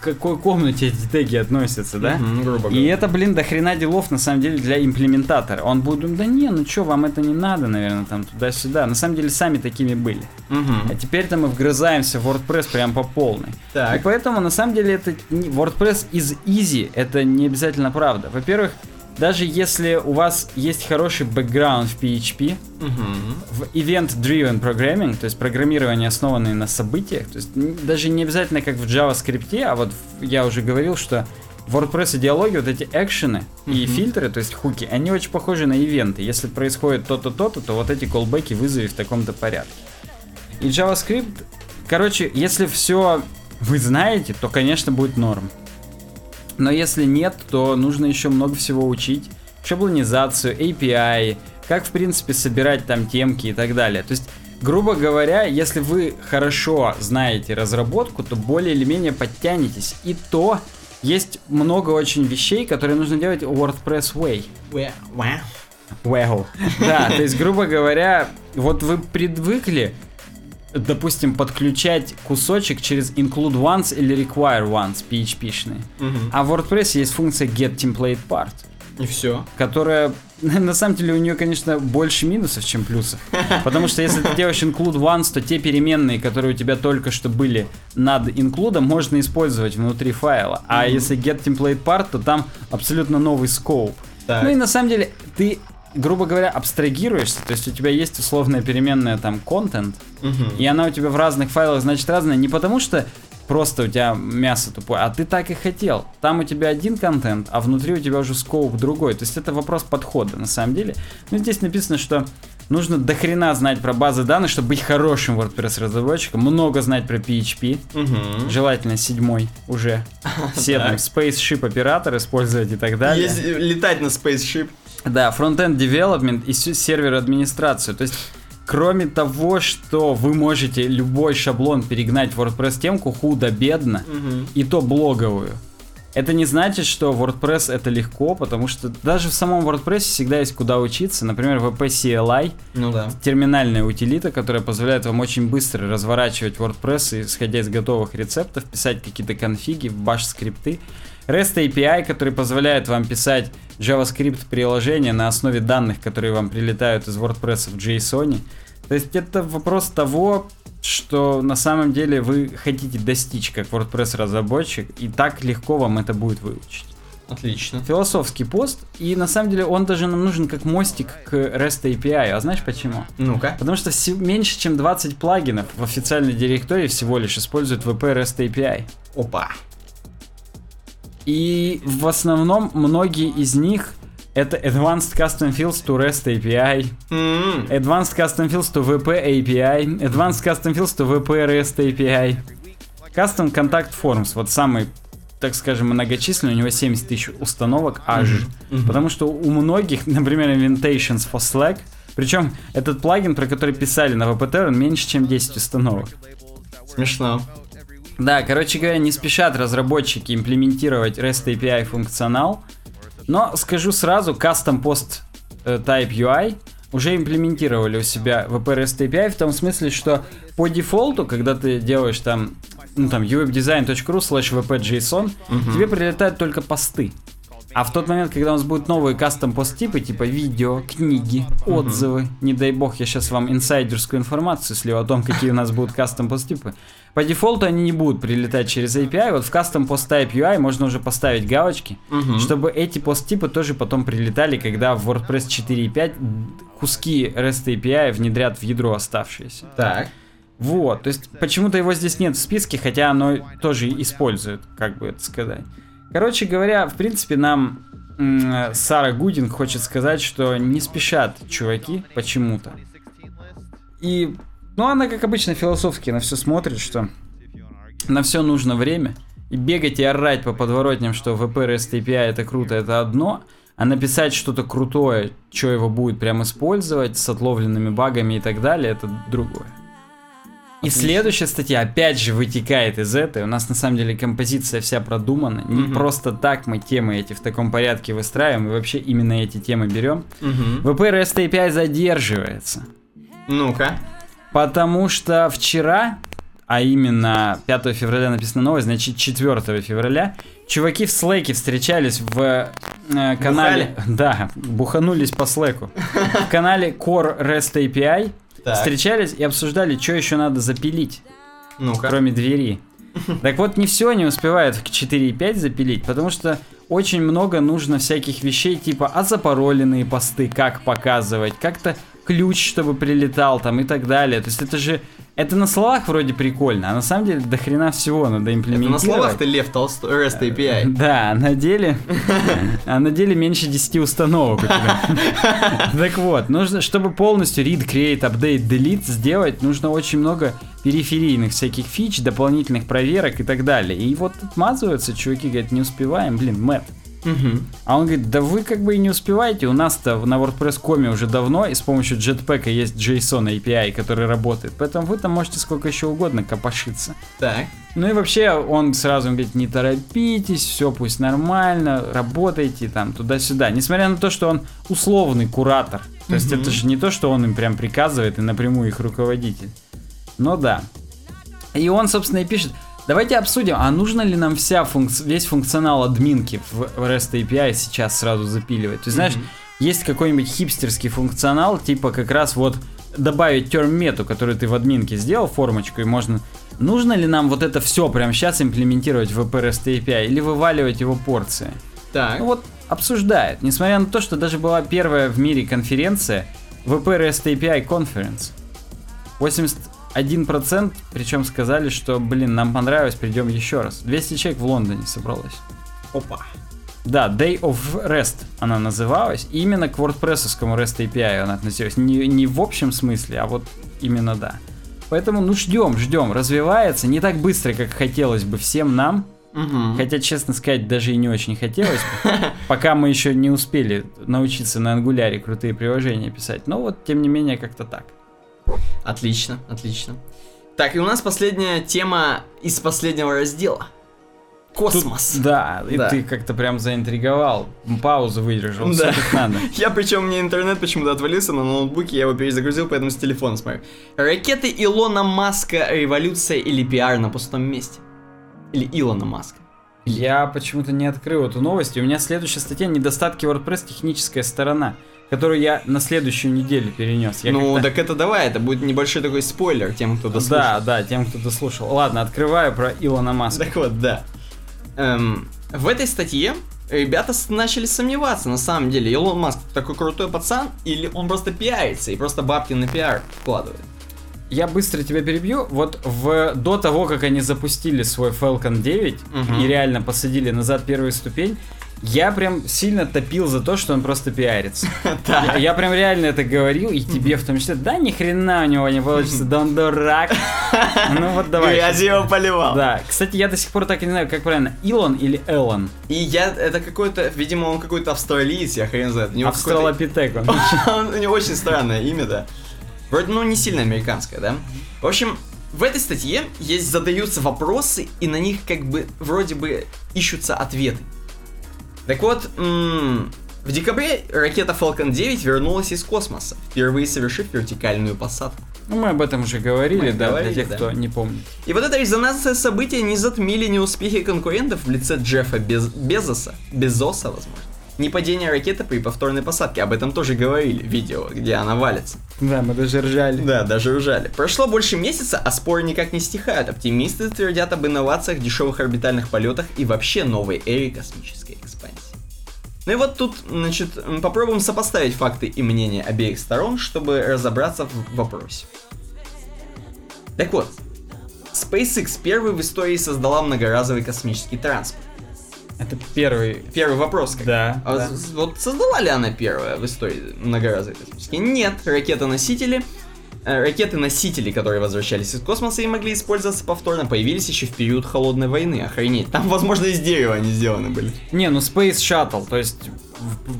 какой комнате эти теги относятся, да? Мгм, грубо И говоря. это, блин, до хрена делов, на самом деле, для имплементатора. Он будет думать, да не, ну чё, вам это не надо, наверное, там туда-сюда. На самом деле, сами такими были. Мгм. А теперь-то мы вгрызаемся в WordPress прям по полной. И Так. поэтому, на самом деле, это не- WordPress is easy, это не обязательно правда. Во-первых, даже если у вас есть хороший бэкграунд в PHP, Мгм. в event-driven programming, то есть программирование, основанное на событиях, то есть даже не обязательно как в JavaScript, а вот я уже говорил, что в WordPress идеологии вот эти экшены и Мгм. фильтры, то есть хуки, они очень похожи на ивенты. Если происходит то-то, то-то, то вот эти колбеки вызови в таком-то порядке. И JavaScript, короче, если все вы знаете, то, конечно, будет норм. Но если нет, то нужно еще много всего учить. Шаблонизацию, API, как, в принципе, собирать там темки и так далее. То есть, грубо говоря, если вы хорошо знаете разработку, то более или менее подтянетесь. И то есть много очень вещей, которые нужно делать WordPress Way. Уэ. Well. Да, то есть, грубо говоря, вот вы привыкли, допустим, подключать кусочек через include once или require once, PHP-шные. Мгм. А в WordPress есть функция get template part, И все. которая, на самом деле, у нее, конечно, больше минусов, чем плюсов. Потому что если ты делаешь include once, то те переменные, которые у тебя только что были над include, можно использовать внутри файла. А Мгм. если get template part, то там абсолютно новый скоп. Так. Ну и на самом деле ты, грубо говоря, абстрагируешься, то есть у тебя есть условная переменная там content, Мгм. и она у тебя в разных файлах значит разная, не потому что просто у тебя мясо тупое, а ты так и хотел. Там у тебя один контент, а внутри у тебя уже скоуп другой. То есть это вопрос подхода на самом деле. Ну здесь написано, что нужно дохрена знать про базы данных, чтобы быть хорошим WordPress разработчиком, много знать про PHP, Мгм. желательно седьмой уже. Все там. Spaceship оператор использовать и так далее. Есть- летать на Spaceship. Да, фронтенд девелопмент и сервер администрацию. То есть, кроме того, что вы можете любой шаблон перегнать в WordPress темку худо-бедно, Мгм. и то блоговую. Это не значит, что WordPress это легко, потому что даже в самом WordPress всегда есть куда учиться. Например, WP CLI, Ну да. терминальная утилита, которая позволяет вам очень быстро разворачивать WordPress, исходя из готовых рецептов, писать какие-то конфиги, баш скрипты. REST API, который позволяет вам писать JavaScript приложения на основе данных, которые вам прилетают из WordPress в JSON. То есть это вопрос того, что на самом деле вы хотите достичь как WordPress разработчик, и так легко вам это будет выучить Отлично. философский пост, и на самом деле он даже нам нужен как мостик к REST API. А знаешь почему? Ну-ка. Потому что все, меньше чем 20 плагинов в официальной директории всего лишь используют VP REST API. Опа. И в основном многие из них это Advanced Custom Fields to REST API, М. Advanced Custom Fields to VP API, Advanced Custom Fields to VP REST API, Custom Contact Forms, вот самый, так скажем, многочисленный, у него 70 тысяч установок аж. Мгм. Потому что у многих, например, Inventations for Slack, причем этот плагин, про который писали на VPT, он меньше, чем 10 установок. Смешно. Да, короче говоря, не спешат разработчики имплементировать REST API функционал, но скажу сразу, Custom Post э, Type UI уже имплементировали у себя VP REST API в том смысле, что по дефолту, когда ты делаешь там, ну там uwebdesign.ru slash vp.json, Мгм. тебе прилетают только посты. А в тот момент, когда у нас будут новые кастом пост типы, типа видео, книги, отзывы, не дай бог, я сейчас вам инсайдерскую информацию слил о том, какие у нас будут кастом пост типы. По дефолту они не будут прилетать через API, вот в post type UI можно уже поставить галочки, Мгм. чтобы эти пост-типы тоже потом прилетали, когда в WordPress 4.5 куски REST API внедрят в ядро оставшиеся. Так. Вот, то есть почему-то его здесь нет в списке, хотя оно тоже использует, как бы это сказать. Короче говоря, в принципе, нам Сара Гудин хочет сказать, что не спешат чуваки почему-то. И, ну, она, как обычно, философски на все смотрит, что на все нужно время. И бегать и орать по подворотням, что VP REST API это круто, это одно. А написать что-то крутое, что его будет прям использовать с отловленными багами и так далее, это другое. И следующая статья опять же вытекает из этой. У нас на самом деле композиция вся продумана. Не Мгм. просто так мы темы эти в таком порядке выстраиваем и вообще именно эти темы берем. Мгм. VP REST API задерживается. Ну-ка. Потому что вчера, а именно 5 февраля написана новость, значит 4 февраля, чуваки в Slack встречались в э, канале... Да, буханулись по Slack. В канале Core REST API Так. встречались и обсуждали, что еще надо запилить, Ну-ка. кроме двери. Так вот, не все они успевают к 4.5 запилить, потому что очень много нужно всяких вещей, типа а запароленные посты, как показывать, как-то ключ, чтобы прилетал там и так далее. То есть это же, это на словах вроде прикольно, а на самом деле до хрена всего надо Это имплементировать. на словах ты Лев Толстой, REST API. Да, а на деле, а на деле меньше 10 установок. Так вот, нужно, чтобы полностью read, create, update, delete сделать, нужно очень много периферийных всяких фич, дополнительных проверок и так далее. И вот отмазываются, чуваки говорят, не успеваем, блин, Мэтт. Мгм. А он говорит, да вы как бы и не успеваете, у нас-то на WordPress.com уже давно, и с помощью Jetpack есть JSON API, который работает, поэтому вы там можете сколько еще угодно копошиться. Так. Ну и вообще он сразу говорит, не торопитесь, все пусть нормально, работайте там туда-сюда. Несмотря на то, что он условный куратор. То есть это же не то, что он им прям приказывает и напрямую их руководитель. Но да. И он, собственно, и пишет, давайте обсудим, а нужно ли нам вся функц- весь функционал админки в REST API сейчас сразу запиливать? Есть, знаешь, Мгм. есть какой-нибудь хипстерский функционал, типа как раз вот добавить term мету, которую ты в админке сделал, формочку, и можно... Нужно ли нам вот это все прямо сейчас имплементировать в REST API или вываливать его порции? Так. Ну вот, обсуждает. Несмотря на то, что даже была первая в мире конференция VP REST API Conference. 81%, причем сказали, что, блин, нам понравилось, придем еще раз. 200 человек в Лондоне собралось. Опа. Да, Day of Rest она называлась. И именно к WordPress REST API она относилась. Не, не в общем смысле, а вот именно да. Поэтому, ну, ждем, ждем. Развивается не так быстро, как хотелось бы всем нам. Мгм. Хотя, честно сказать, даже и не очень хотелось бы. Пока мы еще не успели научиться на ангуляре крутые приложения писать. Но вот, тем не менее, как-то так. Отлично, отлично. Так, и у нас последняя тема из последнего раздела. Космос. Тут- да, и Да. ты как-то прям заинтриговал. Паузу выдержал. Да. Все надо. Я причем мне интернет почему-то отвалился на ноутбуке, я его перезагрузил, поэтому с телефона смотрю. Ракеты Илона Маска, революция или пиар на пустом месте? Или Илона Маска? Я почему-то не открыл эту новость. И у меня следующая статья «Недостатки WordPress. Техническая сторона», которую я на следующую неделю перенес. Я ну, так это давай, это будет небольшой такой спойлер тем, кто дослушал. Да, да, тем, кто дослушал. Ладно, открываю про Илона Маска. Так вот, да. Эм, в этой статье ребята начали сомневаться, на самом деле, Илон Маск такой крутой пацан, или он просто пиарится и просто бабки на пиар вкладывает. Я быстро тебя перебью. Вот в, до того, как они запустили свой Falcon 9 Мгм. и реально посадили назад первую ступень, я прям сильно топил за то, что он просто пиарится. Я, я прям реально это говорил, и тебе в том числе, да ни хрена у него не получится, да он дурак. Ну вот давай. Грязь его поливал. Да, кстати, я до сих пор так и не знаю, как правильно, Илон или Элон? И я, это какой-то, видимо, он какой-то австралиец, я хрен знает. Австралопитек он. Он- У него очень странное имя, да. Вроде, ну, не сильно американское, да? В общем, в этой статье есть задаются вопросы, и на них как бы вроде бы ищутся ответы. Так вот, м, в декабре ракета Falcon 9 вернулась из космоса, впервые совершив вертикальную посадку. Ну, мы об этом уже говорили, Мы да, говорили, для тех, да. кто не помнит. И вот эта резонансная события не затмили неуспехи конкурентов в лице Джеффа Без... Безоса, Безоса, возможно. Не падение ракеты при повторной посадке, об этом тоже говорили в видео, где она валится. Да, мы даже ржали. Да, даже ужали. Прошло больше месяца, а споры никак не стихают. Оптимисты твердят об инновациях, дешевых орбитальных полетах и вообще новой эре космической экспансии. Ну и вот тут, значит, попробуем сопоставить факты и мнения обеих сторон, чтобы разобраться в вопросе. Так вот, SpaceX первый в истории создала многоразовый космический транспорт. Это первый... Первый вопрос. Как? Да, А да. Вот создала ли она первая в истории многоразовый космический? Нет, ракеты-носители э, Ракеты-носители, которые возвращались из космоса и могли использоваться повторно, появились еще в период Холодной войны. Охренеть. Там, возможно, из дерева они сделаны были. Не, ну Space Shuttle, то есть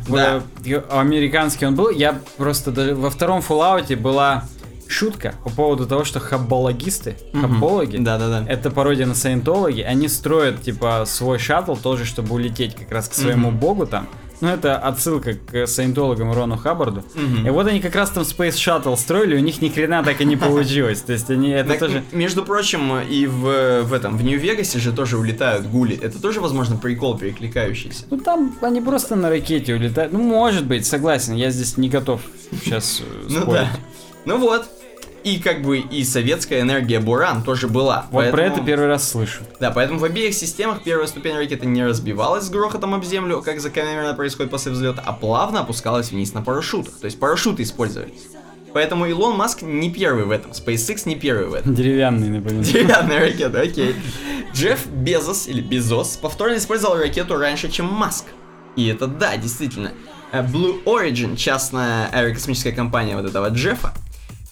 Да. э, американский он был. Я просто даже во втором Fallout была шутка по поводу того, что хаббологисты, хаббологи, Да-да-да. это пародия на саентологи, они строят типа свой шаттл тоже, чтобы улететь как раз к своему Мгм. богу там. Ну, это отсылка к саентологам Рону Хаббарду. Мгм. И вот они как раз там Space Shuttle строили, у них ни хрена так и не получилось. То есть они это Так, тоже... Между прочим, и в, в этом, в Нью-Вегасе же тоже улетают гули. Это тоже, возможно, прикол перекликающийся. Ну там они просто на ракете улетают. Ну, может быть, согласен, я здесь не готов сейчас Ну спорить. да. Ну вот. И как бы и советская энергия Буран тоже была. Вот про Поэтому- это первый раз слышу. Да, поэтому в обеих системах первая ступень ракеты не разбивалась с грохотом об землю, как закономерно происходит после взлета, а плавно опускалась вниз на парашютах. То есть парашюты использовались. Поэтому Илон Маск не первый в этом, SpaceX не первый в этом. Деревянный, напоминаю. Деревянная ракета, окей. Джефф Безос, или Безос, повторно использовал ракету раньше, чем Маск. И это да, действительно. Э, Blue Origin, частная аэрокосмическая компания вот этого Джеффа,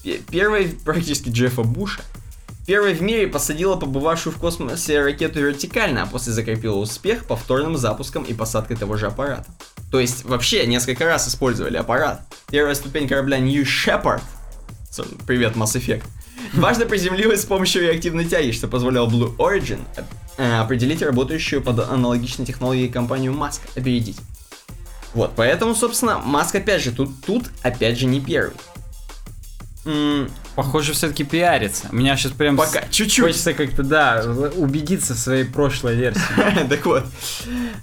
пе- первая практически Джеффа Буша, первая в мире посадила побывавшую в космосе ракету вертикально, а после закрепила успех повторным запуском и посадкой того же аппарата. То есть вообще несколько раз использовали аппарат. Первая ступень корабля New Shepard, Привет, Mass Effect. Дважды приземлилась с помощью реактивной тяги, что позволяло Blue Origin э, определить работающую под аналогичной технологией компанию Маск, опередить. Вот, поэтому, собственно, Маск опять же, тут, тут опять же не первый. Похоже, все-таки пиарится. У меня сейчас прям Пока, с- чуть-чуть. хочется как-то, да, убедиться в своей прошлой версии. Так вот.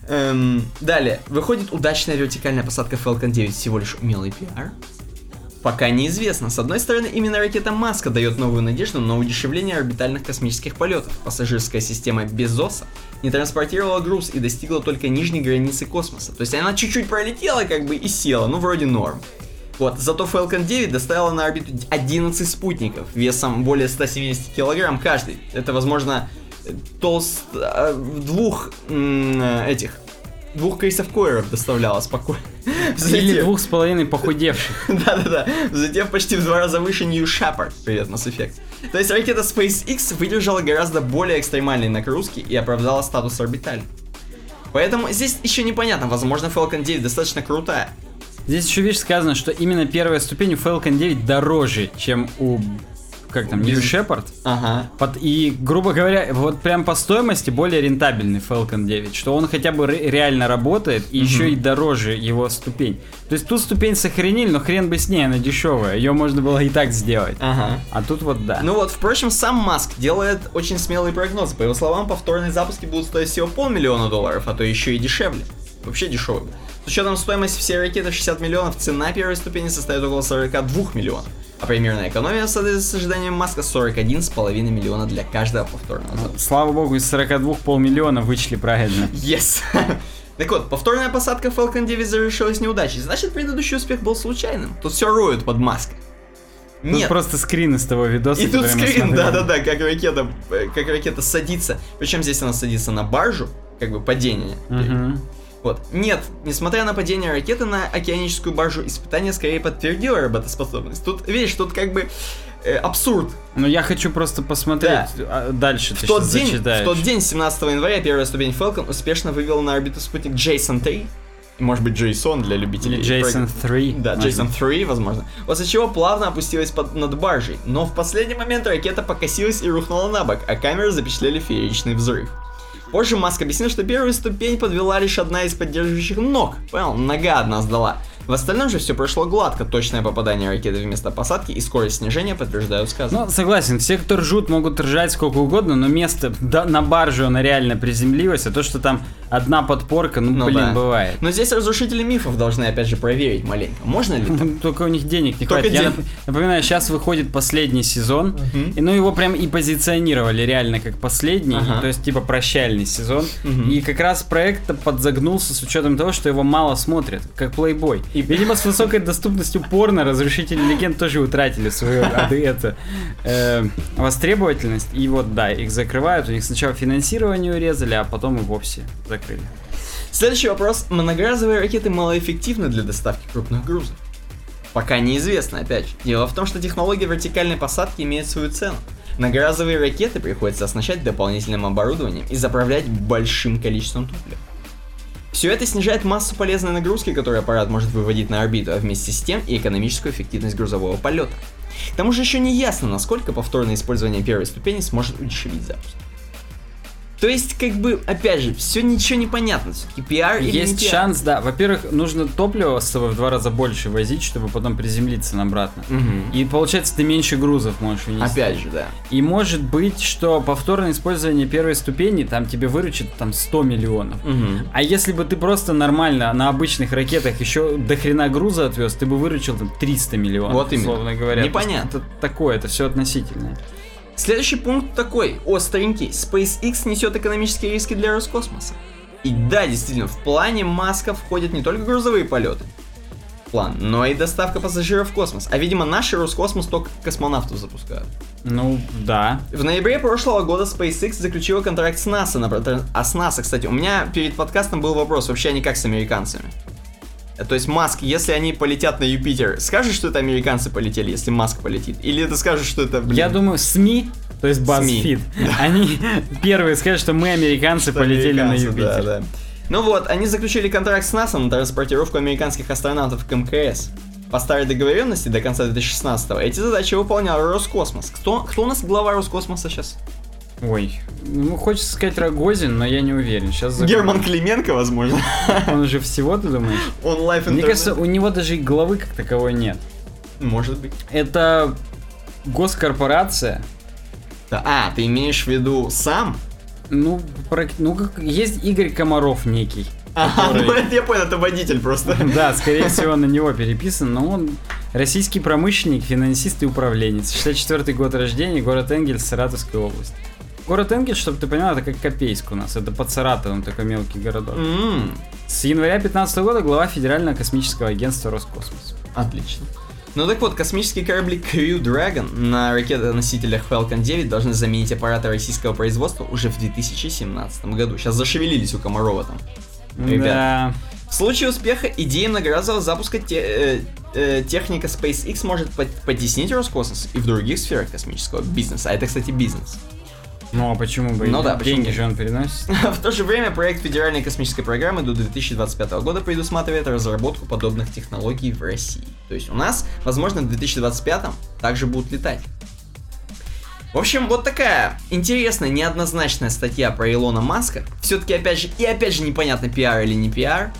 Эм, далее. Выходит удачная вертикальная посадка Falcon 9 всего лишь умелый пиар? Пока неизвестно. С одной стороны, именно ракета Маска дает новую надежду на удешевление орбитальных космических полетов. Пассажирская система Безоса не транспортировала груз и достигла только нижней границы космоса. То есть она чуть-чуть пролетела как бы и села, ну вроде норм. Вот, зато Falcon 9 доставила на орбиту 11 спутников весом более 170 килограмм каждый. Это, возможно, толст... э, двух э, этих... Двух Крисов Койеров доставляла спокойно. Или двух с половиной похудевших. Да-да-да, взлетев почти в два раза выше New Shepard. Привет, Mass Effect. То есть ракета SpaceX выдержала гораздо более экстремальные нагрузки и оправдала статус орбитальной. Поэтому здесь еще непонятно, возможно Falcon 9 достаточно крутая. Здесь еще, видишь, сказано, что именно первая ступень у Falcon 9 дороже, чем у... Как там, New Shepard? Ага. Под- и, грубо говоря, вот прям по стоимости более рентабельный Falcon 9, что он хотя бы ре- реально работает, и еще и дороже его ступень. То есть ту ступень сохранили, но хрен бы с ней, она дешевая, ее можно было и так сделать. Ага. А тут вот да. Ну вот, впрочем, сам Маск делает очень смелые прогнозы. По его словам, повторные запуски будут стоить всего полмиллиона долларов, а то еще и дешевле. Вообще дешевле. С учетом стоимости всей ракеты 60 миллионов, цена первой ступени составит около 42 миллионов. А примерная экономия в соответствии с ожиданием Маска 41,5 миллиона для каждого повторного запуска. Слава богу, из 42 полмиллиона вычли правильно. Yes! Так вот, повторная посадка Falcon 9 завершилась неудачей. Значит, предыдущий успех был случайным. Тут все роют под маской. Тут Нет, просто скрин из того видоса. и тут скрин, да-да-да, как ракета, как ракета садится. Причем здесь она садится на баржу, как бы падение. Мгм. Вот. Нет, несмотря на падение ракеты на океаническую баржу, испытание скорее подтвердило работоспособность. Тут, видишь, тут как бы э, абсурд. Ну я хочу просто посмотреть а, дальше. В тот, день, в тот день, 17 января, первая ступень Falcon успешно вывела на орбиту спутник Джейсон 3. Может быть, Джейсон для любителей. Или Джейсон прыг- 3. Да, Джейсон 3, возможно. После чего плавно опустилась под, над баржей. Но в последний момент ракета покосилась и рухнула на бок, а камеры запечатлели фееричный взрыв. Позже Маск объяснил, что первую ступень подвела лишь одна из поддерживающих ног. Понял, нога одна сдала. В остальном же все прошло гладко, точное попадание ракеты в место посадки и скорость снижения подтверждают сказанное. Ну, согласен, все, кто ржут, могут ржать сколько угодно, но место на барже она реально приземлилась, а то, что там одна подпорка, ну, Ну блин, да. бывает. Но здесь разрушители мифов должны опять же проверить маленько. Можно ли так? Только у них денег не хватит. Я напоминаю, сейчас выходит последний сезон. И, ну, его прям и позиционировали реально как последний, то есть типа прощальный сезон. И как раз проект подзагнулся с учетом того, что его мало смотрят, как плейбой. И, видимо, с высокой доступностью порно разрушители легенд тоже утратили свою а, это, э, востребовательность. И вот да, их закрывают. У них сначала финансирование урезали, а потом и вовсе закрыли. Следующий вопрос. Многоразовые ракеты малоэффективны для доставки крупных грузов? Пока неизвестно, опять же. Дело в том, что технология вертикальной посадки имеет свою цену. Многоразовые ракеты приходится оснащать дополнительным оборудованием и заправлять большим количеством топлива. Все это снижает массу полезной нагрузки, которую аппарат может выводить на орбиту, а вместе с тем и экономическую эффективность грузового полета. К тому же еще не ясно, насколько повторное использование первой ступени сможет удешевить запуск. То есть, как бы, опять же, все ничего не понятно. Все-таки пиар или Есть не пиар? шанс, да. Во-первых, нужно топливо с собой в два раза больше возить, чтобы потом приземлиться обратно. Мгм. И получается, ты меньше грузов можешь унести. Опять же, да. И может быть, что повторное использование первой ступени там тебе выручит там 100 миллионов. Мгм. А если бы ты просто нормально на обычных ракетах еще до хрена груза отвез, ты бы выручил там 300 миллионов, Вот именно. условно говоря. Непонятно. Это такое, это все относительное. Следующий пункт такой, остренький. SpaceX несет экономические риски для Роскосмоса. И да, действительно, в плане Маска входят не только грузовые полеты, план, но и доставка пассажиров в космос. А видимо, наши Роскосмос только космонавтов запускают. Ну, да. В ноябре прошлого года SpaceX заключила контракт с NASA. на А с NASA, кстати, у меня перед подкастом был вопрос, вообще они как с американцами? То есть Маск, если они полетят на Юпитер, скажешь, что это американцы полетели, если Маск полетит? Или ты скажешь, что это, блин, Я думаю, СМИ, то есть BuzzFeed, они первые скажут, что мы, американцы, что полетели на американцы, Юпитер. да, да. Ну вот, они заключили контракт с НАСА на транспортировку американских астронавтов к МКС. По старой договоренности до конца 2016 эти задачи выполнял Роскосмос. Кто, кто у нас глава Роскосмоса сейчас? Ой, ну хочется сказать Рогозин, но я не уверен. Сейчас Герман Клименко, возможно. Он уже всего, ты думаешь? Он лайф Мне кажется, у него даже и головы как таковой нет. Может быть. Это госкорпорация. Да. А, ты имеешь в виду сам? Ну, прак- ну как есть Игорь Комаров некий. Ага, который- ну это я понял, это водитель просто. Да, скорее всего, на него переписан, но он российский промышленник, финансист и управленец. 64 год рождения, город Энгельс, Саратовская область. Город Энгельс, чтобы ты понял, это как Копейск у нас. Это под Саратовом такой мелкий городок. М, С января 15 года глава Федерального космического агентства Роскосмос. Отлично. Ну так вот, космические корабли Crew Dragon на ракетоносителях Falcon 9 должны заменить аппараты российского производства уже в 2017 году. Сейчас зашевелились у Комарова там. Ребят. Да. В случае успеха идея многоразового запуска те- э, э, техника SpaceX может потеснить Роскосмос и в других сферах космического бизнеса. А это, кстати, бизнес. Ну а почему бы и Ну да, Деньги же он переносит. В то же время проект Федеральной космической программы до 2025 года предусматривает разработку подобных технологий в России. То есть у нас, возможно, в 2025 также будут летать. В общем, вот такая интересная, неоднозначная статья про Илона Маска. Все-таки, опять же, и опять же непонятно, пиар или не пиар.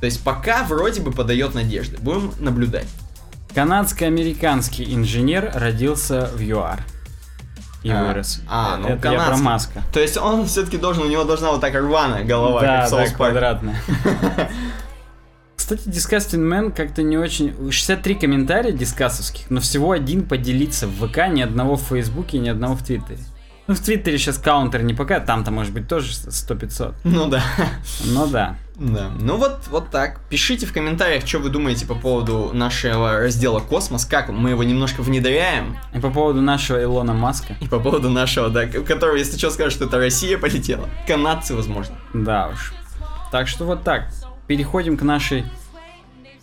То есть пока вроде бы подает надежды. Будем наблюдать. Канадско-американский инженер родился в ЮАР. И А, вырос. а, ну, Это я про канадский. Маска. То есть он все-таки должен, у него должна вот так рваная голова, да, как в да, квадратная. Кстати, Disgusting Man как-то не очень... 63 комментария дискассовских, но всего один поделиться в ВК, ни одного в Фейсбуке, ни одного в Твиттере. Ну, в Твиттере сейчас каунтер не пока, там-то может быть тоже 100-500. Ну да. Но да. Да. Ну вот, вот так. Пишите в комментариях, что вы думаете по поводу нашего раздела Космос, как мы его немножко внедряем, И по поводу нашего Илона Маска. и по поводу нашего, да, которого, если что, скажет, что это Россия полетела. Канадцы, возможно. Да уж. Так что вот так. Переходим к нашей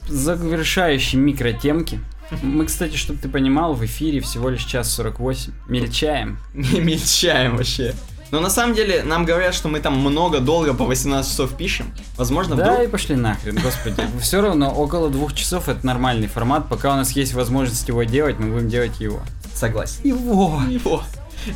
завершающей микротемке. Мы, кстати, чтобы ты понимал, в эфире всего лишь час 48. Мельчаем. Мельчаем вообще. Но на самом деле нам говорят, что мы там много, долго по 18 часов пишем. Возможно, Да, вдруг... и пошли нахрен, господи. Все равно около двух часов это нормальный формат. Пока у нас есть возможность его делать, мы будем делать его. Согласен. Его! Его.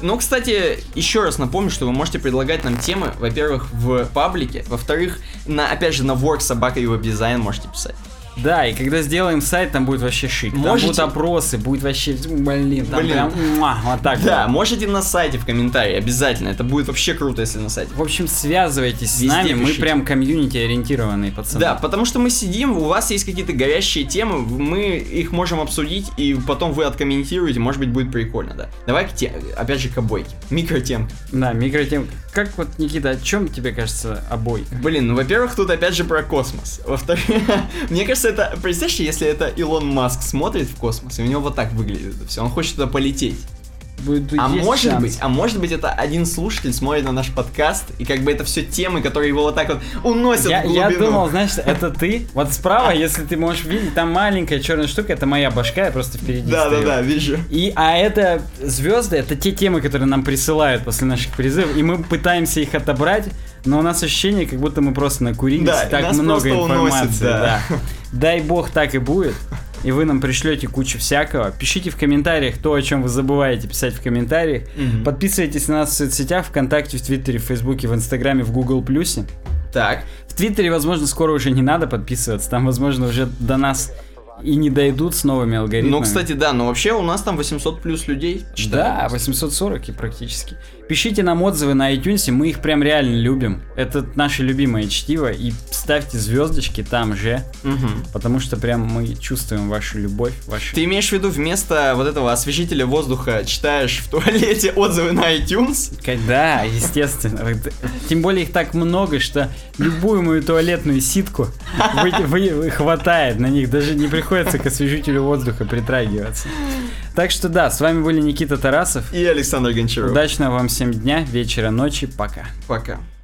Ну, кстати, еще раз напомню, что вы можете предлагать нам темы, во-первых, в паблике, во-вторых, на, опять же, на work собака и веб-дизайн можете писать. Да, и когда сделаем сайт, там будет вообще шик. Там Можете- будут опросы, будет вообще, блин, там Блин. прям, муа, вот так. Да, вот. можете на сайте в комментарии, обязательно. Это будет вообще круто, если на сайте. В общем, связывайтесь с Везде нами, мы пишите. прям комьюнити-ориентированные пацаны. Да, потому что мы сидим, у вас есть какие-то горящие темы, мы их можем обсудить, и потом вы откомментируете, может быть, будет прикольно, да. Давай, к те- опять же, к обойке. Микротем. Да, микротем. Как вот, Никита, о чем тебе кажется обой? Блин, ну, во-первых, тут опять же про космос. Во-вторых, мне кажется, это, представляешь, если это Илон Маск смотрит в космос, и у него вот так выглядит это все, он хочет туда полететь. Будет- А может шанс. быть, а может быть это один слушатель смотрит на наш подкаст, и как бы это все темы, которые его вот так вот уносят Я, в глубину. я думал, знаешь, это ты. Вот справа, если ты можешь видеть, там маленькая черная штука, это моя башка, я просто впереди Да, да, стою. да, вижу. И, а это звезды, это те темы, которые нам присылают после наших призывов, и мы пытаемся их отобрать, но у нас ощущение, как будто мы просто накурились, Да, и так нас много просто уносит, информации. да. да. Дай бог так и будет. И вы нам пришлете кучу всякого. Пишите в комментариях то, о чем вы забываете писать в комментариях. Мгм. Подписывайтесь на нас в соцсетях, ВКонтакте, в Твиттере, в Фейсбуке, в Инстаграме, в Google Плюсе. Так, В Твиттере, возможно, скоро уже не надо подписываться. Там, возможно, уже до нас и не дойдут с новыми алгоритмами. ну, кстати, да, но вообще у нас там 800 плюс людей Да, читают. 840 и практически. Пишите нам отзывы на iTunes, мы их прям реально любим. Это наше любимое чтиво. И ставьте звездочки там же, Мгм. потому что прям мы чувствуем вашу любовь, вашу... Ты имеешь в виду вместо вот этого освежителя воздуха читаешь в туалете отзывы на iTunes? Да, естественно. Тем более их так много, что любую мою туалетную ситку вы- вы- хватает на них. Даже не приходится к освежителю воздуха притрагиваться. Так что да, с вами были Никита Тарасов. И Александр Гончаров. Удачного вам всем дня, вечера, ночи. Пока. Пока.